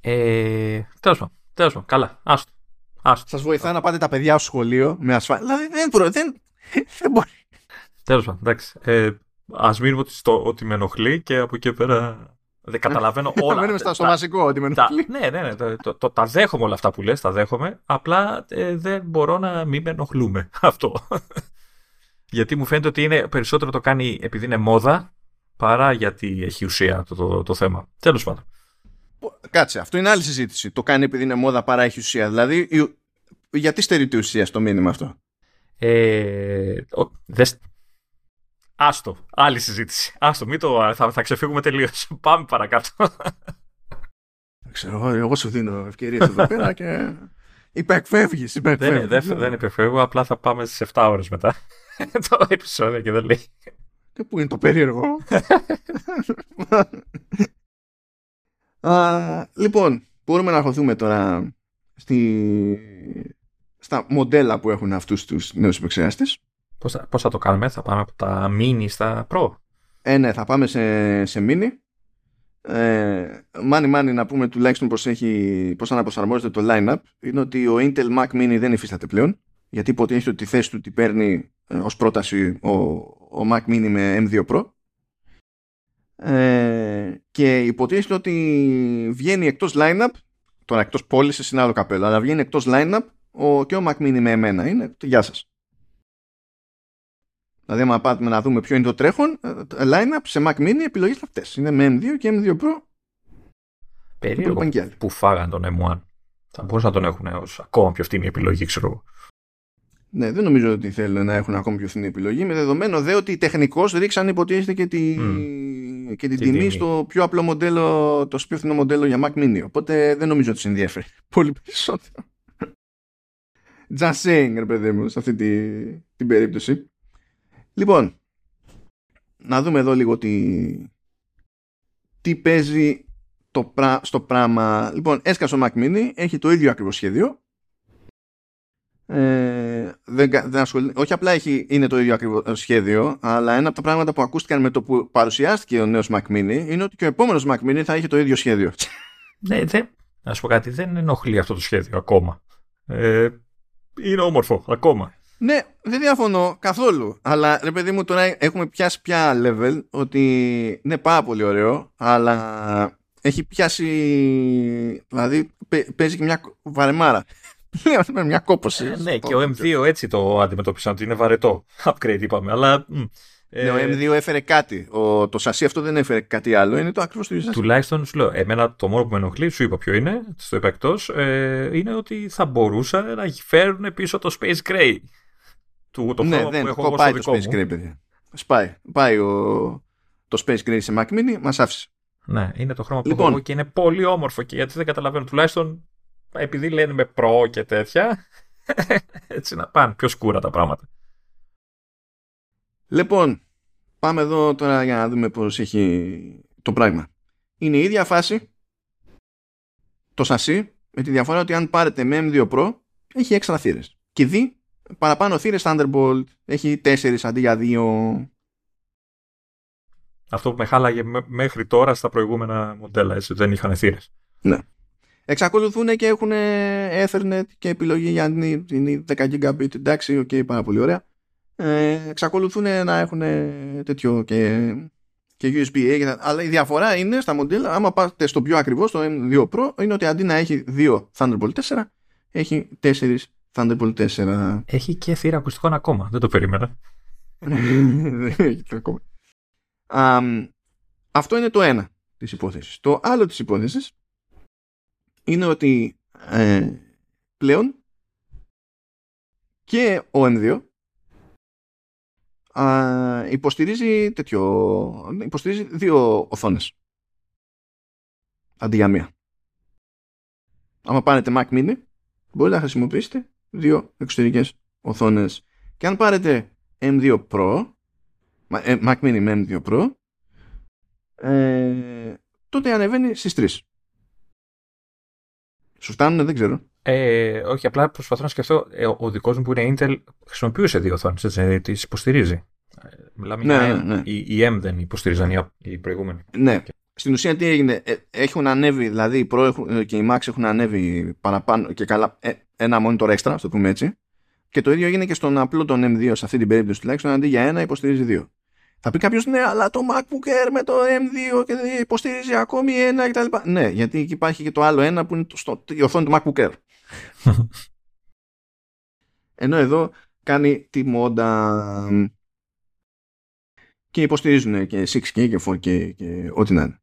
Ε, Τέλος πάντων. Τέλος Καλά. Άστο. Σας βοηθά να πάτε τα παιδιά στο σχολείο με ασφάλεια. Δηλαδή δεν, δεν, δεν μπορεί. Τέλος πάντων. Εντάξει. Ε, ας μείνουμε ότι, στο, ότι με ενοχλεί και από εκεί πέρα δεν καταλαβαίνω όλα. Μένουμε στα, στο βασικό ότι με τα, ενοχλεί. ναι, ναι, ναι. Το, το, το- τα δέχομαι όλα αυτά που λες, τα δέχομαι. Απλά ε, δεν μπορώ να μην με ενοχλούμε. Αυτό. γιατί μου φαίνεται ότι είναι, περισσότερο το κάνει επειδή είναι μόδα παρά γιατί έχει ουσία το, το, το θέμα. Τέλος πάντων. Κάτσε, αυτό είναι άλλη συζήτηση. Το κάνει επειδή είναι μόδα παρά έχει ουσία. Δηλαδή, η- γιατί στερείται ουσία στο μήνυμα αυτό; Ε, ο- δες- Άστο, άλλη συζήτηση. Άστο, μην το, θα, θα ξεφύγουμε τελείως. Πάμε παρακάτω. Δεν ξέρω, εγώ- εγώ σου δίνω ευκαιρίες εδώ πέρα και. Υπεκφεύγεις, δεν, υπεκφεύγεις. δεν, δεν υπερφεύγω, απλά θα πάμε στις 7 ώρες μετά. το επεισόδιο και δεν λέει. Και πού είναι το περίεργο; Α, λοιπόν, μπορούμε να αρχωθούμε τώρα στη... στα μοντέλα που έχουν αυτούς τους νέους επεξεργαστές. Πώς θα, πώς θα το κάνουμε, θα πάμε από τα mini στα pro. Ε, ναι, θα πάμε σε, σε mini. Ε, μάνι μάνι να πούμε τουλάχιστον πως, έχει, πως αναπροσαρμόζεται το line-up είναι ότι ο Intel Mac Mini δεν υφίσταται πλέον γιατί υποτίθεται ότι τη θέση του την παίρνει ε, ως πρόταση ο, ο Mac Mini με M2 Pro ε, και υποτίθεται ότι βγαίνει εκτός line-up τώρα εκτός πώλησης είναι άλλο καπέλο αλλά βγαίνει εκτός line-up ο, και ο Mac Mini με εμένα είναι γεια σας Δηλαδή, άμα πάμε να δούμε ποιο είναι το τρέχον, ε, το line-up σε Mac Mini επιλογές είναι αυτές. Είναι με M2 και M2 Pro. Περίεργο πάνε και άλλοι. που φάγαν τον M1. Θα μπορούσαν να τον έχουν ως ακόμα πιο φτηνή επιλογή, ξέρω εγώ. Ναι, δεν νομίζω ότι θέλουν να έχουν ακόμη πιο φθηνή επιλογή. Με δεδομένο δε ότι τεχνικώς ρίξαν υποτίθεται και, τη... Μμ. και την Τη τιμή τιμή. στο πιο απλό μοντέλο, το πιο φθηνό μοντέλο για Mac Mini. Οπότε δεν νομίζω ότι σε ενδιαφέρει πολύ περισσότερο. Just saying, ρε παιδί μου, σε αυτή τη, την περίπτωση. Λοιπόν, να δούμε εδώ λίγο τι, τι παίζει το, πρά- στο πράγμα. Λοιπόν, έσκασε ο Mac Mini, έχει το ίδιο ακριβώς σχέδιο. Ε, δεν, κα- δεν ασχολεί- όχι απλά έχει, είναι το ίδιο ακριβώς σχέδιο, αλλά ένα από τα πράγματα που ακούστηκαν με το που παρουσιάστηκε ο νέος Mac Mini είναι ότι και ο επόμενος Mac Mini θα έχει το ίδιο σχέδιο. Ναι, δεν, να σου πω κάτι, δεν ενοχλεί αυτό το σχέδιο ακόμα. Ε, είναι όμορφο, ακόμα. Ναι, δεν διαφωνώ καθόλου. Αλλά ρε παιδί μου, τώρα έχουμε πιάσει πια level ότι είναι πάρα πολύ ωραίο, αλλά έχει πιάσει. Δηλαδή παι- παίζει και μια βαρεμάρα. Λέω με μια κόποση. Ε, ναι, και ο M2 έτσι το αντιμετώπισαν, ότι είναι βαρετό. Upgrade είπαμε, αλλά... μ, ε, Ναι, ο M2 έφερε κάτι. Ο, το σασί αυτό δεν έφερε κάτι άλλο. Είναι το ακριβώς το ίδιο σασί. Τουλάχιστον σου λέω, εμένα το μόνο που με ενοχλεί, σου είπα ποιο είναι, στο είπα εκτός, ε, είναι ότι θα μπορούσαν να φέρουν πίσω το Space Gray. Του, το ναι, χρώμα δεν που έχω το εγώ στο πάει το δικό Space μου. Gray, παιδιά. Σπάει. Πάει ο, το Space Gray σε Mac Mini, μας άφησε. Ναι, είναι το χρώμα που Λοιπόν. έχω εγώ και είναι πολύ όμορφο και γιατί δεν καταλαβαίνω. Τουλάχιστον επειδή λένε με Pro και τέτοια, έτσι να πάνε πιο σκούρα τα πράγματα. Λοιπόν, πάμε εδώ τώρα για να δούμε πώς έχει το πράγμα. Είναι η ίδια φάση το σασί με τη διαφορά ότι αν πάρετε με M2 Pro έχει έξτρα θύρες. Και δη παραπάνω θύρες Thunderbolt έχει τέσσερις αντί για δύο. Αυτό που με χάλαγε μέ- μέχρι τώρα στα προηγούμενα μοντέλα, έτσι, δεν είχαν θύρες. Εξακολουθούν και έχουν Ethernet και επιλογή για την την 10 Gigabit. Εντάξει, οκ, πάρα πολύ ωραία. Ε, εξακολουθούν να έχουν τέτοιο και, και USB-A. και τα- Αλλά η διαφορά είναι στα μοντέλα, άμα πάτε στο πιο ακριβό, στο M2 Pro, είναι ότι αντί να έχει δύο Thunderbolt 4, έχει τέσσερις Thunderbolt 4. Έχει και θύρα ακουστικών ακόμα, δεν το περίμενα. Δεν έχει το ακόμα. Αμ, αυτό είναι το ένα της υπόθεσης. Το άλλο της υπόθεσης είναι ότι ε, πλέον και ο M2 α, υποστηρίζει τέτοιο υποστηρίζει δύο οθόνες αντί για μία. Άμα πάρετε Mac Mini μπορείτε να χρησιμοποιήσετε δύο εξωτερικές οθόνες και αν πάρετε M2 Pro μα- ε, Mac Mini με M2 Pro ε, τότε ανεβαίνει στις 3 σου φτάνουν δεν ξέρω Ε, όχι, απλά προσπαθώ να σκεφτώ. Ε, ο, ο δικός μου που είναι Intel χρησιμοποιούσε δύο οθόνες, έτσι, τις υποστηρίζει. Ε, Μιλάμε Ναι, για ναι, M. ναι. Οι, οι M δεν υποστηρίζαν οι, οι προηγούμενοι. Ναι. Στην ουσία τι έγινε, ε, έχουν ανέβει, δηλαδή οι Pro έχουν- ε, και οι Max έχουν ανέβει παραπάνω και καλά ε, ένα monitor extra, στο πούμε έτσι. Και το ίδιο έγινε και στον απλό τον M2 σε αυτή την περίπτωση τουλάχιστον, αντί για ένα υποστηρίζει δύο. Θα πει κάποιος ναι, αλλά το MacBook Air με το M2 και υποστηρίζει ακόμη ένα κτλ. Ναι, γιατί εκεί υπάρχει και το άλλο ένα που είναι στο, η οθόνη του MacBook Air. Ενώ εδώ κάνει τη μόντα και υποστηρίζουν και 6K και 4K και ό,τι να είναι.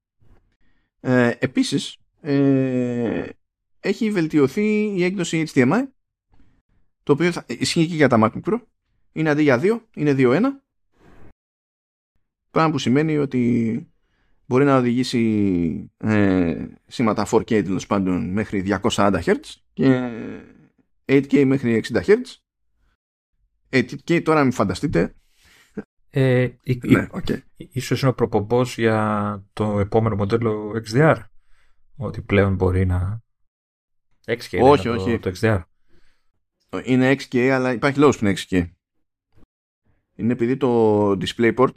Ε, επίσης, ε, έχει βελτιωθεί η έκδοση HDMI το οποίο θα, ισχύει και για τα MacBook Pro. Είναι αντί για 2, είναι 2-1. Πράγμα που σημαίνει ότι μπορεί να οδηγήσει ε, σήματα 4K τέλος πάντων μέχρι 240 Hz και 8K μέχρι 60 Hz. 8K τώρα μην φανταστείτε. Ε, ναι, okay. Ίσως είναι ο προπομπός για το επόμενο μοντέλο XDR. Ότι πλέον μπορεί να... 6K όχι, όχι. το XDR. Είναι 6K, αλλά υπάρχει λόγος που είναι 6K. Είναι επειδή το DisplayPort,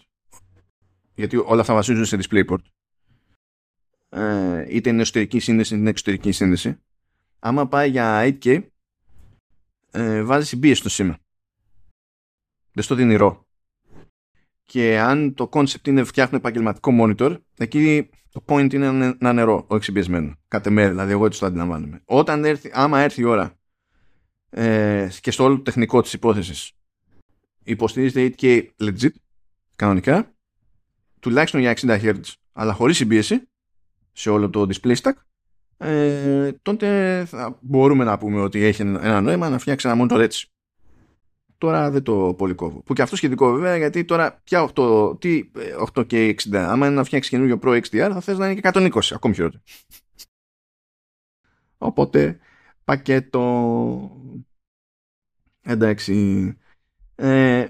γιατί όλα αυτά βασίζονται σε DisplayPort, ε, είτε είναι εσωτερική σύνδεση είτε είναι εξωτερική σύνδεση, άμα πάει για 8K, ε, βάζει συμπίεση στο σήμα. Δεν στο δίνει ρο. Και αν το concept είναι φτιάχνω επαγγελματικό monitor, εκεί το point είναι να νερό, όχι συμπιεσμένο. Κάτε μέρα, δηλαδή εγώ έτσι το αντιλαμβάνομαι. Όταν έρθει, άμα έρθει η ώρα ε, και στο όλο το τεχνικό της υπόθεσης υποστηρίζεται 8K legit κανονικά τουλάχιστον για 60 Hz αλλά χωρίς συμπίεση σε όλο το display stack ε, τότε θα μπορούμε να πούμε ότι έχει ένα νόημα να φτιάξει ένα monitor έτσι. Τώρα δεν το πολύ κόβω. Που και αυτό σχετικό βέβαια γιατί τώρα πια 8, τι 8K 60. Άμα είναι να φτιάξει καινούριο Pro XDR θα θες να είναι και 120 ακόμη χειρότερο. Οπότε πακέτο. Εντάξει. Ε,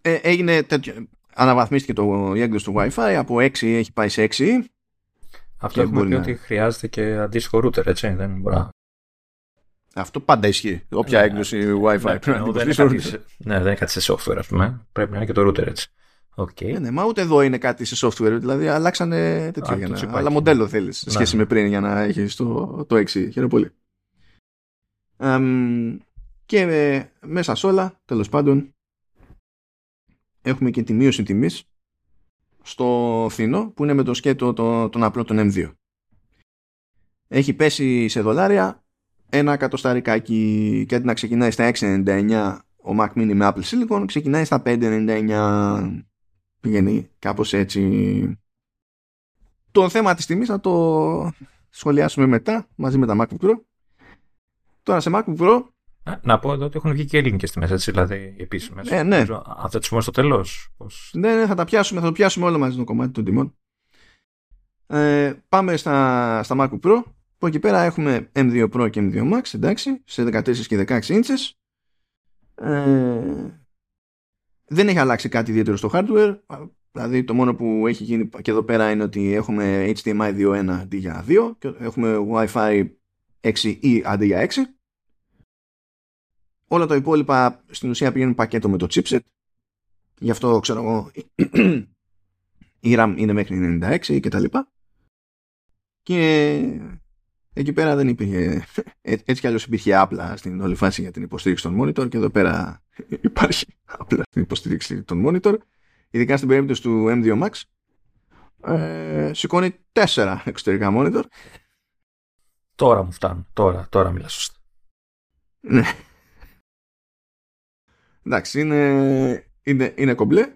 ε, έγινε τέτοιο. Αναβαθμίστηκε το, η έκδοση του Wi-Fi. Από 6 έχει πάει σε 6. Αυτό έχουμε πει να... ότι χρειάζεται και αντίστοιχο router, έτσι. Δεν μπορεί Αυτό πάντα ισχύει. Όποια ναι, έκδοση Wi-Fi ναι, πρέπει να δεν κάτι, Ναι, δεν είναι κάτι σε software, ας πούμε. Πρέπει να είναι και το router έτσι. Okay. Ναι, ναι, μα ούτε εδώ είναι κάτι σε software. Δηλαδή αλλάξανε τέτοιο. για να... Αλλά μοντέλο θέλεις σε σχέση με πριν για να έχεις το, το 6. Χαίρομαι πολύ και μέσα σε όλα, τέλος πάντων, έχουμε και τη μείωση τιμής στο φθηνό που είναι με το σκέτο τον απλό τον M2. Έχει πέσει σε δολάρια ένα εκατοσταρικάκι και αντί να ξεκινάει στα 6,99 ο Mac Mini με Apple Silicon ξεκινάει στα 5,99 πηγαίνει κάπως έτσι το θέμα της τιμής θα το σχολιάσουμε μετά μαζί με τα MacBook Pro Τώρα σε MacBook Pro. Να πω εδώ ότι έχουν βγει και ελληνικές τιμές, έτσι, δηλαδή επίσημες. Ε, ναι. Αν θα τι πούμε στο τέλος. Πώς... Ναι, ναι, θα τα πιάσουμε, θα το πιάσουμε όλο μαζί το κομμάτι των τιμών. Ε, πάμε στα, στα MacBook Pro. Που εκεί πέρα έχουμε M2 Pro και M2 Max, εντάξει, σε 14 και 16 inches. Ε, δεν έχει αλλάξει κάτι ιδιαίτερο στο hardware. Δηλαδή το μόνο που έχει γίνει και εδώ πέρα είναι ότι έχουμε HDMI 2.1 αντί για 2 και έχουμε Wi-Fi 6 ή αντί για 6. Όλα τα υπόλοιπα στην ουσία πηγαίνουν πακέτο με το chipset. Γι' αυτό ξέρω εγώ η RAM είναι μέχρι 96 και τα λοιπά. Και εκεί πέρα δεν υπήρχε, έτσι κι αλλιώς υπήρχε απλά στην όλη φάση για την υποστήριξη των monitor και εδώ πέρα υπάρχει απλά στην υποστήριξη των monitor. Ειδικά στην περίπτωση του M2 Max ε, σηκώνει 4 εξωτερικά monitor Τώρα μου φτάνουν. Τώρα, τώρα μιλάς σωστά. Ναι. Εντάξει, είναι, είναι, είναι κομπλέ.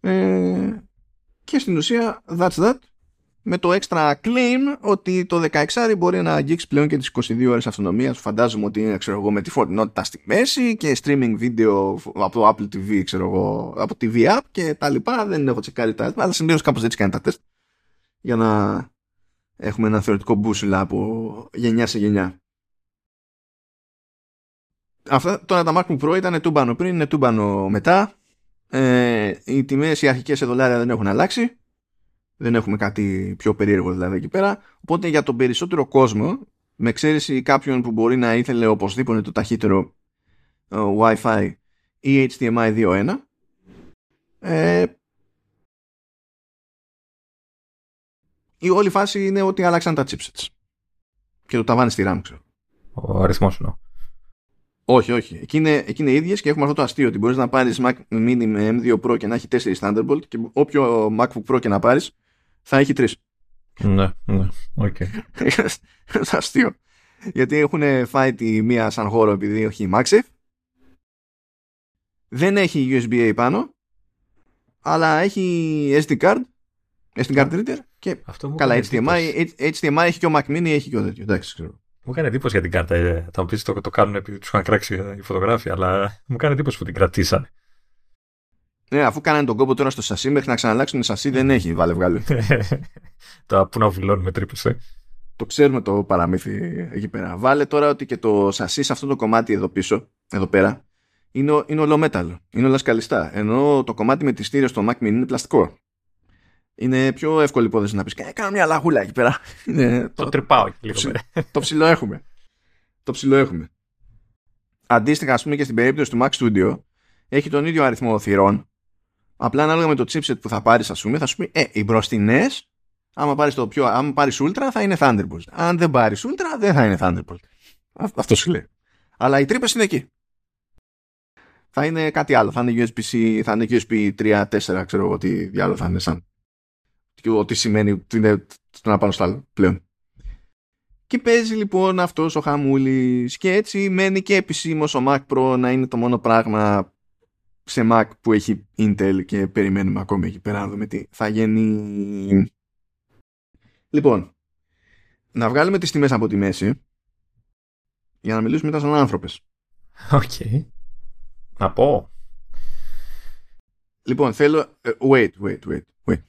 Ε, και στην ουσία, that's that. Με το extra claim ότι το 16 μπορεί να αγγίξει πλέον και τις 22 ώρες αυτονομίας. Φαντάζομαι ότι είναι, ξέρω εγώ, με τη φορτινότητα στη μέση και streaming video από το Apple TV, ξέρω εγώ, από TV app και τα λοιπά. Δεν έχω τσεκάρει τα αλλά συνήθως κάπως έτσι κάνει τα τεστ για να έχουμε ένα θεωρητικό μπούσουλα από γενιά σε γενιά. Αυτά τώρα τα MacBook Pro ήταν τούμπανο πριν, είναι τούμπανο μετά. Ε, οι τιμές οι αρχικές σε δολάρια δεν έχουν αλλάξει. Δεν έχουμε κάτι πιο περίεργο δηλαδή εκεί πέρα. Οπότε για τον περισσότερο κόσμο, με εξαίρεση κάποιον που μπορεί να ήθελε οπωσδήποτε το ταχύτερο ε, Wi-Fi ή HDMI 2.1, ε, η όλη φάση είναι ότι άλλαξαν τα chipsets. Και το ταβάνι στη RAM, ξέρω. Ο αριθμός εννοώ. Όχι, όχι. Εκεί είναι, εκεί είναι ίδιες και έχουμε αυτό το αστείο ότι μπορείς να πάρεις Mac Mini με M2 Pro και να έχει 4 Thunderbolt και όποιο MacBook Pro και να πάρεις θα έχει 3. Ναι, ναι, οκ. Okay. αστείο. Γιατί έχουν φάει τη μία σαν χώρο επειδή έχει MagSafe. Δεν έχει USB-A πάνω, αλλά έχει SD card, SD card reader και Αυτό μου καλά έκανε HDMI, εντύπωση. HDMI έχει και ο Mac Mini, έχει και ο τέτοιο. Εντάξει, ξέρω. Μου έκανε εντύπωση για την κάρτα. ε, Θα μου πεις το, το κάνουν επειδή τους είχαν κράξει ε, οι φωτογράφοι, αλλά μου έκανε εντύπωση που την κρατήσανε. Ναι, αφού κάνανε τον κόμπο τώρα στο σασί, μέχρι να ξαναλλάξουν σασί δεν έχει, βάλε βγάλε. Τα που να βουλώνουν με τρύπες. Ε. το ξέρουμε το παραμύθι εκεί πέρα. Βάλε τώρα ότι και το σασί σε αυτό το κομμάτι εδώ πίσω, εδώ πέρα, είναι, ο- είναι ολομέταλλο. Είναι όλα σκαλιστά. Ενώ το κομμάτι με τη στήρια στο Mac Mini είναι πλαστικό. Είναι πιο εύκολη υπόθεση να πεις: Κάνω μια λαγούλα εκεί πέρα. Είναι, Το τρυπάω εκεί λίγο. ψι- ε. το ψηλό έχουμε. Το ψηλό έχουμε. Αντίστοιχα, ας πούμε και στην περίπτωση του Mac Studio, έχει τον ίδιο αριθμό θυρών. Απλά ανάλογα με το chipset που θα πάρεις, ας πούμε, θα σου πει: Ε, οι μπροστινές, άμα πάρεις το πιο, άμα πάρεις Ultra, θα είναι Thunderbolt. Αν δεν πάρεις Ultra, δεν θα είναι Thunderbolt. Α- Αυτό σου λέει. Αλλά οι τρύπες είναι εκεί. Θα είναι κάτι άλλο. Θα είναι USB-C, θα είναι USB 3, 4, ξέρω εγώ τι διάλογο θα είναι σαν. Και Ό,τι σημαίνει ότι είναι το ένα πάνω στο άλλο πλέον. Και παίζει λοιπόν αυτός ο χαμούλης και έτσι μένει και επισήμως ο Mac Pro να είναι το μόνο πράγμα σε Mac που έχει Intel και περιμένουμε ακόμη εκεί πέρα να δούμε τι θα γίνει. Λοιπόν, να βγάλουμε τις τιμές από τη μέση για να μιλήσουμε μετά σαν άνθρωπες. Οκ. Να πω. Λοιπόν, θέλω. ε, Wait, wait, wait, wait.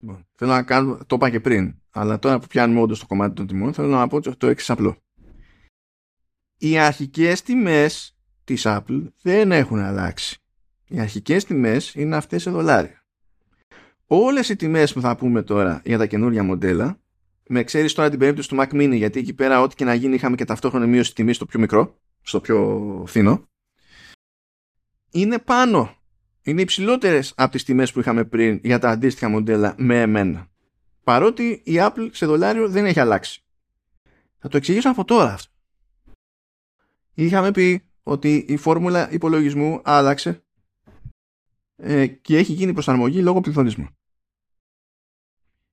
Λοιπόν, θέλω να κάνω. Το είπα και πριν. Αλλά τώρα που πιάνουμε όντως το κομμάτι των τιμών, θέλω να πω το, το εξής απλό. Οι αρχικές τιμές της Apple δεν έχουν αλλάξει. Οι αρχικές τιμές είναι αυτές σε δολάρια. Όλες οι τιμές που θα πούμε τώρα για τα καινούργια μοντέλα, με ξέρεις τώρα την περίπτωση του Mac Mini, γιατί εκεί πέρα, ό,τι και να γίνει, είχαμε και ταυτόχρονη μείωση τιμή στο πιο μικρό, στο πιο φθηνό, είναι πάνω είναι υψηλότερες από τις τιμές που είχαμε πριν για τα αντίστοιχα μοντέλα με εμένα. Παρότι η Apple σε δολάριο δεν έχει αλλάξει. Θα το εξηγήσω από τώρα αυτό. Είχαμε πει ότι η φόρμουλα υπολογισμού άλλαξε ε, και έχει γίνει προσαρμογή λόγω πληθωρισμού.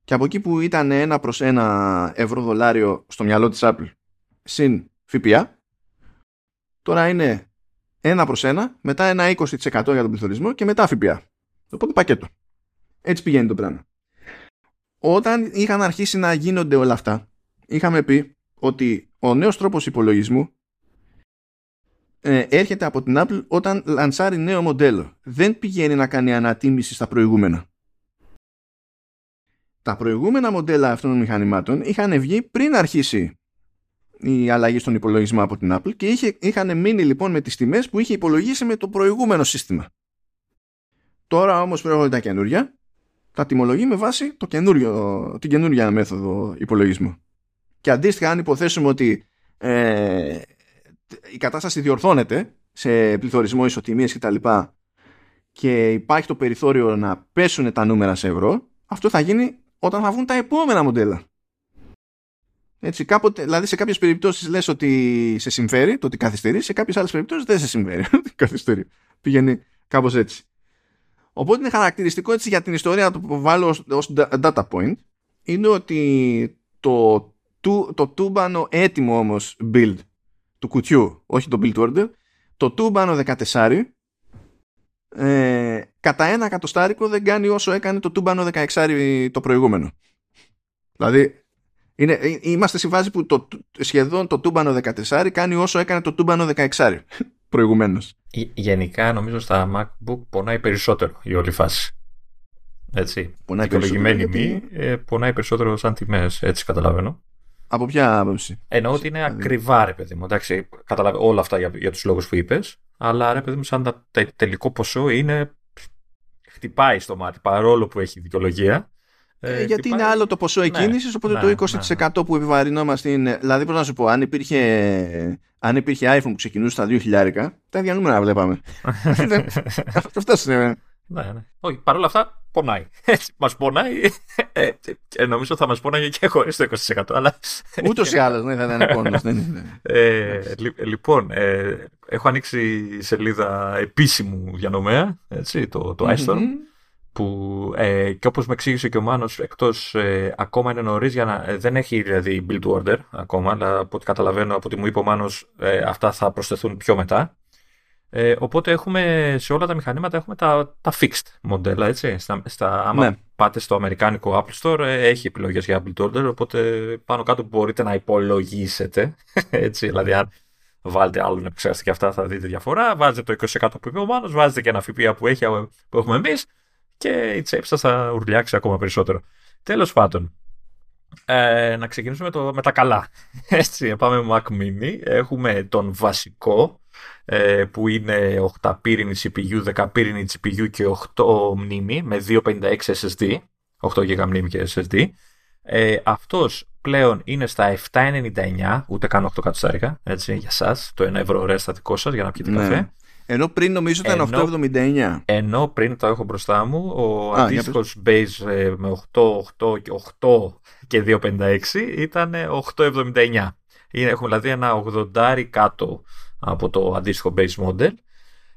Και από εκεί που ήταν ένα προς ένα ευρώ δολάριο στο μυαλό της Apple συν ΦΠΑ, τώρα είναι ένα προς ένα, μετά ένα 20% για τον πληθωρισμό και μετά ΦΠΑ. Οπότε πακέτο. Έτσι πηγαίνει το πράγμα. Όταν είχαν αρχίσει να γίνονται όλα αυτά, είχαμε πει ότι ο νέος τρόπος υπολογισμού ε, έρχεται από την Apple όταν λανσάρει νέο μοντέλο. Δεν πηγαίνει να κάνει ανατίμηση στα προηγούμενα. Τα προηγούμενα μοντέλα αυτών των μηχανημάτων είχαν βγει πριν αρχίσει η αλλαγή στον υπολογισμό από την Apple και είχε, είχαν μείνει λοιπόν με τις τιμές που είχε υπολογίσει με το προηγούμενο σύστημα. Τώρα όμως που έρχονται τα καινούργια, τα τιμολογεί με βάση το καινούριο, την καινούργια μέθοδο υπολογισμού. Και αντίστοιχα αν υποθέσουμε ότι ε, η κατάσταση διορθώνεται σε πληθωρισμό, ισοτιμίες και τα λοιπά και υπάρχει το περιθώριο να πέσουν τα νούμερα σε ευρώ, αυτό θα γίνει όταν θα βγουν τα επόμενα μοντέλα. Έτσι, κάποτε, δηλαδή σε κάποιες περιπτώσεις λες ότι σε συμφέρει το ότι καθυστερεί, σε κάποιες άλλες περιπτώσεις δεν σε συμφέρει ότι καθυστερεί. Πηγαίνει κάπως έτσι. Οπότε είναι χαρακτηριστικό έτσι για την ιστορία το που βάλω ως, ως data point είναι ότι το, το, το τούμπανο έτοιμο όμως build του κουτιού, όχι το build order, το τούμπανο 14 ε, κατά ένα εκατοστάρικο δεν κάνει όσο έκανε το τούμπανο 16 το προηγούμενο. Δηλαδή είναι, ε, είμαστε στη φάση που το, σχεδόν το τούμπανο 14 κάνει όσο έκανε το τούμπανο 16 προηγουμένως. Γενικά νομίζω στα MacBook πονάει περισσότερο η όλη φάση. Έτσι. Πονάει Δικαιολογημένη περισσότερο μη, ε, πονάει περισσότερο σαν τιμές, έτσι καταλαβαίνω. Από ποια άποψη; Εννοώ ότι είναι ακριβά, ρε παιδί μου. Εντάξει, καταλαβαίνω όλα αυτά για, για τους λόγους που είπες. Αλλά ρε παιδί μου, σαν τα, τε, τελικό ποσό είναι. χτυπάει στο μάτι παρόλο που έχει δικαιολογία. Ε, γιατί χτυπάει... είναι άλλο το ποσό εκκίνησης, ναι, οπότε ναι, το 20% ναι. που επιβαρυνόμαστε είναι. Δηλαδή, πώς να σου πω, αν υπήρχε, αν υπήρχε iPhone που ξεκινούσε στα 2.000, τα ίδια νούμερα βλέπαμε. Αυτό είναι. Ναι, ναι. Όχι, παρόλα αυτά πονάει. Μας πονάει. Ε, ε, νομίζω θα μας πόναγε και χωρίς το 20%. Αλλά... Ούτως ή άλλως, ναι, θα ήταν πόνο. ναι, ναι. ε, λοιπόν, ε, έχω ανοίξει σελίδα επίσημου διανομέα, έτσι, το, το iStorm, που ε, και όπως με εξήγησε και ο Μάνος, εκτός ε, ακόμα είναι νωρίς για να... Ε, δεν έχει δηλαδή build order ακόμα, αλλά από ό,τι καταλαβαίνω, από ό,τι μου είπε ο Μάνος, ε, αυτά θα προσθεθούν πιο μετά. Ε, οπότε έχουμε σε όλα τα μηχανήματα έχουμε τα, τα fixed μοντέλα, έτσι. Στα, στα, άμα ναι. πάτε στο αμερικάνικο Apple Store ε, έχει επιλογές για Apple Order, οπότε πάνω κάτω μπορείτε να υπολογίσετε, έτσι, δηλαδή αν βάλετε άλλον επεξεργαστή και αυτά θα δείτε διαφορά, βάζετε το 20% που είπε ο Μάνος, βάζετε και ένα ΦΠΑ που, έχει, που έχουμε εμείς και η τσέπη σας θα ουρλιάξει ακόμα περισσότερο. Τέλος πάντων, ε, να ξεκινήσουμε το, με τα καλά. Έτσι, πάμε με Mac Mini. Έχουμε τον βασικό, ε, που είναι 8 πύρινη CPU, 10 πύρινη CPU και 8 μνήμη με 256 SSD, 8 GB μνήμη και SSD. Ε, αυτός πλέον είναι στα 7,99, ούτε καν 8 κατοστάρικα, έτσι, για σας, το 1 ευρώ ρε στατικό σας για να πιείτε ναι. καφέ. Ενώ πριν νομίζω ήταν 8,79. Ενώ πριν το έχω μπροστά μου, ο αντίστοιχος base ε, με 8, 8 και 8 και 2,56 ήταν 8,79. Έχουμε δηλαδή ένα 80 κάτω από το αντίστοιχο base model.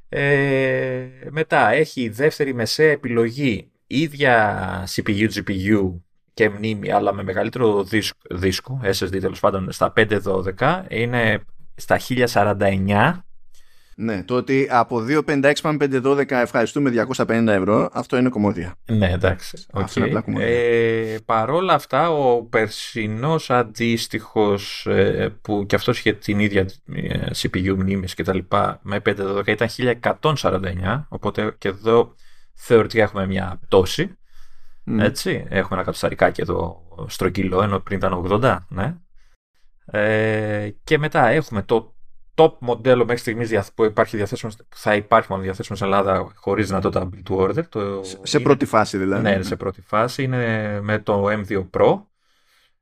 Ε, μετά έχει δεύτερη μεσαία επιλογή ίδια CPU, GPU και μνήμη αλλά με μεγαλύτερο δίσκο, SSD τέλος πάντων στα 512 είναι στα 1049 ναι, το ότι από 2,56 πάμε 5,12 ευχαριστούμε 250 ευρώ, αυτό είναι κομμόδια. Ναι, εντάξει. Okay. Αυτό είναι απλά ε, παρόλα αυτά, ο περσινός αντίστοιχος ε, που και αυτός είχε την ίδια ε, CPU μνήμης και τα λοιπά με 5,12 ήταν 1149, οπότε και εδώ θεωρητικά έχουμε μια πτώση. Mm. Έτσι, έχουμε ένα κατοσταρικάκι εδώ στρογγυλό, ενώ πριν ήταν 80, ναι. Ε, και μετά έχουμε το top μοντέλο μέχρι στιγμής που υπάρχει διαθέσιμος, θα υπάρχει μόνο διαθέσιμος στην Ελλάδα χωρίς δυνατότητα build to order. Το σε είναι, πρώτη φάση δηλαδή. Ναι, σε πρώτη φάση. Είναι με το M2 Pro.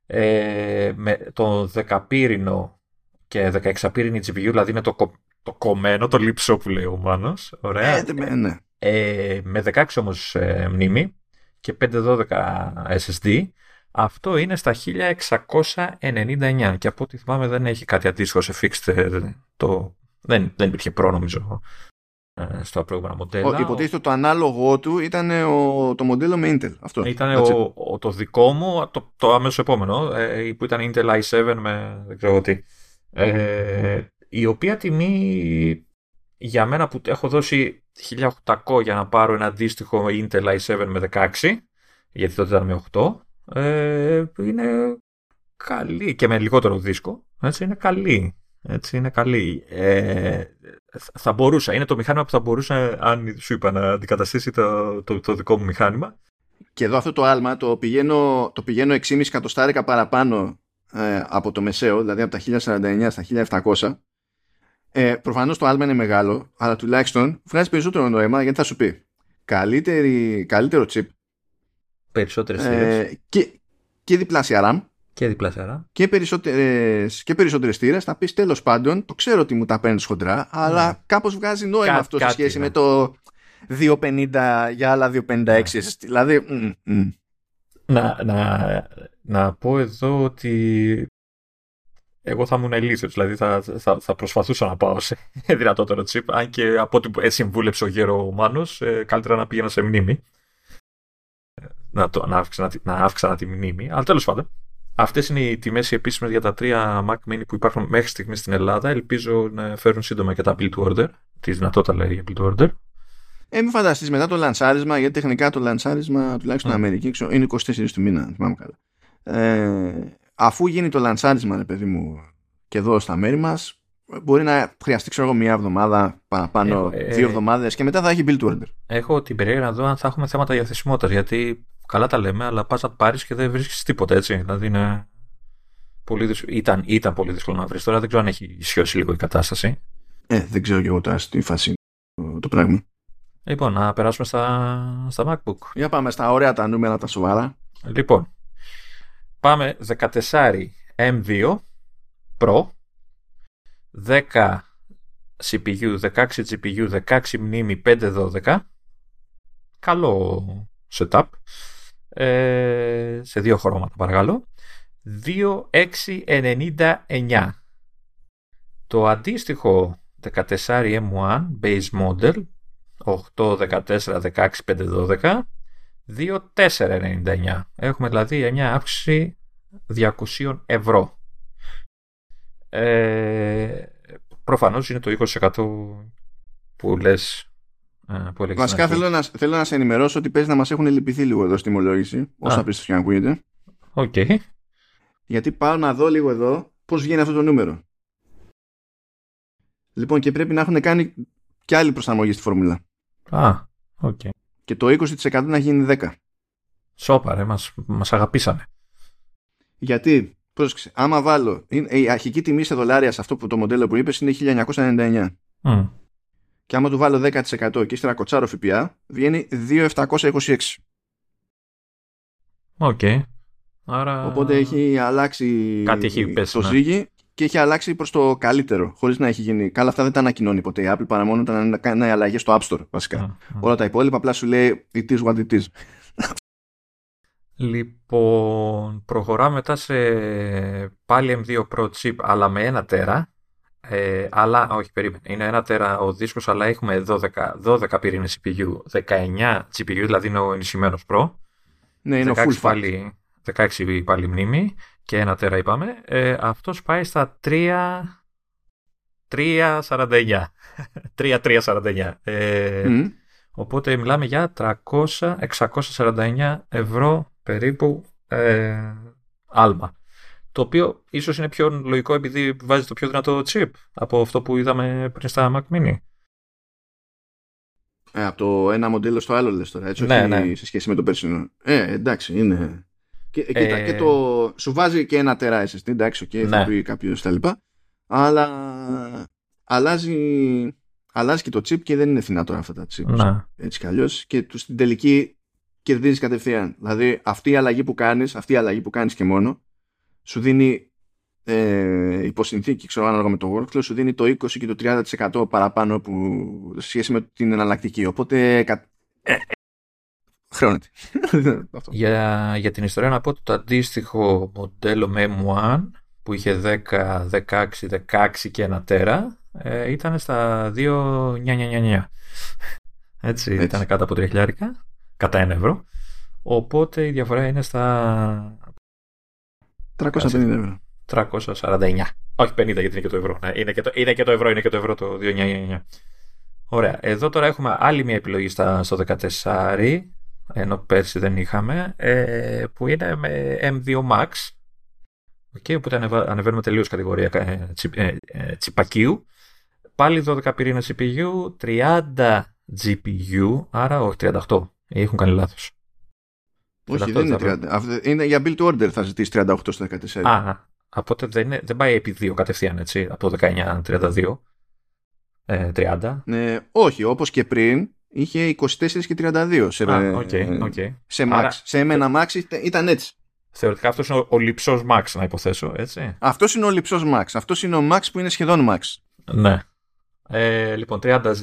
Ε, με το 10 πύρινο και 16 πύρινη GPU, δηλαδή είναι το, το κομμένο, το λίψο που λέει ο Μάνος. Ωραία. Ε, ναι. ε, με 16 όμως ε, μνήμη και 512 SSD αυτό είναι στα 1699 και από ό,τι θυμάμαι δεν έχει κάτι αντίστοιχο σε fixed. Ε, το... Δεν, δεν υπήρχε προ νομίζω ε, στα προηγούμενα μοντέλα. Υποτίθεται το ανάλογο του ήταν ο, το μοντέλο με Intel. Αυτό. Ήταν ο, ο, το δικό μου, το, το άμεσο επόμενο, ε, που ήταν Intel i7 με δεν ξέρω τι. Ε, η οποία τιμή για μένα που έχω δώσει 1800 για να πάρω ένα αντίστοιχο Intel i7 με 16, γιατί τότε ήταν με 8, ε, είναι καλή και με λιγότερο δίσκο. Έτσι, είναι καλή. Έτσι, είναι καλή. Ε, θα μπορούσα, είναι το μηχάνημα που θα μπορούσα, αν σου είπα, να αντικαταστήσει το, το, το δικό μου μηχάνημα. Και εδώ αυτό το άλμα το πηγαίνω, το πηγαίνω 6,5 εκατοστάρικα παραπάνω ε, από το μεσαίο, δηλαδή από τα 1049 στα 1700. Ε, Προφανώς το άλμα είναι μεγάλο, αλλά τουλάχιστον βγάζει περισσότερο νόημα γιατί θα σου πει καλύτερη, καλύτερο chip Περισσότερες ε, και, και διπλάσια RAM. Και διπλάσια RAM. Και περισσότερες και περισσότερες θύρες. Θα πεις τέλος πάντων, το ξέρω ότι μου τα παίρνεις χοντρά, αλλά ναι. κάπως βγάζει νόημα Κά, αυτό σε σχέση ναι. με το 250 για άλλα 256. Ναι. Δηλαδή. Να, να, να πω εδώ ότι εγώ θα ήμουν ηλίθιος, δηλαδή θα, θα, θα προσπαθούσα να πάω σε δυνατότερο τσίπ, αν και από ό,τι συμβούλεψε ο γέρο Μάνος, ε, καλύτερα να πήγαινα σε μνήμη να, το, να, αύξανα, να αύξανα τη μνήμη. Αλλά τέλος πάντων, αυτές είναι οι τιμές οι επίσημες για τα τρία Mac Mini που υπάρχουν μέχρι στιγμής στην Ελλάδα. Ελπίζω να φέρουν σύντομα και τα Build to Order. Τη δυνατότητα λέει για Build to Order. Ε, μην φανταστείς μετά το λανσάρισμα, γιατί τεχνικά το λανσάρισμα τουλάχιστον στην Αμερική είναι 24 του μήνα, θυμάμαι καλά. Ε, αφού γίνει το λανσάρισμα, ρε παιδί μου, και εδώ στα μέρη μας, μπορεί να χρειαστεί ξέρω εγώ μία εβδομάδα παραπάνω, ε, δύο εβδομάδες και μετά θα έχει build order. Έχω την περίεργα να δω αν θα έχουμε θέματα διαθεσιμότητας γιατί καλά τα λέμε, αλλά πας να πάρεις και δεν βρίσκεις τίποτα έτσι. Δηλαδή είναι πολύ ήταν, ήταν πολύ δύσκολο να βρεις. Τώρα δεν ξέρω αν έχει ισιώσει λίγο η κατάσταση. Ε, δεν ξέρω και εγώ τώρα στη φάση το, το πράγμα. Λοιπόν, να περάσουμε στα, στα MacBook. Για πάμε στα ωραία τα νούμερα, τα σοβαρά. Λοιπόν, πάμε 14 M2 Pro 10 CPU, 16 GPU, 16 μνήμη, 512. Καλό setup. Ε, σε δύο χρώματα παρακαλώ. 2699. Το αντίστοιχο 14 M1 base model 8, 14, 16, 5, 12 2,499. Έχουμε δηλαδή μια αύξηση 200 ευρώ. Ε, προφανώς είναι το 20% που λες ε, που Βασικά θέλω να, θέλω να σε ενημερώσω ότι παίζει να μας έχουν λυπηθεί λίγο εδώ στη τιμολόγηση όσο απίστευτο και να ακούγεται. Οκ. Γιατί πάω να δω λίγο εδώ πώς βγαίνει αυτό το νούμερο. Λοιπόν και πρέπει να έχουν κάνει και άλλη προσαρμογή στη φόρμουλα. Α, OK. Okay. Και το 20% να γίνει 10. Σώπα ρε, μας, μας αγαπήσανε. Γιατί, πρόσεξε, άμα βάλω, η αρχική τιμή σε δολάρια σε αυτό που το μοντέλο που είπες είναι 1999. Mm. Και άμα του βάλω 10% και ύστερα κοτσάρω ΦΠΑ, βγαίνει 2.726. OK. Okay. Άρα... Οπότε έχει αλλάξει Κάτι έχει πέσει, το ναι. ζύγι και έχει αλλάξει προς το καλύτερο, χωρίς να έχει γίνει. Καλά, αυτά δεν τα ανακοινώνει ποτέ η Apple παρά μόνο όταν κάνει αλλαγή στο App Store, βασικά. Mm, Όλα τα υπόλοιπα απλά σου λέει it is what it is. Λοιπόν, προχωράμε μετά σε πάλι M2 Pro chip, αλλά με ένα τέρα. Ε, αλλά, όχι, περίμενε. Είναι ένα τέρα ο δίσκος, αλλά έχουμε 12, 12 πυρήνες CPU, 19 GPU, δηλαδή είναι ο ενισχυμένος Pro. Ναι, είναι 16 full πάλι, 16 πάλι μνήμη και ένα τέρα είπαμε. Ε, αυτός πάει στα 3... 3,49. 3,349. Ε, mm. Οπότε μιλάμε για 300, 649 ευρώ περίπου ε, άλμα. Το οποίο ίσως είναι πιο λογικό επειδή βάζει το πιο δυνατό chip από αυτό που είδαμε πριν στα Mac Mini. Ε, από το ένα μοντέλο στο άλλο λες τώρα, έτσι, ναι, όχι ναι. σε σχέση με το περσινό. Ε, εντάξει, είναι... Και, ε... κοίτα, και το... Σου βάζει και ένα τερά SSD, εντάξει, okay, ναι. θα πει κάποιος τα λοιπά, αλλά αλλάζει, αλλάζει και το chip και δεν είναι φθηνά τώρα αυτά τα chip. Ναι. Έτσι κι αλλιώς. Και στην τελική κερδίζεις κατευθείαν. Δηλαδή αυτή η αλλαγή που κάνεις, αυτή η αλλαγή που κάνεις και μόνο, σου δίνει ε, υποσυνθήκη, ξέρω ανάλογα με το workflow, σου δίνει το 20 και το 30% παραπάνω που, σε σχέση με την εναλλακτική. Οπότε ε, χρεώνεται. για, για την ιστορία να πω ότι το αντίστοιχο μοντέλο με M1 που είχε 10, 16, 16 και ένα τέρα ε, ήταν στα 2.999. Έτσι, Έτσι, ήταν κάτω από 3 χιλιάρικα κατά 1 ευρώ. Οπότε η διαφορά είναι στα 350 ευρώ. 349. Όχι 50 γιατί είναι και το ευρώ. Ναι, είναι, και το, είναι και το ευρώ, είναι και το ευρώ το 299. Ωραία. Εδώ τώρα έχουμε άλλη μια επιλογή στα, στο 14, ενώ πέρσι δεν είχαμε, ε, που είναι με M2 Max. Okay, οπότε ανεβαίνουμε τελείως κατηγορία ε, ε, ε, τσιπακίου. Πάλι 12 πυρήνα CPU, 30 GPU, άρα όχι 38. Έχουν κάνει λάθος. Όχι, δεν είναι 30. Είναι για build order θα ζητήσει 38 στο 14. Α, οπότε δεν, είναι, δεν πάει επί 2 κατευθείαν, έτσι, από το 19-32. Ε, 30. Ναι, όχι, όπως και πριν είχε 24 και 32 σε, Α, okay, okay. σε Max. Άρα, σε εμένα Max ήταν έτσι. Θεωρητικά αυτός είναι ο, ο λειψός Max να υποθέσω, έτσι. Αυτός είναι ο λειψός Max. Αυτός είναι ο Max που είναι σχεδόν Max. Ναι. Ε, λοιπόν, 30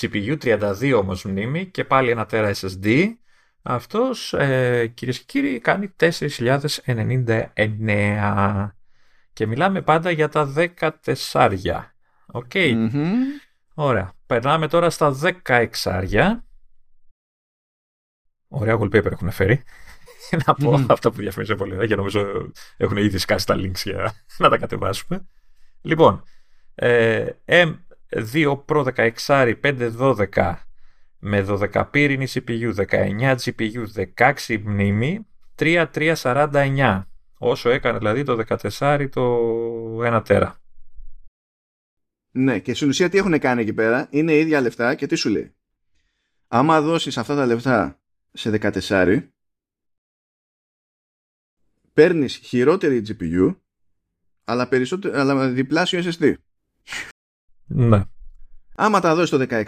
GPU, 32 όμως μνήμη και πάλι ένα τέρα SSD. Αυτός, ε, κυρίες και κύριοι, κάνει 4.099. Και μιλάμε πάντα για τα 14. OK. Okay. Ωραία. Περνάμε τώρα στα 16. Ωραία wallpaper έχουν φέρει. να πω mm. αυτά που διαφημίζω πολύ και νομίζω έχουν ήδη σκάσει τα links για να τα κατεβάσουμε. Λοιπόν, ε, M2 Pro 16 512 με 12 πύρινη CPU, 19 GPU, 16 μνήμη, 3349. Όσο έκανε δηλαδή το 14 το 1 τέρα. Ναι, και στην ουσία τι έχουν κάνει εκεί πέρα, είναι ίδια λεφτά και τι σου λέει; Άμα δώσεις αυτά τα λεφτά σε 14, παίρνεις χειρότερη GPU, αλλά, περισσότερο, αλλά διπλάσιο SSD. Ναι. Άμα τα δώσεις το 16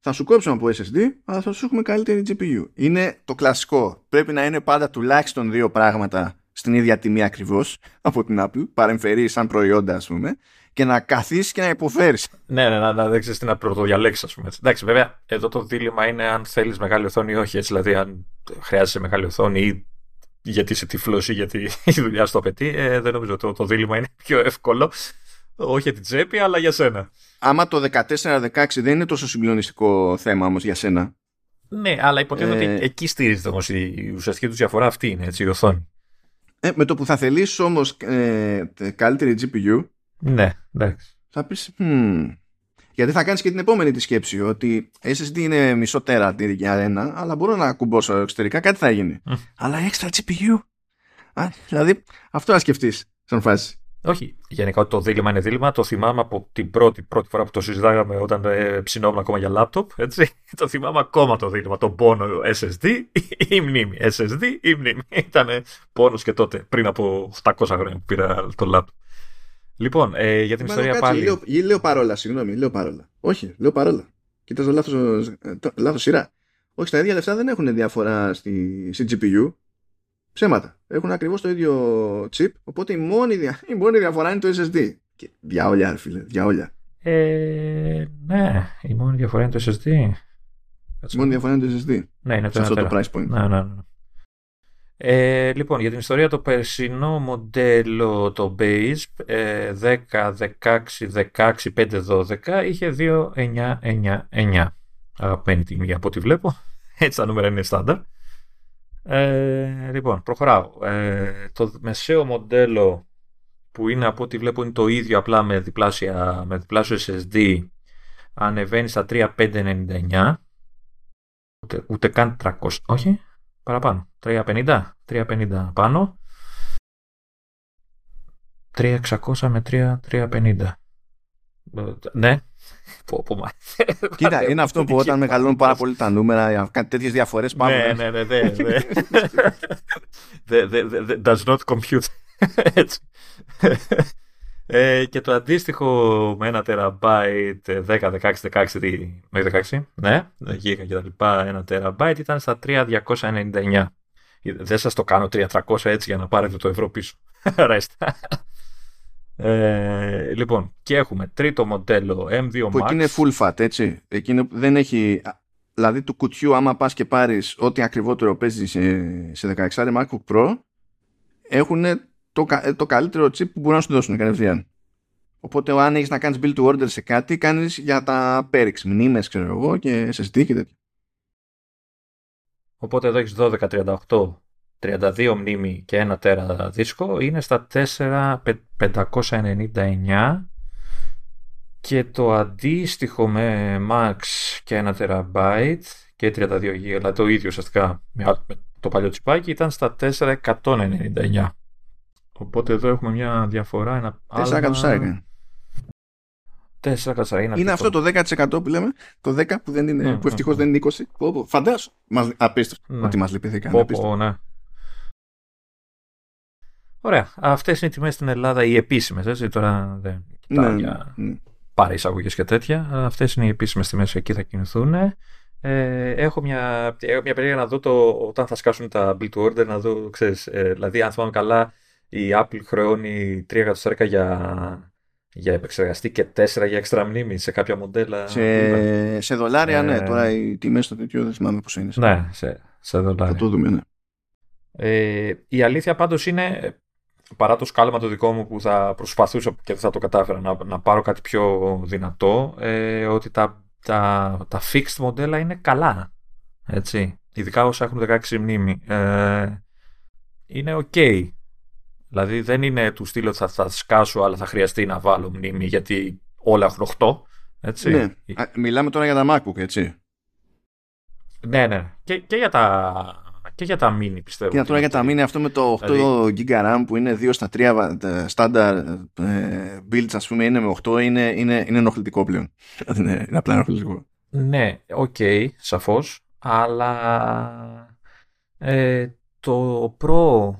θα σου κόψουμε από SSD, αλλά θα σου έχουμε καλύτερη GPU. Είναι το κλασικό. Πρέπει να είναι πάντα τουλάχιστον δύο πράγματα στην ίδια τιμή ακριβώς από την Apple, παρεμφερείς σαν προϊόντα, ας πούμε, και να καθίσεις και να υποφέρεις. Ναι, ναι, να, να δεν ξέρει τι να πρωτοδιαλέξεις, ας πούμε. Εντάξει, βέβαια, εδώ το δίλημα είναι αν θέλεις μεγάλη οθόνη ή όχι. Έτσι, δηλαδή, αν χρειάζεσαι μεγάλη οθόνη ή γιατί είσαι τυφλός ή γιατί η δουλειά στο απαιτεί, ε, δεν νομίζω το, το δίλημα είναι πιο εύκολο. Όχι για την τσέπη, αλλά για σένα. Άμα το 14-16 δεν είναι τόσο συγκλονιστικό θέμα όμως για σένα. Ναι, αλλά υποτίθεται Ε, ότι εκεί στηρίζεται όμως η ουσιαστική τους διαφορά αυτή είναι, έτσι, η οθόνη. Ε, με το που θα θελήσεις όμως ε, καλύτερη GPU Ναι, εντάξει. θα πεις «Μμμ». γιατί θα κάνεις και την επόμενη τη σκέψη ότι SSD είναι μισό τέρα αντί για ένα αλλά μπορώ να κουμπώσω εξωτερικά κάτι θα γίνει Μμ. αλλά extra GPU Α, δηλαδή αυτό να σκεφτείς σαν φάση Όχι, γενικά ότι το δίλημα είναι δίλημα. Το θυμάμαι από την πρώτη, πρώτη φορά που το συζητάγαμε όταν ε, ψινόμουν ακόμα για λάπτοπ. Έτσι. Το θυμάμαι ακόμα το δίλημα. Το πόνο SSD ή μνήμη. SSD ή μνήμη. Ήταν πόνος και τότε, πριν από 800 χρόνια που πήρα το λάπτοπ. Λοιπόν, ε, για την Μάλλον ιστορία κάτσε, πάλι. Λέω, ή λέω παρόλα, συγγνώμη, λέω παρόλα. Όχι, λέω παρόλα. Κοίταζα λάθος, ε, το- λάθος σειρά. Όχι, στα ίδια λεφτά δεν έχουν διαφορά στη, στη GPU. Ψέματα. Έχουν ακριβώς το ίδιο chip, οπότε η μόνη, δια- η μόνη διαφορά είναι το SSD. Και διαόλια, ρε φίλε, διαόλια. Ε, ναι, η μόνη διαφορά είναι το SSD. Η μόνη διαφορά είναι το SSD. Ναι, είναι το Σε αυτό ένα το τέρα. price point. Ναι, ναι, ναι. Ε, λοιπόν, για την ιστορία το περσινό μοντέλο το base ε, 10, 16, 16, 5, 12 είχε 2,999 αγαπημένη τιμή από ό,τι βλέπω έτσι τα νούμερα είναι στάνταρ ε, λοιπόν προχωράω. Ε, το μεσαίο μοντέλο που είναι από ό,τι βλέπω είναι το ίδιο απλά με, διπλάσια, με διπλάσιο SSD ανεβαίνει στα 3,599 ούτε, ούτε καν 300 όχι παραπάνω. 350 350 πάνω. 3600 με 3, 350 Ε, ναι πω, πω, μα. Κοίτα, είναι αυτό που όταν μεγαλώνουν πάρα πολύ τα νούμερα, για κάτι τέτοιες διαφορές πάμε. ναι, ναι, ναι, ναι, ναι. Δε- δε- δε- δε- does not compute έτσι ε, και το αντίστοιχο με ένα τεραμπάιτ 10, 16, 16, τι- μέχρι 16, ναι, γίγα και τα λοιπά, ένα τεραμπάιτ ήταν στα 3.299. Δεν σας το κάνω 3.300 έτσι για να πάρετε το ευρώ πίσω. Ρέστα. Ε, λοιπόν, και έχουμε τρίτο μοντέλο M2 Που Max. εκεί είναι full fat, έτσι. Εκείνο που δεν έχει. Δηλαδή του κουτιού, άμα πας και πάρεις ό,τι ακριβότερο παίζει σε, σε 16 MacBook Pro, έχουν το, κα- το καλύτερο chip που μπορούν να σου δώσουν κατευθείαν. Οπότε, αν έχεις να κάνεις build to order σε κάτι, κάνεις για τα Perix, μνήμες, ξέρω εγώ, και SSD και τέτοια. Οπότε εδώ έχεις 12, 38, 32 μνήμη και 1 τέρα δίσκο. Είναι στα 4.599 και το αντίστοιχο με Max και 1 τεραμπάιτ και 32 GB, δηλαδή το ίδιο ουσιαστικά με άλλο- με το παλιό τσιπάκι ήταν στα 4.199. Οπότε εδώ έχουμε μια διαφορά, ένα 4 άλμα- εκατοστάρικα. 4 εκατοστάρικα. Είναι αυτό το 10% που λέμε, το 10 που, δεν είναι, Mm, που ευτυχώς mm, δεν είναι 20. Πω, πω, Φαντάσου. Μας, απίστευτο Ναι. ότι μας λυπηθήκαν. Πω, απίστευτο. πω, ναι. Ωραία. Αυτές είναι οι τιμές στην Ελλάδα, οι επίσημες, έτσι. Τώρα δεν κοιτάω Ναι, για ναι. πάρει εισαγωγέ και τέτοια. Αλλά αυτές είναι οι επίσημες τιμές, εκεί θα κινηθούν. Ε, έχω μια, έχω μια περίεργα να δω το, όταν θα σκάσουν τα build to order, να δω, ξέρεις, ε, δηλαδή αν θυμάμαι καλά, η Apple χρεώνει 3 εκατοστάρικα για, για επεξεργαστή και 4 για έξτρα μνήμη σε κάποια μοντέλα. Σε, σε δολάρια, ναι. Ε, Τώρα οι τιμές στο τέτοιο δεν θυμάμαι πόσο είναι. Ναι, σε, σε δολάρια. Θα το δούμε, ναι. Ε, η αλήθεια πάντως είναι, παρά το σκάλαμα το δικό μου που θα προσπαθούσα και δεν θα το κατάφερα να, να πάρω κάτι πιο δυνατό, ε, ότι τα, τα, τα fixed μοντέλα είναι καλά. Έτσι. Ειδικά όσα έχουν 16 μνήμη. Ε, είναι ok. Δηλαδή δεν είναι του στυλ ότι θα, θα σκάσω αλλά θα χρειαστεί να βάλω μνήμη γιατί όλα έχουν 8. Έτσι. ναι. Α, μιλάμε τώρα για τα MacBook, έτσι. ναι, ναι. Και, και για τα, και για τα mini πιστεύω. Και τώρα για τα mini αυτό με το 8 Δηλαδή- GB RAM που είναι 2 στα 3 τα standard ε, builds, ας πούμε, είναι με 8, είναι, είναι, είναι ενοχλητικό πλέον. είναι, είναι απλά ενοχλητικό. Ναι, οκ, σαφώς, αλλά ε, το Pro,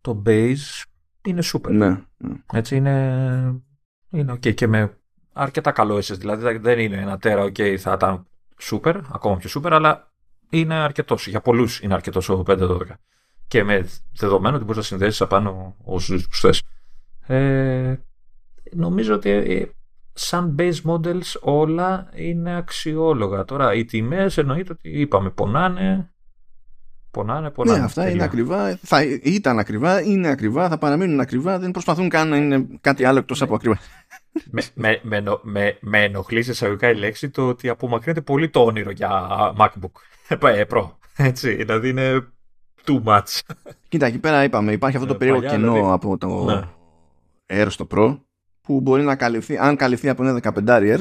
το base είναι super. Ναι. ναι. Έτσι είναι, είναι οκ και με αρκετά καλό SSD. Δηλαδή δεν είναι ένα τέρα, οκ, θα ήταν super, ακόμα πιο super, αλλά είναι αρκετός. Για πολλούς είναι αρκετός ο 512. Και με δεδομένο ότι μπορείς να συνδέσεις απάνω όσους θες. Ε, νομίζω ότι ε, σαν base models όλα είναι αξιόλογα. Τώρα οι τιμές εννοείται ότι είπαμε πονάνε. Πονάνε, πονάνε. Ναι, αυτά είναι ακριβά. Θα ήταν ακριβά, είναι ακριβά, θα παραμείνουν ακριβά. Δεν προσπαθούν καν να είναι κάτι άλλο εκτός από ακριβά. με, με, με, με, με ενοχλεί εισαγωγικά η λέξη το ότι απομακρύνεται πολύ το όνειρο για MacBook ε, Pro. Έτσι, δηλαδή είναι too much. Κοίτα, εκεί πέρα είπαμε, υπάρχει αυτό το ε, περίεργο κενό δηλαδή. από το ναι. Air στο Pro που μπορεί να καλυφθεί, αν καλυφθεί από ένα 15 Air.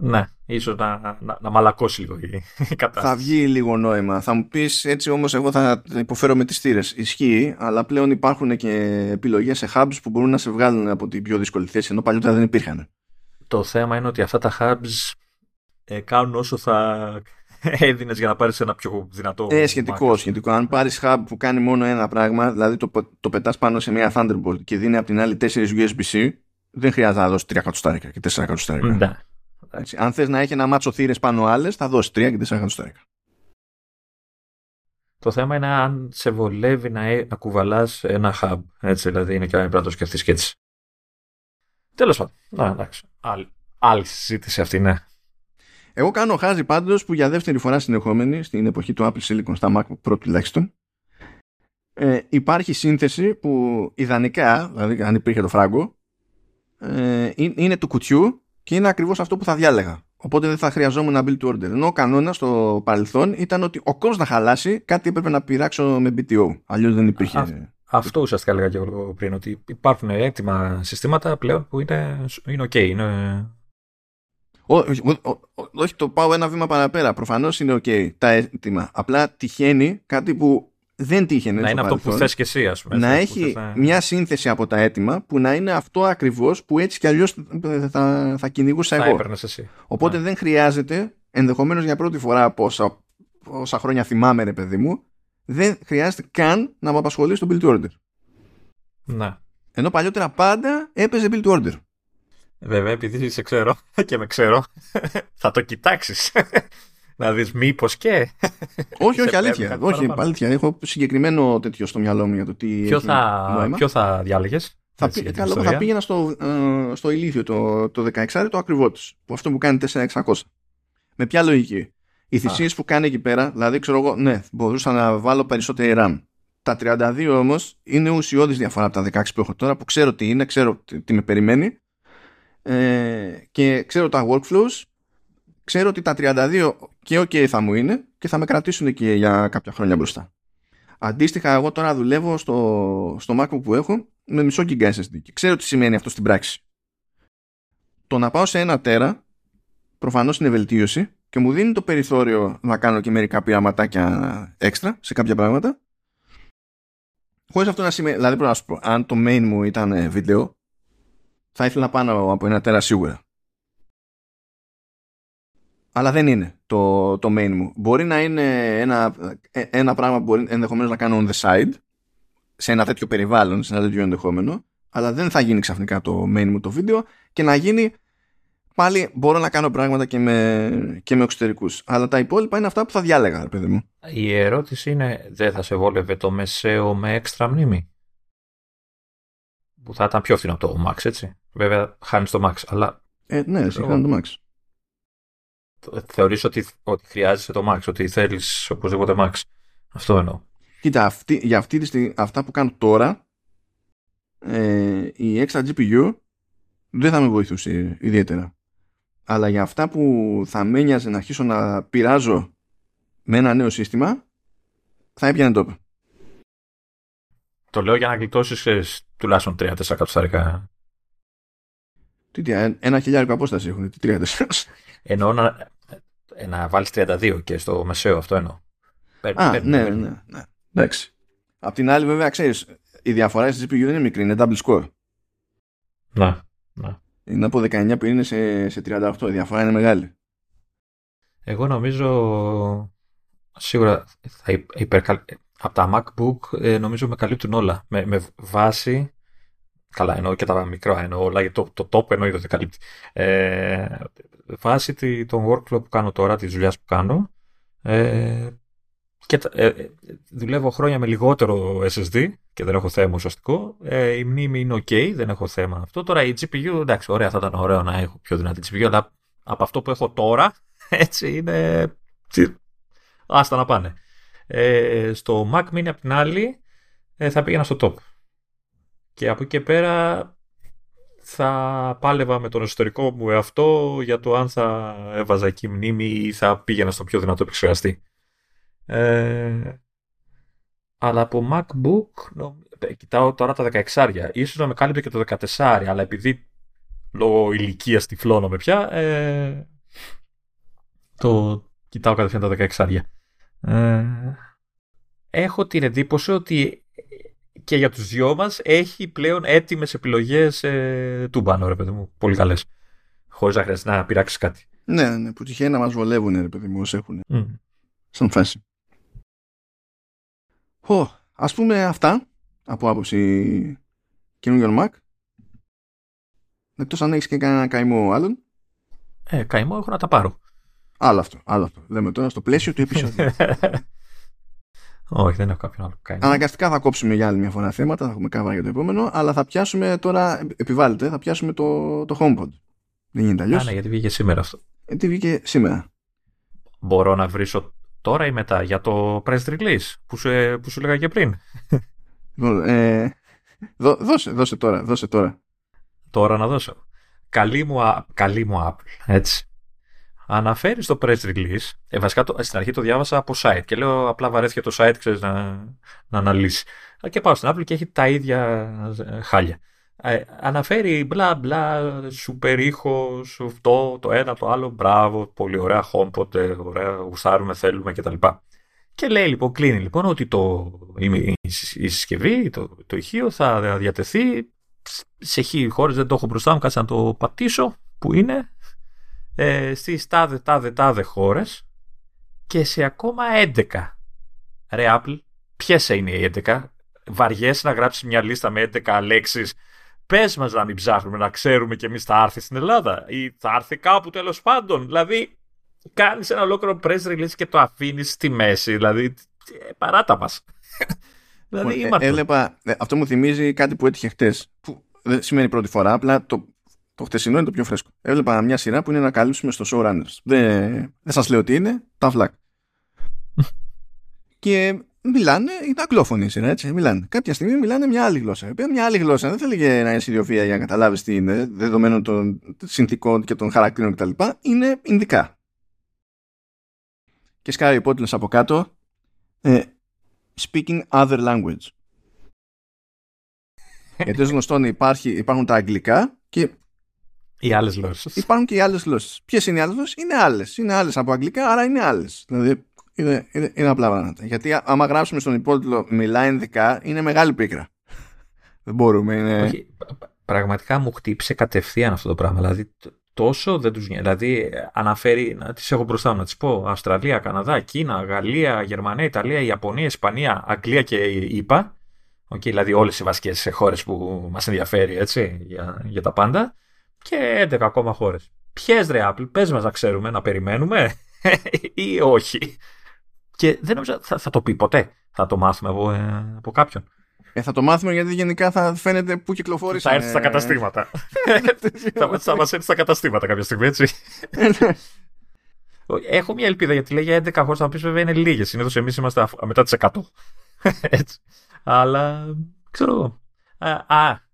Ναι, ίσως να, να, να μαλακώσει λίγο η κατάσταση. Θα βγει λίγο νόημα. Θα μου πεις έτσι όμως εγώ θα υποφέρω με τις θύρες. Ισχύει, αλλά πλέον υπάρχουν και επιλογές σε hubs που μπορούν να σε βγάλουν από την πιο δύσκολη θέση, ενώ παλιότερα δεν υπήρχαν. Το θέμα είναι ότι αυτά τα hubs ε, κάνουν όσο θα έδινες για να πάρεις ένα πιο δυνατό. Ε, σχετικό, σχετικό. Αν πάρεις hub που κάνει μόνο ένα πράγμα, δηλαδή το, το πετάς πάνω σε μια Thunderbolt και δίνει από την άλλη 4 USB-C, δεν χρειάζεται να δώσεις 3 εκατοστάρικα και 4 εκατοστάρικα. Ναι. Αν θες να έχει ένα μάτσο θύρες πάνω άλλες, θα δώσεις 3 και 4 εκατοστάρικα. Το θέμα είναι αν σε βολεύει να, να κουβαλάς ένα hub. Έτσι, δηλαδή είναι και πρέπει να το σκεφτείς και έτσι. Τέλος πάντων. Να, εντάξει. Άλλη, άλλη συζήτηση αυτή, ναι. Εγώ κάνω χάζι πάντως που για δεύτερη φορά συνεχόμενη στην εποχή του Apple Silicon στα MacBook Pro τουλάχιστον ε, υπάρχει σύνθεση που ιδανικά, δηλαδή αν υπήρχε το φράγκο, ε, είναι του κουτιού και είναι ακριβώς αυτό που θα διάλεγα. Οπότε δεν θα χρειαζόμουν να build to order. Ενώ ο κανόνας στο παρελθόν ήταν ότι ο κόσμος να χαλάσει κάτι έπρεπε να πειράξω με BTO. Αλλιώς δεν υπήρχε. Α, αυτό ουσιαστικά έλεγα και εγώ πριν. Ότι υπάρχουν έτοιμα συστήματα πλέον που είναι, είναι OK. Είναι όχι, το πάω ένα βήμα παραπέρα. Προφανώς είναι OK τα έτοιμα. Απλά τυχαίνει κάτι που δεν τύχαινε. Να είναι αυτό που θες και εσύ, ας πούμε. Να έχει μια σύνθεση από τα έτοιμα που να είναι αυτό ακριβώς που έτσι κι αλλιώς θα, θα κυνηγούσα θα εγώ. Εσύ. Οπότε ναι. δεν χρειάζεται, ενδεχομένως για πρώτη φορά από όσα, όσα χρόνια θυμάμαι, ρε παιδί μου, δεν χρειάζεται καν να με απασχολεί το build order. Ναι. Ενώ παλιότερα πάντα έπαιζε build order. Βέβαια, επειδή σε ξέρω και με ξέρω, θα το κοιτάξεις. να δεις μήπως και. όχι, όχι, αλήθεια. Όχι, αλήθεια. Έχω συγκεκριμένο τέτοιο στο μυαλό μου για το τι. Ποιο θα, ποιο θα διάλεγες. Θα, πή, καλό, θα πήγαινα στο, ε, στο ηλίθιο το, το 16 το ακριβό τους. Που αυτό που κάνει 4600. Με ποια λογική; Οι θυσίες που κάνει εκεί πέρα, δηλαδή ξέρω εγώ, ναι, μπορούσα να βάλω περισσότερη RAM. Τα 32 όμως είναι ουσιώδης διαφορά από τα 16 που έχω τώρα, που ξέρω τι είναι, ξέρω τι με περιμένει ε, και ξέρω τα workflows ξέρω ότι τα 32 και ok θα μου είναι και θα με κρατήσουν και για κάποια χρόνια μπροστά. Αντίστοιχα εγώ τώρα δουλεύω στο, στο MacBook που έχω με μισό GB SSD και ξέρω τι σημαίνει αυτό στην πράξη. Το να πάω σε ένα τέρα προφανώς είναι βελτίωση και μου δίνει το περιθώριο να κάνω και μερικά πειραματάκια έξτρα σε κάποια πράγματα. Χωρίς αυτό να σημαίνει δηλαδή πρέπει να σου πω αν το main μου ήταν βίντεο θα ήθελα πάνω από ένα τέρα σίγουρα. Αλλά δεν είναι το, το main μου. Μπορεί να είναι ένα, ε, ένα πράγμα που μπορεί ενδεχομένως να κάνω on the side σε ένα τέτοιο περιβάλλον, σε ένα τέτοιο ενδεχόμενο αλλά δεν θα γίνει ξαφνικά το main μου το βίντεο και να γίνει πάλι μπορώ να κάνω πράγματα και με, και με εξωτερικούς. Αλλά τα υπόλοιπα είναι αυτά που θα διάλεγα, παιδί μου. Η ερώτηση είναι, δεν θα σε βόλευε το μεσαίο με έξτρα μνήμη; Που θα ήταν πιο φθηνό από το Max, έτσι. Βέβαια, χάνεις το Max, αλλά. Ε, ναι, εσύ χάνεις το Max. Θεωρείς ότι, ότι χρειάζεσαι το Max, ότι θέλεις οπωσδήποτε Max. Αυτό εννοώ. Κοίτα, αυτή, για αυτή τη αυτά που κάνω τώρα, ε, η extra GPU δεν θα με βοηθούσε ιδιαίτερα. Αλλά για αυτά που θα με να αρχίσω να πειράζω με ένα νέο σύστημα, θα έπιανε τόπο. Το λέω για να γλιτώσεις ε, τουλάχιστον 3-4 εκατοστάρικα τι, ένα χιλιάρικο απόσταση έχουν, τι 30. Εννοώ να, να βάλεις 32 και στο μεσαίο, αυτό εννοώ. Α, ναι, ναι, ναι, ναι. Εντάξει. Απ' την άλλη, βέβαια, ξέρεις, η διαφορά στη GPU δεν είναι μικρή, είναι double score. Να, να. Είναι από 19 που είναι σε, σε 38, η διαφορά είναι μεγάλη. Εγώ νομίζω σίγουρα θα υπερκαλ... από τα MacBook ε, νομίζω με καλύπτουν όλα. Με, με βάση Καλά, εννοώ και τα μικρά, εννοώ όλα, το, το top εννοείται ότι καλύπτει. Ε, βάσει τη, τον workflow που κάνω τώρα, της δουλειάς που κάνω, ε, και ε, δουλεύω χρόνια με λιγότερο SSD και δεν έχω θέμα ουσιαστικό. Ε, η μνήμη είναι ok, δεν έχω θέμα αυτό. Τώρα η GPU, εντάξει, ωραία, θα ήταν ωραίο να έχω πιο δυνατή GPU, αλλά από αυτό που έχω τώρα, έτσι είναι. Άστα να πάνε. Ε, στο Mac Mini απ' την άλλη ε, θα πήγαινα στο top. Και από εκεί και πέρα θα πάλευα με τον εσωτερικό μου εαυτό για το αν θα έβαζα εκεί μνήμη ή θα πήγαινα στο πιο δυνατό επεξεργαστή. Ε, αλλά από MacBook, ε, κοιτάω τώρα τα 16 ίσως να με κάλυπτε και το 14 αλλά επειδή λόγω ηλικίας τυφλώνομαι πια, ε, το κοιτάω κατευθείαν τα 16 ε, έχω την εντύπωση ότι και για τους δυο μας έχει πλέον έτοιμες επιλογές ε, του μπάνου, ρε παιδί μου. Πολύ καλές. Χωρίς να χρειάζεται να πειράξεις κάτι. Ναι, ναι, που τυχαίνει να μας βολεύουν, ρε παιδί μου, όσοι έχουν. Mm. Σαν φάση. Χω, ας πούμε αυτά από άποψη καινούργιων Mac. Εκτός αν έχεις και κανένα καημό άλλον. Ε, καημό έχω να τα πάρω. Άλλο αυτό, άλλο αυτό. Λέμε τώρα στο πλαίσιο του επεισόδου. Όχι, δεν έχω κάποιον άλλο κάνει. Αναγκαστικά θα κόψουμε για άλλη μια φορά θέματα, θα έχουμε κάβα για το επόμενο, αλλά θα πιάσουμε τώρα, επιβάλλεται, θα πιάσουμε το, το HomePod. Δεν γίνεται αλλιώς. Ναι, γιατί βγήκε σήμερα αυτό. Γιατί ε, βγήκε σήμερα; Μπορώ να βρίσω τώρα ή μετά για το press release που σου, που σου λέγα και πριν. Λοιπόν, ε, δώ, δώσε, δώσε τώρα, δώσε τώρα. Τώρα να δώσω. Καλή μου, καλή μου Apple, έτσι αναφέρει στο press release. Ε, βασικά το, στην αρχή το διάβασα από site και λέω απλά βαρέθηκε το site ξέρεις, να, να αναλύσει. Και πάω στην Apple και έχει τα ίδια ε, χάλια. Ε, αναφέρει μπλα μπλα, σούπερ ήχος, αυτό, το ένα, το άλλο, μπράβο, πολύ ωραία, HomePod, ε, ωραία, γουστάρουμε, θέλουμε κτλ. Και λέει λοιπόν, κλείνει λοιπόν ότι το, η, η συσκευή, το, το ηχείο θα διατεθεί σε χίλιοι χώρες, δεν το έχω μπροστά μου, κάτσε να το πατήσω, που είναι, ε, στις τάδε τάδε τάδε χώρες και σε ακόμα 11. Ρε Apple, ποιες είναι οι 11. Βαριέσαι να γράψεις μια λίστα με 11 λέξεις; Πες μας να μην ψάχνουμε να ξέρουμε και εμείς θα έρθει στην Ελλάδα ή θα έρθει κάπου τέλος πάντων. Δηλαδή κάνεις ένα ολόκληρο press release και το αφήνεις στη μέση. Δηλαδή ε, παράτα μας. δηλαδή, ε, έβλεπα, ε, αυτό μου θυμίζει κάτι που έτυχε χτες. Που δεν σημαίνει πρώτη φορά, απλά το το χτεσινό είναι το πιο φρέσκο. Έβλεπα μια σειρά που είναι να καλύψουμε στο showrunners. Δεν, δεν σας λέω τι είναι, τα φλακ. και μιλάνε, είναι αγγλόφωνη η σειρά, έτσι. Μιλάνε. Κάποια στιγμή μιλάνε μια άλλη γλώσσα. Μια άλλη γλώσσα. Δεν θέλει να είναι ιδιοφία για να καταλάβεις τι είναι, δεδομένων των συνθήκων και των χαρακτήρων κτλ. Είναι Ινδικά. Και σκάρει υπότιτλο από κάτω. Ε, speaking other language. Γιατί ως γνωστόν υπάρχει, υπάρχουν τα αγγλικά και οι άλλες γλώσσες. Υπάρχουν και οι άλλες γλώσσες. Ποιες είναι οι άλλες γλώσσες, Είναι άλλες. Είναι άλλες από αγγλικά, άρα είναι άλλες. Δηλαδή είναι, είναι, είναι απλά πράγματα. Γιατί άμα γράψουμε στον υπότιτλο μιλάει ενδικά, είναι μεγάλη πίκρα. Δεν μπορούμε. Είναι... Όχι, πραγματικά μου χτύπησε κατευθείαν αυτό το πράγμα. Δηλαδή τόσο δεν τους νοιάζει. Δηλαδή αναφέρει, να τις έχω μπροστά μου να τις πω, Αυστραλία, Καναδά, Κίνα, Γαλλία, Γερμανία, Ιταλία, Ιαπωνία, Ισπανία, Αγγλία και ΙΠΑ. Okay, δηλαδή όλες οι βασικές χώρες που μας ενδιαφέρει έτσι, για, για τα πάντα και 11 ακόμα χώρες. Ποιες ρε Apple, πες μας να ξέρουμε, να περιμένουμε ή όχι. Και δεν νομίζω θα, θα το πει ποτέ. Θα το μάθουμε από, ε, από κάποιον. Ε, θα το μάθουμε γιατί γενικά θα φαίνεται που κυκλοφόρησε. Θα έρθει στα καταστήματα. θα θα μας έρθει στα καταστήματα κάποια στιγμή, έτσι. Έχω μια ελπίδα γιατί λέγει 11 χώρες, θα πεις βέβαια είναι λίγες. Συνήθως εμείς είμαστε μετά τις 100. έτσι. Αλλά ξέρω εγώ. Α,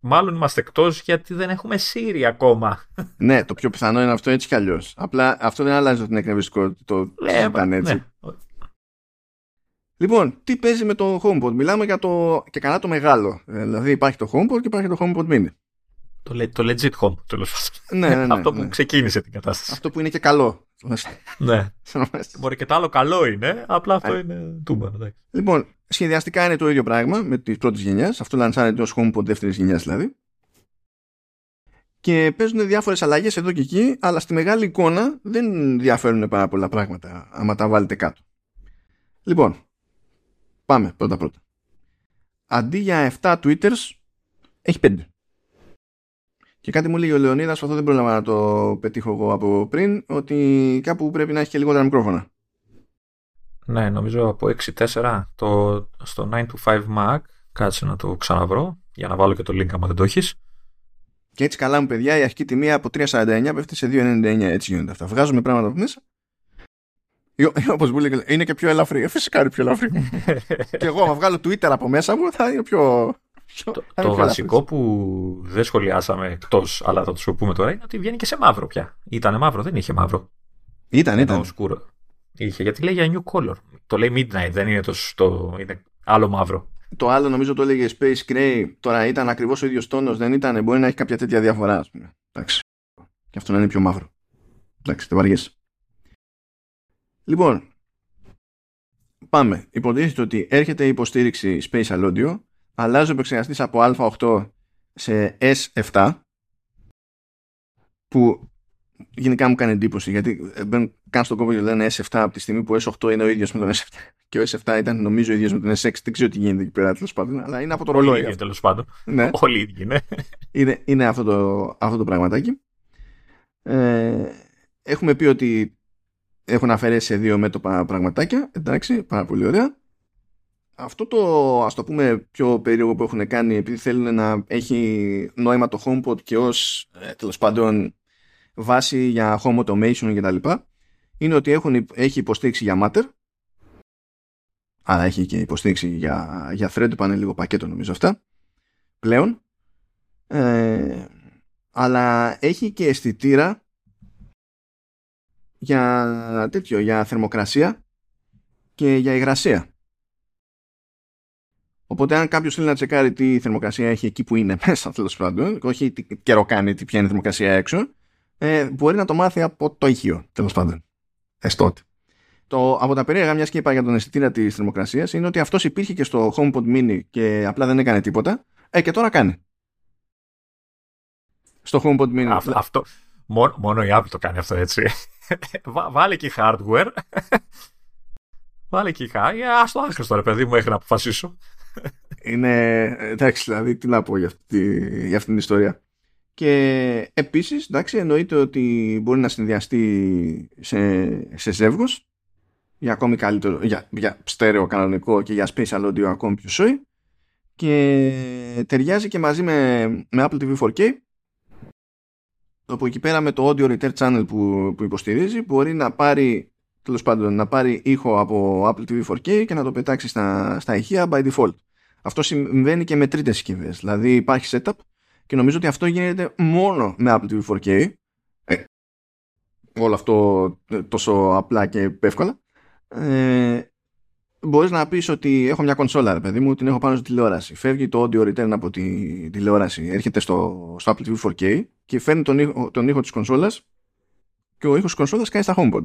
Μάλλον είμαστε εκτός γιατί δεν έχουμε Siri ακόμα. ναι, το πιο πιθανό είναι αυτό έτσι κι αλλιώς. Απλά αυτό δεν αλλάζει την εκνευριστικότητα. Το ναι, ήταν έτσι. Ναι. Λοιπόν, τι παίζει με το HomePod; Μιλάμε για το και καλά το μεγάλο. Δηλαδή υπάρχει το HomePod και υπάρχει το HomePod Mini. Το, το legit HomePod τέλος ναι, ναι, ναι, αυτό που ναι. ξεκίνησε την κατάσταση. Αυτό που είναι και καλό. Ναι. Μπορεί και το άλλο καλό είναι, απλά αυτό είναι τούμπα. Λοιπόν, σχεδιαστικά είναι το ίδιο πράγμα με τη πρώτη γενιά. Αυτό λανσάρεται ως HomePod δεύτερης γενιάς δηλαδή. Και παίζουν διάφορες αλλαγές εδώ και εκεί, αλλά στη μεγάλη εικόνα δεν διαφέρουν πάρα πολλά πράγματα άμα τα βάλετε κάτω. Λοιπόν, πάμε πρώτα πρώτα. Αντί για 7 Twitters, έχει 5. Και κάτι μου λέει ο Λεωνίδας, αυτό δεν πρόλαβα να το πετύχω εγώ από πριν, ότι κάπου πρέπει να έχει και λιγότερα μικρόφωνα. Ναι, νομίζω από 6-4 το, στο 9 to 5 Mac. Κάτσε να το ξαναβρω για να βάλω και το link άμα δεν το έχεις. Και έτσι καλά μου παιδιά, η αρχική τιμή από 3,49 πέφτει σε 2,99. Έτσι γίνονται αυτά. Βγάζουμε πράγματα από μέσα. Όπως μου λέει, είναι και πιο ελαφρύ. Ε, φυσικά είναι πιο ελαφρύ. και εγώ, αν βγάλω Twitter από μέσα μου, θα είναι πιο. Το, το βασικό που δεν σχολιάσαμε εκτός, αλλά θα το πούμε τώρα, είναι ότι βγαίνει και σε μαύρο πια. Ήταν μαύρο, δεν είχε μαύρο. Ήταν, ήταν. Σκούρο. Είχε, γιατί λέει για new color. Το λέει midnight, δεν είναι το, το είναι άλλο μαύρο. Το άλλο νομίζω το έλεγε Space Gray. Τώρα ήταν ακριβώς ο ίδιος τόνος, δεν ήταν; Μπορεί να έχει κάποια τέτοια διαφορά, ας πούμε. Εντάξει. Και αυτό να είναι πιο μαύρο. Εντάξει, δεν βαριέσαι. Λοιπόν, πάμε. Υποτίθεται ότι έρχεται η υποστήριξη Spatial Audio, αλλάζει ο επεξεργαστής από Α8 σε S7, που γενικά μου κάνει εντύπωση γιατί μπαίνουν καν στον κόμπο και λένε S7 από τη στιγμή που S8 είναι ο ίδιος με τον S7 και ο S7 ήταν νομίζω ο ίδιος με τον S6. Δεν ξέρω τι γίνεται εκεί πέρα τέλος πάντων, αλλά είναι από το ρολόι. Είναι τέλος πάντων. Ναι. Όλοι οι ίδιοι, ναι. Είναι, είναι αυτό, το, αυτό το πραγματάκι. Ε, έχουμε πει ότι έχουν αφαιρέσει σε δύο μέτωπα πραγματάκια. Εντάξει, πάρα πολύ ωραία. Αυτό το ας το πούμε πιο περίεργο που έχουν κάνει επειδή θέλουν να έχει νόημα το HomePod και ως ε, τέλος πάντων βάση για home automation και τα λοιπά είναι ότι έχουν, έχει υποστήριξη για Matter άρα έχει και υποστήριξη για, για thread πάνε λίγο πακέτο νομίζω αυτά πλέον ε, αλλά έχει και αισθητήρα για τέτοιο, για θερμοκρασία και για υγρασία. Οπότε αν κάποιος θέλει να τσεκάρει τι θερμοκρασία έχει εκεί που είναι μέσα τέλος πάντων, όχι τι καιρό κάνει, τι ποια είναι η θερμοκρασία έξω, ε, μπορεί να το μάθει από το ηχείο τέλος πάντων. Εστότε. Το, από τα περίεργα, μιας και είπα για τον αισθητήρα της θερμοκρασίας, είναι ότι αυτός υπήρχε και στο HomePod Mini και απλά δεν έκανε τίποτα. Ε, και τώρα κάνει. Στο HomePod Mini. Αυτό, αυτό, μόνο, μόνο η Apple το κάνει αυτό έτσι. Βάλε και hardware. Βάλε και η hardware. Α το άχρηστο ρε παιδί μου, έχει να αποφασίσω. Είναι. Εντάξει, δηλαδή, τι να πω για αυτή, για αυτή την ιστορία. Και επίσης, εντάξει, εννοείται ότι μπορεί να συνδυαστεί σε, σε ζεύγος για ακόμη καλύτερο, για, για στέρεο κανονικό και για special audio ακόμη πιο σόι και ταιριάζει και μαζί με, με Apple TV 4K όπου εκεί πέρα με το audio return channel που, που υποστηρίζει μπορεί να πάρει τέλος πάντων να πάρει ήχο από Apple TV 4K και να το πετάξει στα, στα ηχεία by default. Αυτό συμβαίνει και με τρίτες συσκευές. Δηλαδή υπάρχει setup και νομίζω ότι αυτό γίνεται μόνο με Apple TV 4K. Ε, όλο αυτό ε, τόσο απλά και εύκολα. Ε, μπορείς να πεις ότι έχω μια κονσόλα ρε παιδί μου, την έχω πάνω στη τηλεόραση. Φεύγει το audio return από τη τηλεόραση, έρχεται στο, στο Apple TV 4K και φέρνει τον ήχο, τον ήχο της κονσόλας και ο ήχος της κονσόλας κάνει στα HomePod.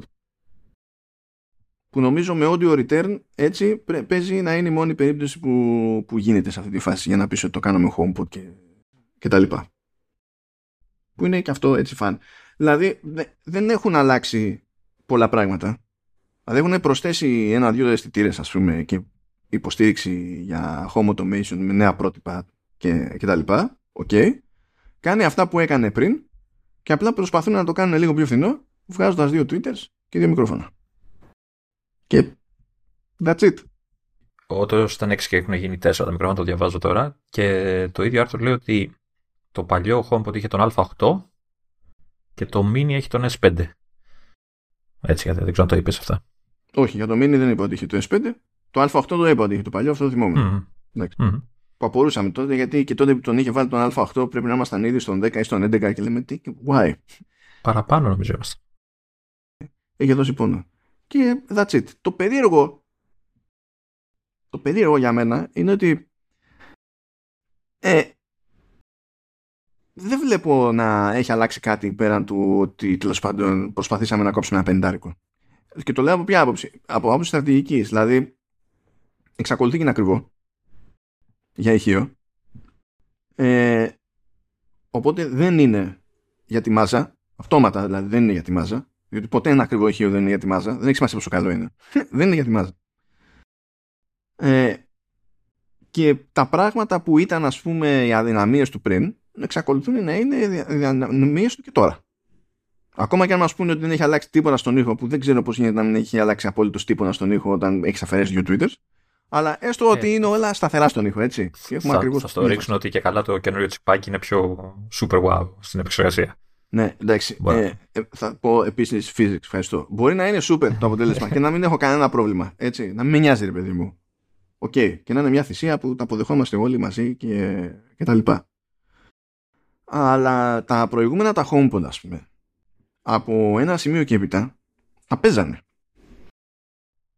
Που νομίζω με audio return έτσι παίζει να είναι η μόνη περίπτωση που, που γίνεται σε αυτή τη φάση για να πεις ότι το κάνω με HomePod και, και τα λοιπά. Που είναι και αυτό έτσι φαν. Δηλαδή δεν έχουν αλλάξει πολλά πράγματα Δηλαδή έχουν προσθέσει ένα-δύο αισθητήρες, ας πούμε, και υποστήριξη για home automation με νέα πρότυπα και, και τα λοιπά. Οκ. Κάνει αυτά που έκανε πριν και απλά προσπαθούν να το κάνουν λίγο πιο φθηνό βγάζοντας δύο tweeters και δύο μικρόφωνα. Και that's it. Όντως ήταν 6 και έχουν γίνει 4 τα μικρόφωνα, το διαβάζω τώρα. Και το ίδιο άρθρο λέει ότι το παλιό HomePod είχε τον Α8 και το Mini έχει τον S5. Έτσι, δεν ξέρω αν το είπες αυτά. Όχι, για το Mini δεν είπα ότι είχε το S5. Το Α8 το είπα ότι είχε το παλιό, αυτό το θυμόμαι. Mm-hmm. Που απορούσαμε τότε, γιατί και τότε που τον είχε βάλει τον Α8 πρέπει να ήμασταν ήδη στον 10 ή στον 11 και λέμε τι, why; Παραπάνω νομίζω είμαστε. Έχει δώσει πόνο. Και that's it. Το περίεργο, το περίεργο για μένα είναι ότι ε, δεν βλέπω να έχει αλλάξει κάτι πέραν του ότι τέλος πάντων προσπαθήσαμε να κόψουμε ένα πεντάρικο. Και το λέω από ποια άποψη; Από άποψη στρατηγικής. Δηλαδή, εξακολουθεί και είναι ακριβό για ηχείο. Ε, οπότε δεν είναι για τη μάζα. Αυτόματα δηλαδή δεν είναι για τη μάζα. Διότι ποτέ ένα ακριβό ηχείο δεν είναι για τη μάζα. Δεν έχει σημασία πόσο καλό είναι. δεν είναι για τη μάζα. Ε, και τα πράγματα που ήταν ας πούμε οι αδυναμίες του πριν εξακολουθούν να είναι οι αδυναμίες του και τώρα. Ακόμα και αν μας πούνε ότι δεν έχει αλλάξει τίποτα στον ήχο, που δεν ξέρω πώς γίνεται να μην έχει αλλάξει απόλυτο τίποτα στον ήχο όταν έχεις αφαιρέσεις δύο Twitters. Αλλά έστω ότι ε. είναι όλα σταθερά στον ήχο, έτσι. θα, ακριβώς θα στο ρίξουν ότι και καλά το καινούριο τσιπάκι είναι πιο super wow στην επεξεργασία. Ναι, εντάξει. Μπορεί. Ε, ε, θα πω επίσης physics, ευχαριστώ. Μπορεί να είναι super το αποτέλεσμα και να μην έχω κανένα πρόβλημα. Έτσι, να μην με νοιάζει, ρε παιδί μου. Οκ. Και να είναι μια θυσία που τα αποδεχόμαστε όλοι μαζί και, και τα λοιπά. Αλλά τα προηγούμενα τα HomePod, ας πούμε, από ένα σημείο και έπειτα, τα παίζανε.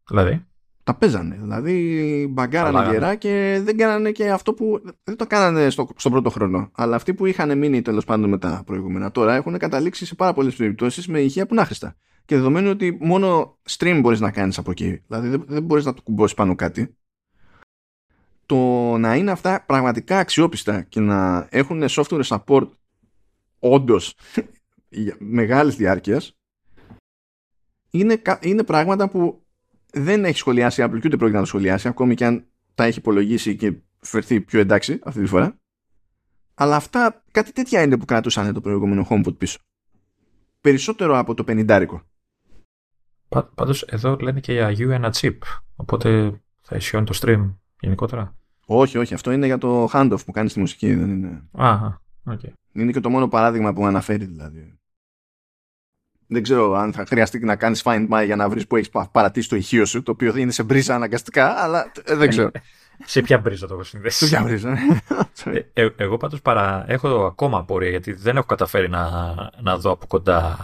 Δηλαδή; Τα παίζανε. Δηλαδή μπαγκάρανε Αλλάγανε. γερά και δεν κάνανε και αυτό που. Δεν το κάνανε στο, στον πρώτο χρόνο. Αλλά αυτοί που είχαν μείνει τέλος πάντων με τα προηγούμενα τώρα έχουν καταλήξει σε πάρα πολλές περιπτώσεις με ηχεία που είναι άχρηστα. Και δεδομένου ότι μόνο stream μπορείς να κάνεις από εκεί. Δηλαδή δεν, δεν μπορείς να το κουμπώσεις πάνω κάτι. Το να είναι αυτά πραγματικά αξιόπιστα και να έχουν software support όντως μεγάλης διάρκειας είναι, κα- είναι πράγματα που δεν έχει σχολιάσει η Apple και ούτε πρόκειται να το σχολιάσει, ακόμη και αν τα έχει υπολογίσει και φερθεί πιο εντάξει αυτή τη φορά. Αλλά αυτά κάτι τέτοια είναι που κρατούσαν το προηγούμενο HomePod πίσω. Περισσότερο από το 50 Πα, πάντως εδώ λένε και για U1 chip. Οπότε θα ισιώνει το stream γενικότερα. Όχι, όχι, αυτό είναι για το handoff που κάνεις στη μουσική. Δεν είναι. Αχα, οκ. είναι και το μόνο παράδειγμα που αναφέρει δηλαδή. Δεν ξέρω αν θα χρειαστεί να κάνεις find my για να βρεις που έχεις πα- παρατήσει το ηχείο σου, το οποίο είναι σε μπρίζα αναγκαστικά, αλλά ε, δεν ξέρω. Σε ποια μπρίζα το έχω συνδέσει. Ποια μπρίζα. Ε, ε, εγώ πάντως παρά, έχω ακόμα απορία γιατί δεν έχω καταφέρει να, να δω από κοντά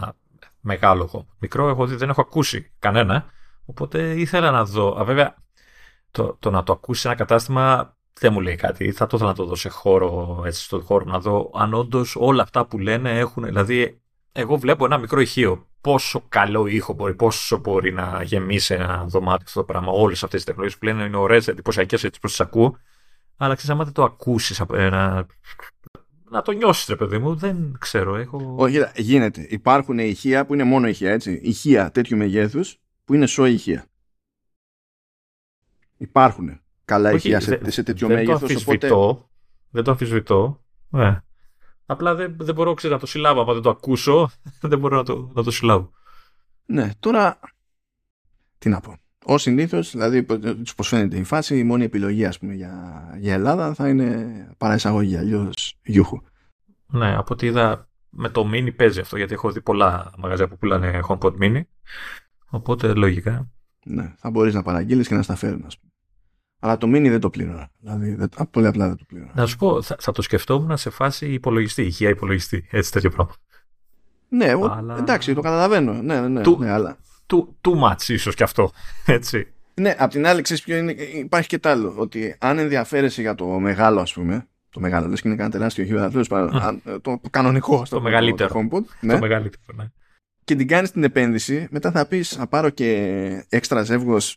μεγάλο χώρο. Μικρό έχω δει, δεν έχω ακούσει κανένα. Οπότε ήθελα να δω. Α, βέβαια, το, το να το ακούσεις σε ένα κατάστημα δεν μου λέει κάτι. Θα το ήθελα να το δω σε χώρο, έτσι, στον χώρο, να δω αν όντως όλα αυτά που λένε έχουν. Δηλαδή, εγώ βλέπω ένα μικρό ηχείο. Πόσο καλό ήχο μπορεί, πόσο μπορεί να γεμίσει ένα δωμάτιο αυτό το πράγμα. Όλες αυτές τις τεχνολογίες που λένε είναι ωραίες, εντυπωσιακές έτσι πώ τις ακούω. Αλλά ξέρεις, άμα δεν το ακούσεις από ένα. Να το νιώσεις, ρε παιδί μου, δεν ξέρω. Έχω... Όχι, κοίτα, γίνεται. Υπάρχουν ηχεία που είναι μόνο ηχεία, έτσι. Ηχεία τέτοιου μεγέθους που είναι σο ηχεία. Υπάρχουν καλά Όχι, ηχεία σε, δε- σε τέτοιο δεν το μέγεθος, αμφισβητώ. οπότε... Δεν το αμφισβητώ. Ναι. Απλά δεν, δεν μπορώ ξέρεις, να το συλλάβω. Αν δεν το ακούσω, δεν μπορώ να το, να το συλλάβω. Ναι, τώρα... Τι να πω. Ω συνήθως, δηλαδή, όπω φαίνεται η φάση, η μόνη επιλογή ας πούμε, για, για Ελλάδα θα είναι παραεισαγωγή, αλλιώς γιούχου. Ναι, από ό,τι είδα με το mini παίζει αυτό, γιατί έχω δει πολλά μαγαζιά που πουλάνε HomePod mini. Οπότε λογικά. Ναι, θα μπορείς να παραγγείλεις και να στα φέρουν, ας πούμε. Αλλά το mini δεν το πλήρωνα. Δηλαδή, δεν, α, πολύ απλά δεν το πλήρωνα. Να σου πω, θα, θα το σκεφτόμουν σε φάση υπολογιστή, ηχεία υπολογιστή. Έτσι τέτοιο πράγμα. Ναι, εγώ- Αλλά- εντάξει, το καταλαβαίνω. Ναι, ναι, Του- ναι, αλλά. Too, too much ίσως κι αυτό. Έτσι. Ναι, απ' την άλλη, ξέρεις ποιο είναι. Υπάρχει και τ' άλλο. Ότι αν ενδιαφέρεσαι για το μεγάλο, ας πούμε. Το μεγάλο, λες και είναι κανένα τεράστιο ηχείο, αλλά τέλος πάντων, αν- το, το κανονικό, ας Το πούμε, μεγαλύτερο. Το, HomePod, ναι, Το μεγαλύτερο. Ναι. και την κάνεις την επένδυση, μετά θα πεις να πάρω και έξτρα ζεύγος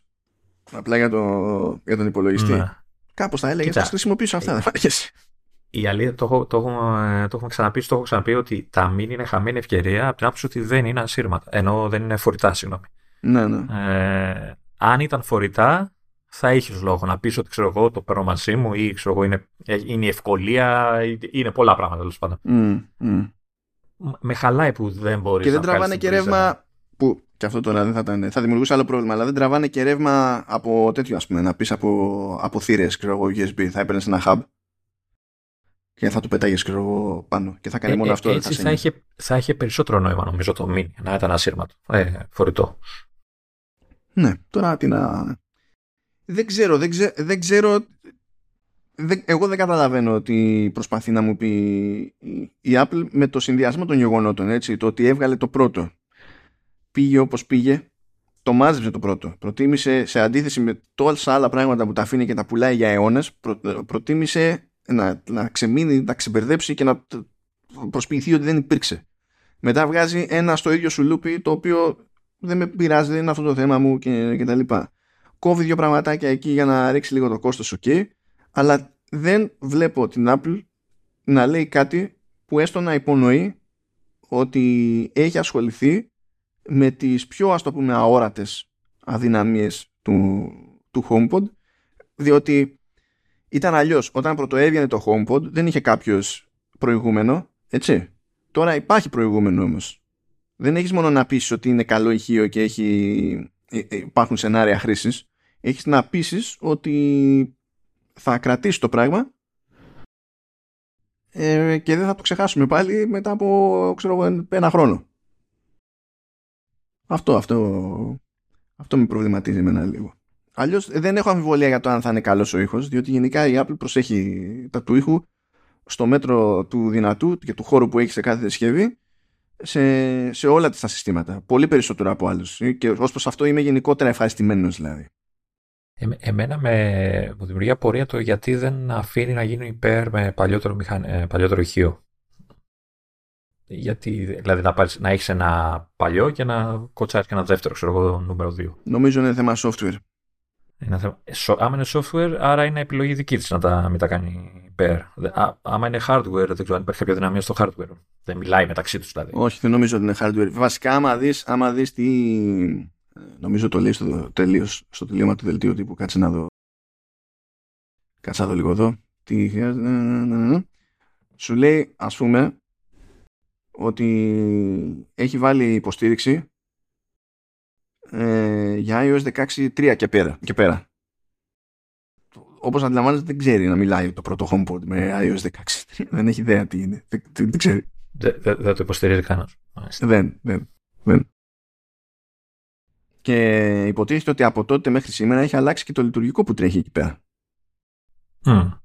απλά για, το, για τον υπολογιστή. Ναι. Κάπως θα έλεγε, Κοίτα. θα χρησιμοποιήσω αυτά, δεν βαριέσαι. Η αλήθεια, το, έχω- το, έχουμε, το έχουμε ξαναπεί, το έχω ξαναπεί ότι τα μήνυ είναι χαμένη ευκαιρία από την άποψη ότι δεν είναι ασύρματα. Ενώ δεν είναι φορητά, συγγνώμη. ναι, ναι. Ε, αν ήταν φορητά, θα είχες λόγο να πεις ότι ξέρω εγώ το παίρνω μαζί μου ή ξέρω εγώ είναι, είναι η ευκολία, ή- είναι πολλά πράγματα τέλος πάντων. Μμ, μμ. Μ- Με χαλάει που δεν μπορείς Και δεν τραβάνε και ρεύμα. Που και αυτό τώρα δεν θα ήταν. Θα δημιουργούσε άλλο πρόβλημα. Αλλά δεν τραβάνε και ρεύμα από τέτοιο, ας πούμε. Να πεις από, από θύρες, ξέρω εγώ, USB. Θα έπαιρνες ένα hub. Και θα το πέταγε, ξέρω εγώ, πάνω. Και θα κάνει μόνο αυτό. δεν Ε, έτσι σε θα νοιάζει. είχε, θα είχε περισσότερο νόημα νομίζω το μήνυ να ήταν ασύρματο. Ε, φορητό. Ναι, τώρα τι να. Δεν ξέρω, δεν, ξέ, δεν ξέρω. Δεν, εγώ δεν καταλαβαίνω ότι προσπαθεί να μου πει η- η Apple με το συνδυασμό των γεγονότων. Έτσι, το ότι έβγαλε το πρώτο. Πήγε όπως πήγε. Το μάζεψε το πρώτο. Προτίμησε σε αντίθεση με τόσα άλλα πράγματα που τα αφήνει και τα πουλάει για αιώνες, προ, προτίμησε να, να ξεμείνει, να ξεμπερδέψει και να τ- προσποιηθεί ότι δεν υπήρξε. Μετά βγάζει ένα στο ίδιο σου λούπι το οποίο δεν με πειράζει, δεν είναι αυτό το θέμα μου και, και τα λοιπά. Κόβει δύο πραγματάκια εκεί για να ρίξει λίγο το κόστος, ok, αλλά δεν βλέπω την Apple να λέει κάτι που έστω να υπονοεί ότι έχει ασχοληθεί με τις πιο ας το πούμε αόρατες αδυναμίες του, του HomePod διότι ήταν αλλιώς όταν πρωτοέβγαινε το HomePod δεν είχε κάποιος προηγούμενο έτσι τώρα υπάρχει προηγούμενο όμως δεν έχεις μόνο να πεις ότι είναι καλό ηχείο και έχει, ε, ε, υπάρχουν σενάρια χρήσης έχεις να πείσεις ότι θα κρατήσει το πράγμα ε, και δεν θα το ξεχάσουμε πάλι μετά από ξέρω, ένα χρόνο. Αυτό, αυτό, αυτό με προβληματίζει εμένα λίγο. Αλλιώς δεν έχω αμφιβολία για το αν θα είναι καλός ο ήχος, διότι γενικά η Apple προσέχει τα του ήχου στο μέτρο του δυνατού και του χώρου που έχει σε κάθε συσκευή σε, σε όλα τα συστήματα. Πολύ περισσότερο από άλλους. Και ως προς αυτό είμαι γενικότερα ευχαριστημένος δηλαδή. Ε, εμένα με, μου δημιουργεί απορία το γιατί δεν αφήνει να γίνει υπέρ με παλιότερο, μηχαν, ε, παλιότερο ηχείο. Γιατί, δηλαδή να, πάρεις, να έχεις ένα παλιό και να κοτσάρεις και ένα δεύτερο, ξέρω εγώ, νούμερο 2. Νομίζω είναι θέμα software. Είναι θέμα, άμα είναι software, άρα είναι επιλογή δική της να τα, μην τα κάνει υπέρ. άμα είναι hardware, δεν ξέρω αν υπάρχει κάποια δυναμία στο hardware. Δεν μιλάει μεταξύ τους δηλαδή. Όχι, δεν νομίζω ότι είναι hardware. Βασικά, άμα δεις, άμα δεις τι... Νομίζω το λέει στο τελείως, στο τελείωμα του δελτίου τύπου. Κάτσε να δω. Κάτσε να δω λίγο εδώ. Τι χρειάζεται. Ναι, ναι, ναι, Σου λέει, ας πούμε, ότι έχει βάλει υποστήριξη ε, για iOS 16.3 και πέρα. Και πέρα. Όπως αντιλαμβάνεστε δεν ξέρει να μιλάει το πρώτο HomePod με iOS 16.3. Δεν έχει ιδέα τι είναι. Δεν, δεν ξέρει. Δεν, δεν, το υποστηρίζει κανένας. Δεν, δεν, δεν. Και υποτίθεται ότι από τότε μέχρι σήμερα έχει αλλάξει και το λειτουργικό που τρέχει εκεί πέρα. Mm.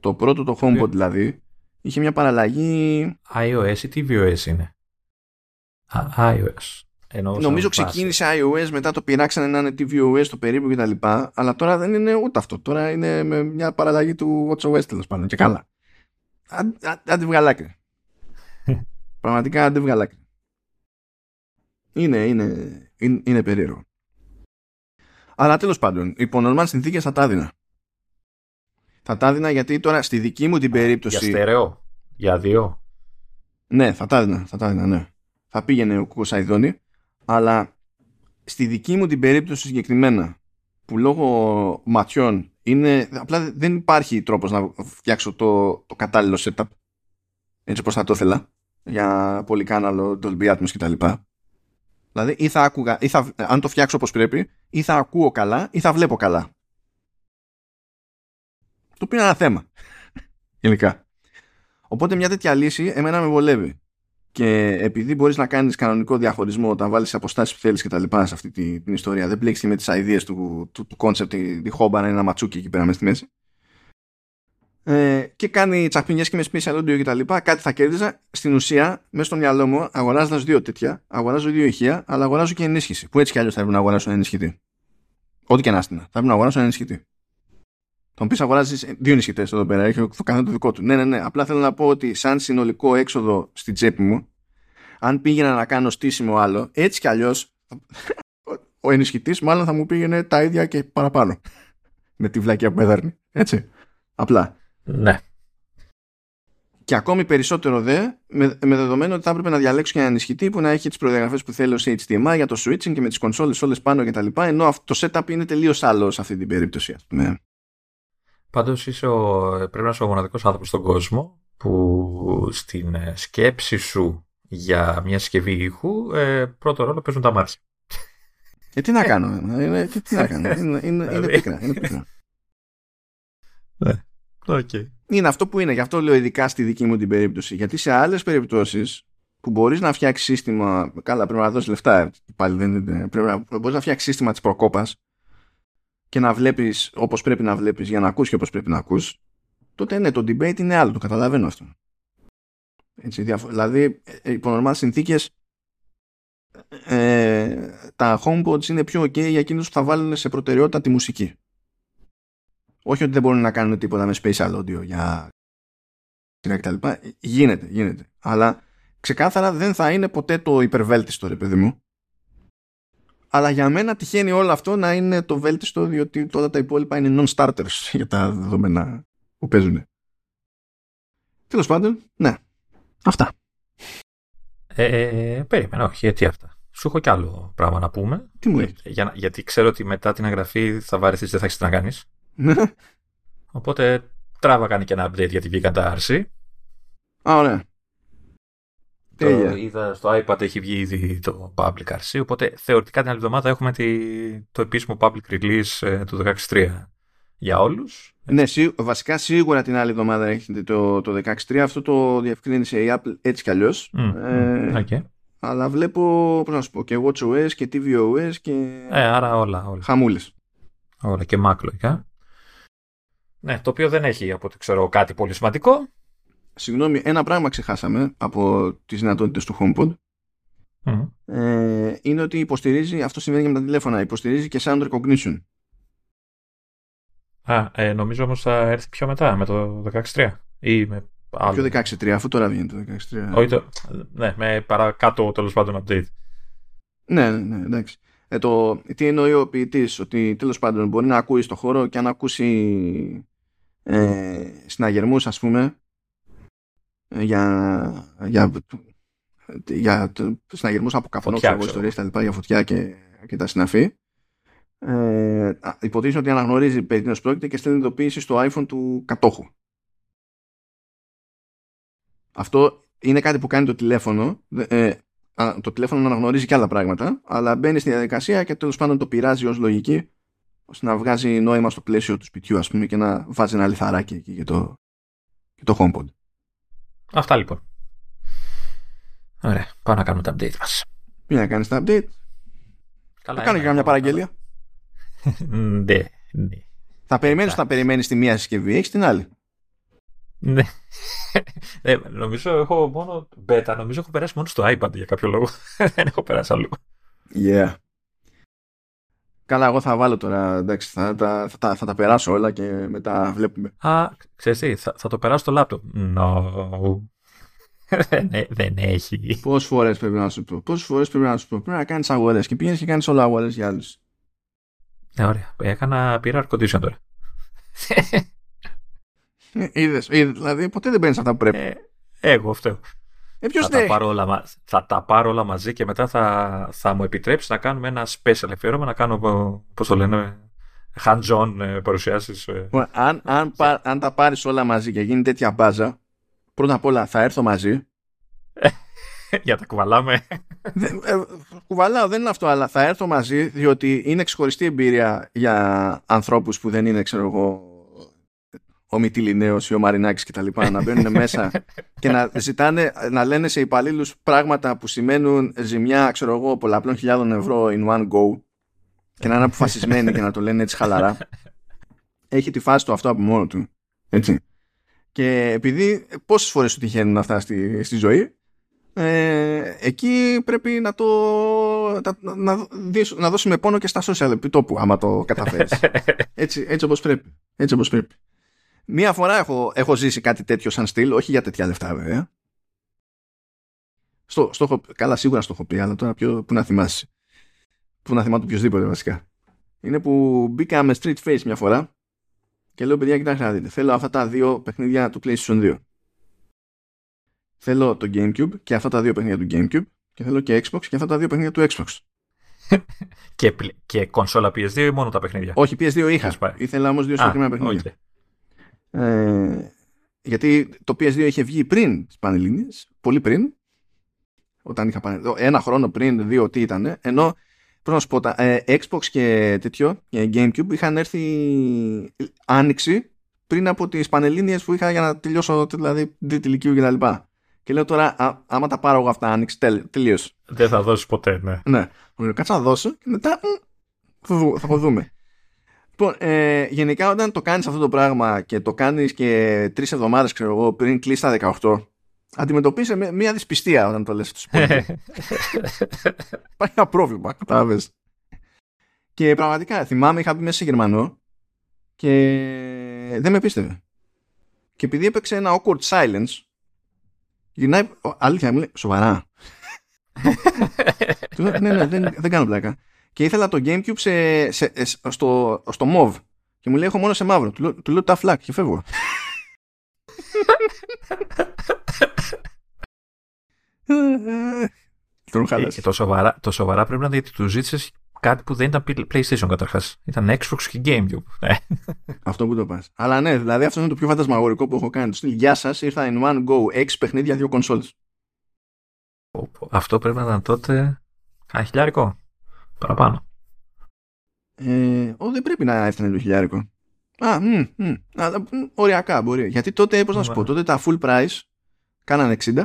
Το πρώτο το HomePod δηλαδή είχε μια παραλλαγή... iOS ή tvOS είναι; Α, iOS. Νομίζω ξεκίνησε iOS, μετά το πειράξανε να είναι tvOS το περίπου κτλ. Αλλά τώρα δεν είναι ούτε αυτό. Τώρα είναι με μια παραλλαγή του WatchOS τέλος πάντων. Και καλά. Άντε βγάλα άκρη. Πραγματικά άντε βγάλα άκρη. Είναι, είναι, είναι, είναι περίεργο. Αλλά τέλος πάντων, υπό νορμάλ συνθήκες θα τα έδινα. Θα τα έδινα γιατί τώρα στη δική μου την περίπτωση. Για στερεό. Για δύο. Ναι, θα τα έδινα. Θα τα έδινα, ναι. Θα πήγαινε ο Κουκοσαϊδόνη. Αλλά στη δική μου την περίπτωση συγκεκριμένα που λόγω ματιών είναι, απλά δεν υπάρχει τρόπος να φτιάξω το, το κατάλληλο setup έτσι όπως θα το ήθελα για πολυκάναλο, Dolby Atmos κτλ. Δηλαδή ή θα άκουγα, ή θα, αν το φτιάξω όπως πρέπει ή θα ακούω καλά ή θα βλέπω καλά. Το οποίο είναι ένα θέμα. Γενικά. Οπότε μια τέτοια λύση εμένα με βολεύει. Και επειδή μπορείς να κάνεις κανονικό διαχωρισμό όταν βάλεις αποστάσεις που θέλεις και τα λοιπά σε αυτή την, την ιστορία, δεν μπλέξει με τις ιδέε του, του, του concept, τη, τη χόμπα να είναι ένα ματσούκι εκεί πέρα μέσα στη μέση. Ε, και κάνει τσαπινιέ και με special audio και τα λοιπά, κάτι θα κέρδιζα. Στην ουσία, μέσα στο μυαλό μου, αγοράζοντας δύο τέτοια, αγοράζω δύο ηχεία, αλλά αγοράζω και ενίσχυση. Που έτσι κι αλλιώς θα έπρεπε να αγοράσω ένα ενισχυτή. Ό,τι και να στείλω. Θα έπρεπε να αγοράσω ένα ενισχυτή. Θα μου πεις αγοράζεις δύο ενισχυτέ εδώ πέρα, έχει το καθένα το δικό του. Ναι, ναι, ναι. Απλά θέλω να πω ότι σαν συνολικό έξοδο στην τσέπη μου, αν πήγαινα να κάνω στήσιμο άλλο, έτσι κι αλλιώς ο ενισχυτής μάλλον θα μου πήγαινε τα ίδια και παραπάνω. Με τη βλακία που με δέρνει. Έτσι. Απλά. Ναι. Και ακόμη περισσότερο δε, με, με δεδομένο ότι θα έπρεπε να διαλέξω και ένα ενισχυτή που να έχει τις προδιαγραφές που θέλω σε HDMI για το switching και με τις κονσόλε όλες πάνω κτλ. Ενώ αυτό το setup είναι τελείως άλλο σε αυτή την περίπτωση, ας πούμε. Πάντως πρέπει να είσαι ο μοναδικός άνθρωπος στον κόσμο που στην ε, σκέψη σου για μια συσκευή ήχου ε, πρώτο ρόλο παίζουν τα μάτια. Ε, τι να κάνω, είναι, τι, τι να κάνω, είναι, είναι, είναι δηλαδή. πίκρα. Είναι, πίκρα. Ναι. Okay. είναι αυτό που είναι, γι' αυτό λέω ειδικά στη δική μου την περίπτωση. Γιατί σε άλλες περιπτώσεις που μπορείς να φτιάξεις σύστημα, καλά πρέπει να δώσεις λεφτά, πάλι δεν είναι, πρέπει να, μπορείς να φτιάξεις σύστημα της προκόπας και να βλέπεις όπως πρέπει να βλέπεις για να ακούς και όπως πρέπει να ακούς, τότε ναι, το debate είναι άλλο, το καταλαβαίνω αυτό. Έτσι, δηλαδή, ε, υπό normal συνθήκες, ε, τα HomePods είναι πιο ok για εκείνους που θα βάλουν σε προτεραιότητα τη μουσική. Όχι ότι δεν μπορούν να κάνουν τίποτα με spatial audio για κτλ. Γίνεται, γίνεται. Αλλά ξεκάθαρα δεν θα είναι ποτέ το υπερβέλτιστο, ρε παιδί μου. Αλλά για μένα τυχαίνει όλο αυτό να είναι το βέλτιστο, διότι όλα τα υπόλοιπα είναι non-starters για τα δεδομένα που παίζουν. Τέλος πάντων, ναι. Αυτά. Ε, ε, περίμενα, όχι, γιατί αυτά. Σου έχω κι άλλο πράγμα να πούμε. Τι μου έχει. Για, γιατί ξέρω ότι μετά την εγγραφή θα βαρεθείς, δεν θα έχεις τι να κάνεις. Ναι. Οπότε τράβα κάνει και ένα update γιατί βγήκαν τα άρση. Α, ωραία. Το είδα στο iPad έχει βγει ήδη το Public RC, οπότε θεωρητικά την άλλη εβδομάδα έχουμε τη, το επίσημο Public Release ε, του 16.3. για όλους. Ναι, βασικά σίγουρα την άλλη εβδομάδα έχετε το, το 16 αυτό το διευκρίνησε η Apple έτσι κι αλλιώς. ε, okay. Αλλά βλέπω, πώς να σου πω, και WatchOS και tvOS και... Ε, άρα όλα, όλα. Χαμούλες. Όλα και Mac λογικά. Ναι, το οποίο δεν έχει από ό,τι ξέρω κάτι πολύ σημαντικό. Συγγνώμη, ένα πράγμα ξεχάσαμε από τις δυνατότητες του HomePod. Ε, είναι ότι υποστηρίζει, αυτό σημαίνει και με τα τηλέφωνα, υποστηρίζει και sound recognition. Α, ε, νομίζω όμως θα έρθει πιο μετά, με το 16.3 ή με άλλο. Πιο 16.3, αφού τώρα βγαίνει το 16.3. Όχι το, ναι, με παρακάτω τέλος πάντων update. Ναι, ναι, ναι, εντάξει. Ε, το, τι εννοεί ο ποιητής, ότι τέλος πάντων μπορεί να ακούει στο χώρο και αν ακούσει ε, συναγερμούς ας πούμε για, για, για συναγερμούς από καφονό ιστορίες τα λοιπά για φωτιά και, και τα συναφή. Ε, υποτίθεται ότι αναγνωρίζει περί τίνος πρόκειται και στέλνει ειδοποίηση στο iPhone του κατόχου. Αυτό είναι κάτι που κάνει το τηλέφωνο ε, το τηλέφωνο αναγνωρίζει και άλλα πράγματα αλλά μπαίνει στη διαδικασία και τέλος πάντων το πειράζει ως λογική ώστε να βγάζει νόημα στο πλαίσιο του σπιτιού ας πούμε και να βάζει ένα λιθαράκι εκεί για το, για το HomePod. Αυτά λοιπόν. Ωραία, πάμε να κάνουμε τα update μας. Πήγα να κάνεις τα update; Καλά, θα κάνω και καμιά παραγγελία. ναι, ναι. Θα περιμένεις όταν περιμένεις τη μία συσκευή, έχεις την άλλη. Ναι. ναι. νομίζω έχω μόνο beta, νομίζω έχω περάσει μόνο στο iPad για κάποιο λόγο. Δεν έχω περάσει αλλού. Yeah. Καλά, εγώ θα βάλω τώρα, εντάξει, θα, θα, θα, θα τα περάσω όλα και μετά βλέπουμε. Α, ξέρεις τι, θα, θα το περάσω στο λάπτοπ. No. δεν, δεν έχει. Πόσες φορές πρέπει να σου πω, πόσες φορές πρέπει να σου πω. Πρέπει να κάνεις αγορές και πηγαίνει και κάνεις όλα αγορές για άλλους. Ναι, ωραία. Έκανα, πήρα air condition τώρα. Ε, Είδες, δηλαδή ποτέ δεν παίρνεις αυτά που πρέπει. Ε, εγώ αυτό. Ε, θα, τα πάρω όλα, θα τα πάρω όλα μαζί και μετά θα, θα μου επιτρέψεις να κάνουμε ένα special αφιέρωμα, να κάνω, πώς το λένε, hands-on ε, παρουσιάσεις. Ε. Αν, αν, αν τα πάρεις όλα μαζί και γίνει τέτοια μπάζα, πρώτα απ' όλα θα έρθω μαζί. Για τα κουβαλάμε. Δεν, ε, κουβαλάω, δεν είναι αυτό, αλλά θα έρθω μαζί διότι είναι ξεχωριστή εμπειρία για ανθρώπους που δεν είναι, ξέρω εγώ, ο Μητυλινέος ή ο Μαρινάκη κτλ. να μπαίνουν μέσα και να ζητάνε, να λένε σε υπαλλήλους πράγματα που σημαίνουν ζημιά, ξέρω εγώ, πολλαπλών χιλιάδων ευρώ in one go και να είναι αποφασισμένοι και να το λένε έτσι χαλαρά. Έχει τη φάση του αυτό από μόνο του. Έτσι. Και επειδή πόσες φορές σου τυχαίνουν αυτά στη, στη ζωή, ε, εκεί πρέπει να το να, να, να δώσουμε πόνο και στα social επιτόπου άμα το καταφέρεις έτσι, έτσι όπως πρέπει έτσι όπως πρέπει Μία φορά έχω, έχω ζήσει κάτι τέτοιο σαν στυλ, όχι για τέτοια λεφτά βέβαια. Στο, στο, καλά, σίγουρα στο έχω πει, αλλά τώρα ποιο, που να θυμάσαι. Που να θυμάται οποιοδήποτε βασικά. Είναι που μπήκα με street face μια φορά και λέω παιδιά κοιτάξτε να δείτε. Θέλω αυτά τα δύο παιχνίδια του PlayStation 2. Θέλω το GameCube και αυτά τα δύο παιχνίδια του GameCube και θέλω και Xbox και αυτά τα δύο παιχνίδια του Xbox. και, και κονσόλα PS2 ή μόνο τα παιχνίδια; Όχι, PS2 είχα. Ήθελα όμως δύο συγκεκριμένα παιχνίδια. Ε, γιατί το PS2 είχε βγει πριν τις Πανελλήνιες, πολύ πριν, όταν είχα πάνε, ένα χρόνο πριν, δύο τι ήταν, ενώ πρέπει να σου πω, τα, ε, Xbox και τέτοιο, και Gamecube είχαν έρθει άνοιξη πριν από τις Πανελλήνιες που είχα για να τελειώσω δηλαδή τρίτη ηλικίου και τα Και λέω τώρα, α, άμα τα πάρω εγώ αυτά άνοιξη, τελείως. Δεν θα δώσεις ποτέ, ναι. Ναι. Κάτσε να δώσω και μετά θα, θα δούμε. Λοιπόν, ε, γενικά όταν το κάνεις αυτό το πράγμα και το κάνεις και τρεις εβδομάδες ξέρω εγώ πριν κλείσει τα 18 αντιμετωπίζεις μια δυσπιστία όταν το λες στους Υπάρχει ένα πρόβλημα, κατάλαβες. Και πραγματικά θυμάμαι είχα μπει μέσα σε Γερμανό και δεν με πίστευε. Και επειδή έπαιξε ένα awkward silence γυρνάει, αλήθεια μου λέει, σοβαρά. ναι, ναι, δεν, δεν κάνω πλάκα και ήθελα το Gamecube σε, σε, στο, στο MOV. Και μου λέει: Έχω μόνο σε μαύρο. Του, του λέω τα φλακ και φεύγω. Τον ε, το, σοβαρά, το σοβαρά πρέπει να δει γιατί του ζήτησες κάτι που δεν ήταν PlayStation καταρχάς. Ήταν Xbox και Gamecube. Ναι. αυτό που το πας. Αλλά ναι, δηλαδή αυτός είναι το πιο φαντασμαγορικό που έχω κάνει. Γεια σας, ήρθα in one go. Έξι παιχνίδια, δύο κονσόλες. Αυτό πρέπει να ήταν τότε. χιλιάρικο. Παραπάνω. Ε, ο, δεν πρέπει να έφτανε το χιλιάρικο. Α, μ, μ, αλλά, μ, οριακά μπορεί. Γιατί τότε, πώς να σου Ναι. πω, τότε τα full price κάνανε 60.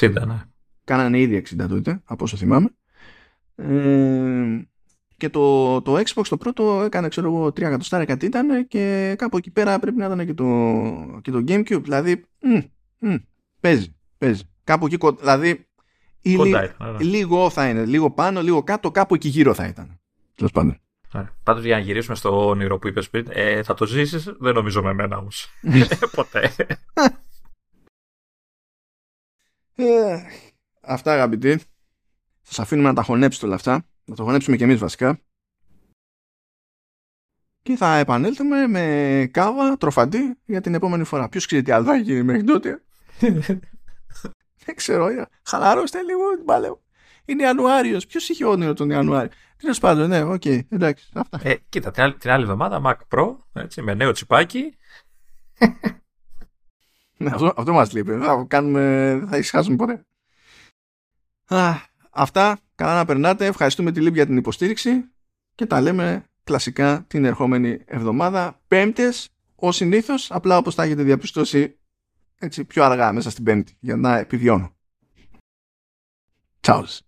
60, ναι. Κάνανε ήδη 60 τότε, από όσο θυμάμαι. Ε, και το, το Xbox το πρώτο έκανε, ξέρω εγώ, 3 εκατοστάρια κάτι ήταν και κάπου εκεί πέρα πρέπει να ήταν και το, και το Gamecube. Δηλαδή, μ, μ, παίζει, παίζει. Κάπου εκεί, κο- δηλαδή, ή Κοντά λι- ήταν. ναι. λίγο θα είναι, λίγο πάνω, λίγο κάτω, κάπου εκεί γύρω θα ήταν. Τέλος πάντων. Ναι. Πάντως για να γυρίσουμε στο όνειρο που είπες πριν, ε, θα το ζήσεις, δεν νομίζω με μένα όμως. Ποτέ. Ε, αυτά αγαπητοί. Θα σας αφήνουμε να τα χωνέψετε όλα αυτά. Να το χωνέψουμε και εμείς βασικά. Και θα επανέλθουμε με κάβα τροφαντή για την επόμενη φορά. Ποιος ξέρει τι άλλο θα γίνει μέχρι τότε. Δεν ξέρω. ε, Χαλαρώστε λίγο την παλαιό. Είναι Ιανουάριος. Ποιος είχε όνειρο τον Ιανουάριο; Τέλος πάντων, ναι, οκ, εντάξει. Αυτά. ε, κοίτα, την άλλη, την άλλη εβδομάδα Mac Pro έτσι, με νέο τσιπάκι. Ναι, αυτό, αυτό μας λείπει. Δεν θα, κάνουμε, δεν θα ησυχάσουμε ποτέ. Α, αυτά. Καλά να περνάτε. Ευχαριστούμε τη Λίμπ για την υποστήριξη και τα λέμε κλασικά την ερχόμενη εβδομάδα. Πέμπτες, ως συνήθως, απλά όπως τα έχετε διαπιστώσει έτσι πιο αργά μέσα στην πέμπτη για να επιβιώνω. Τσάους.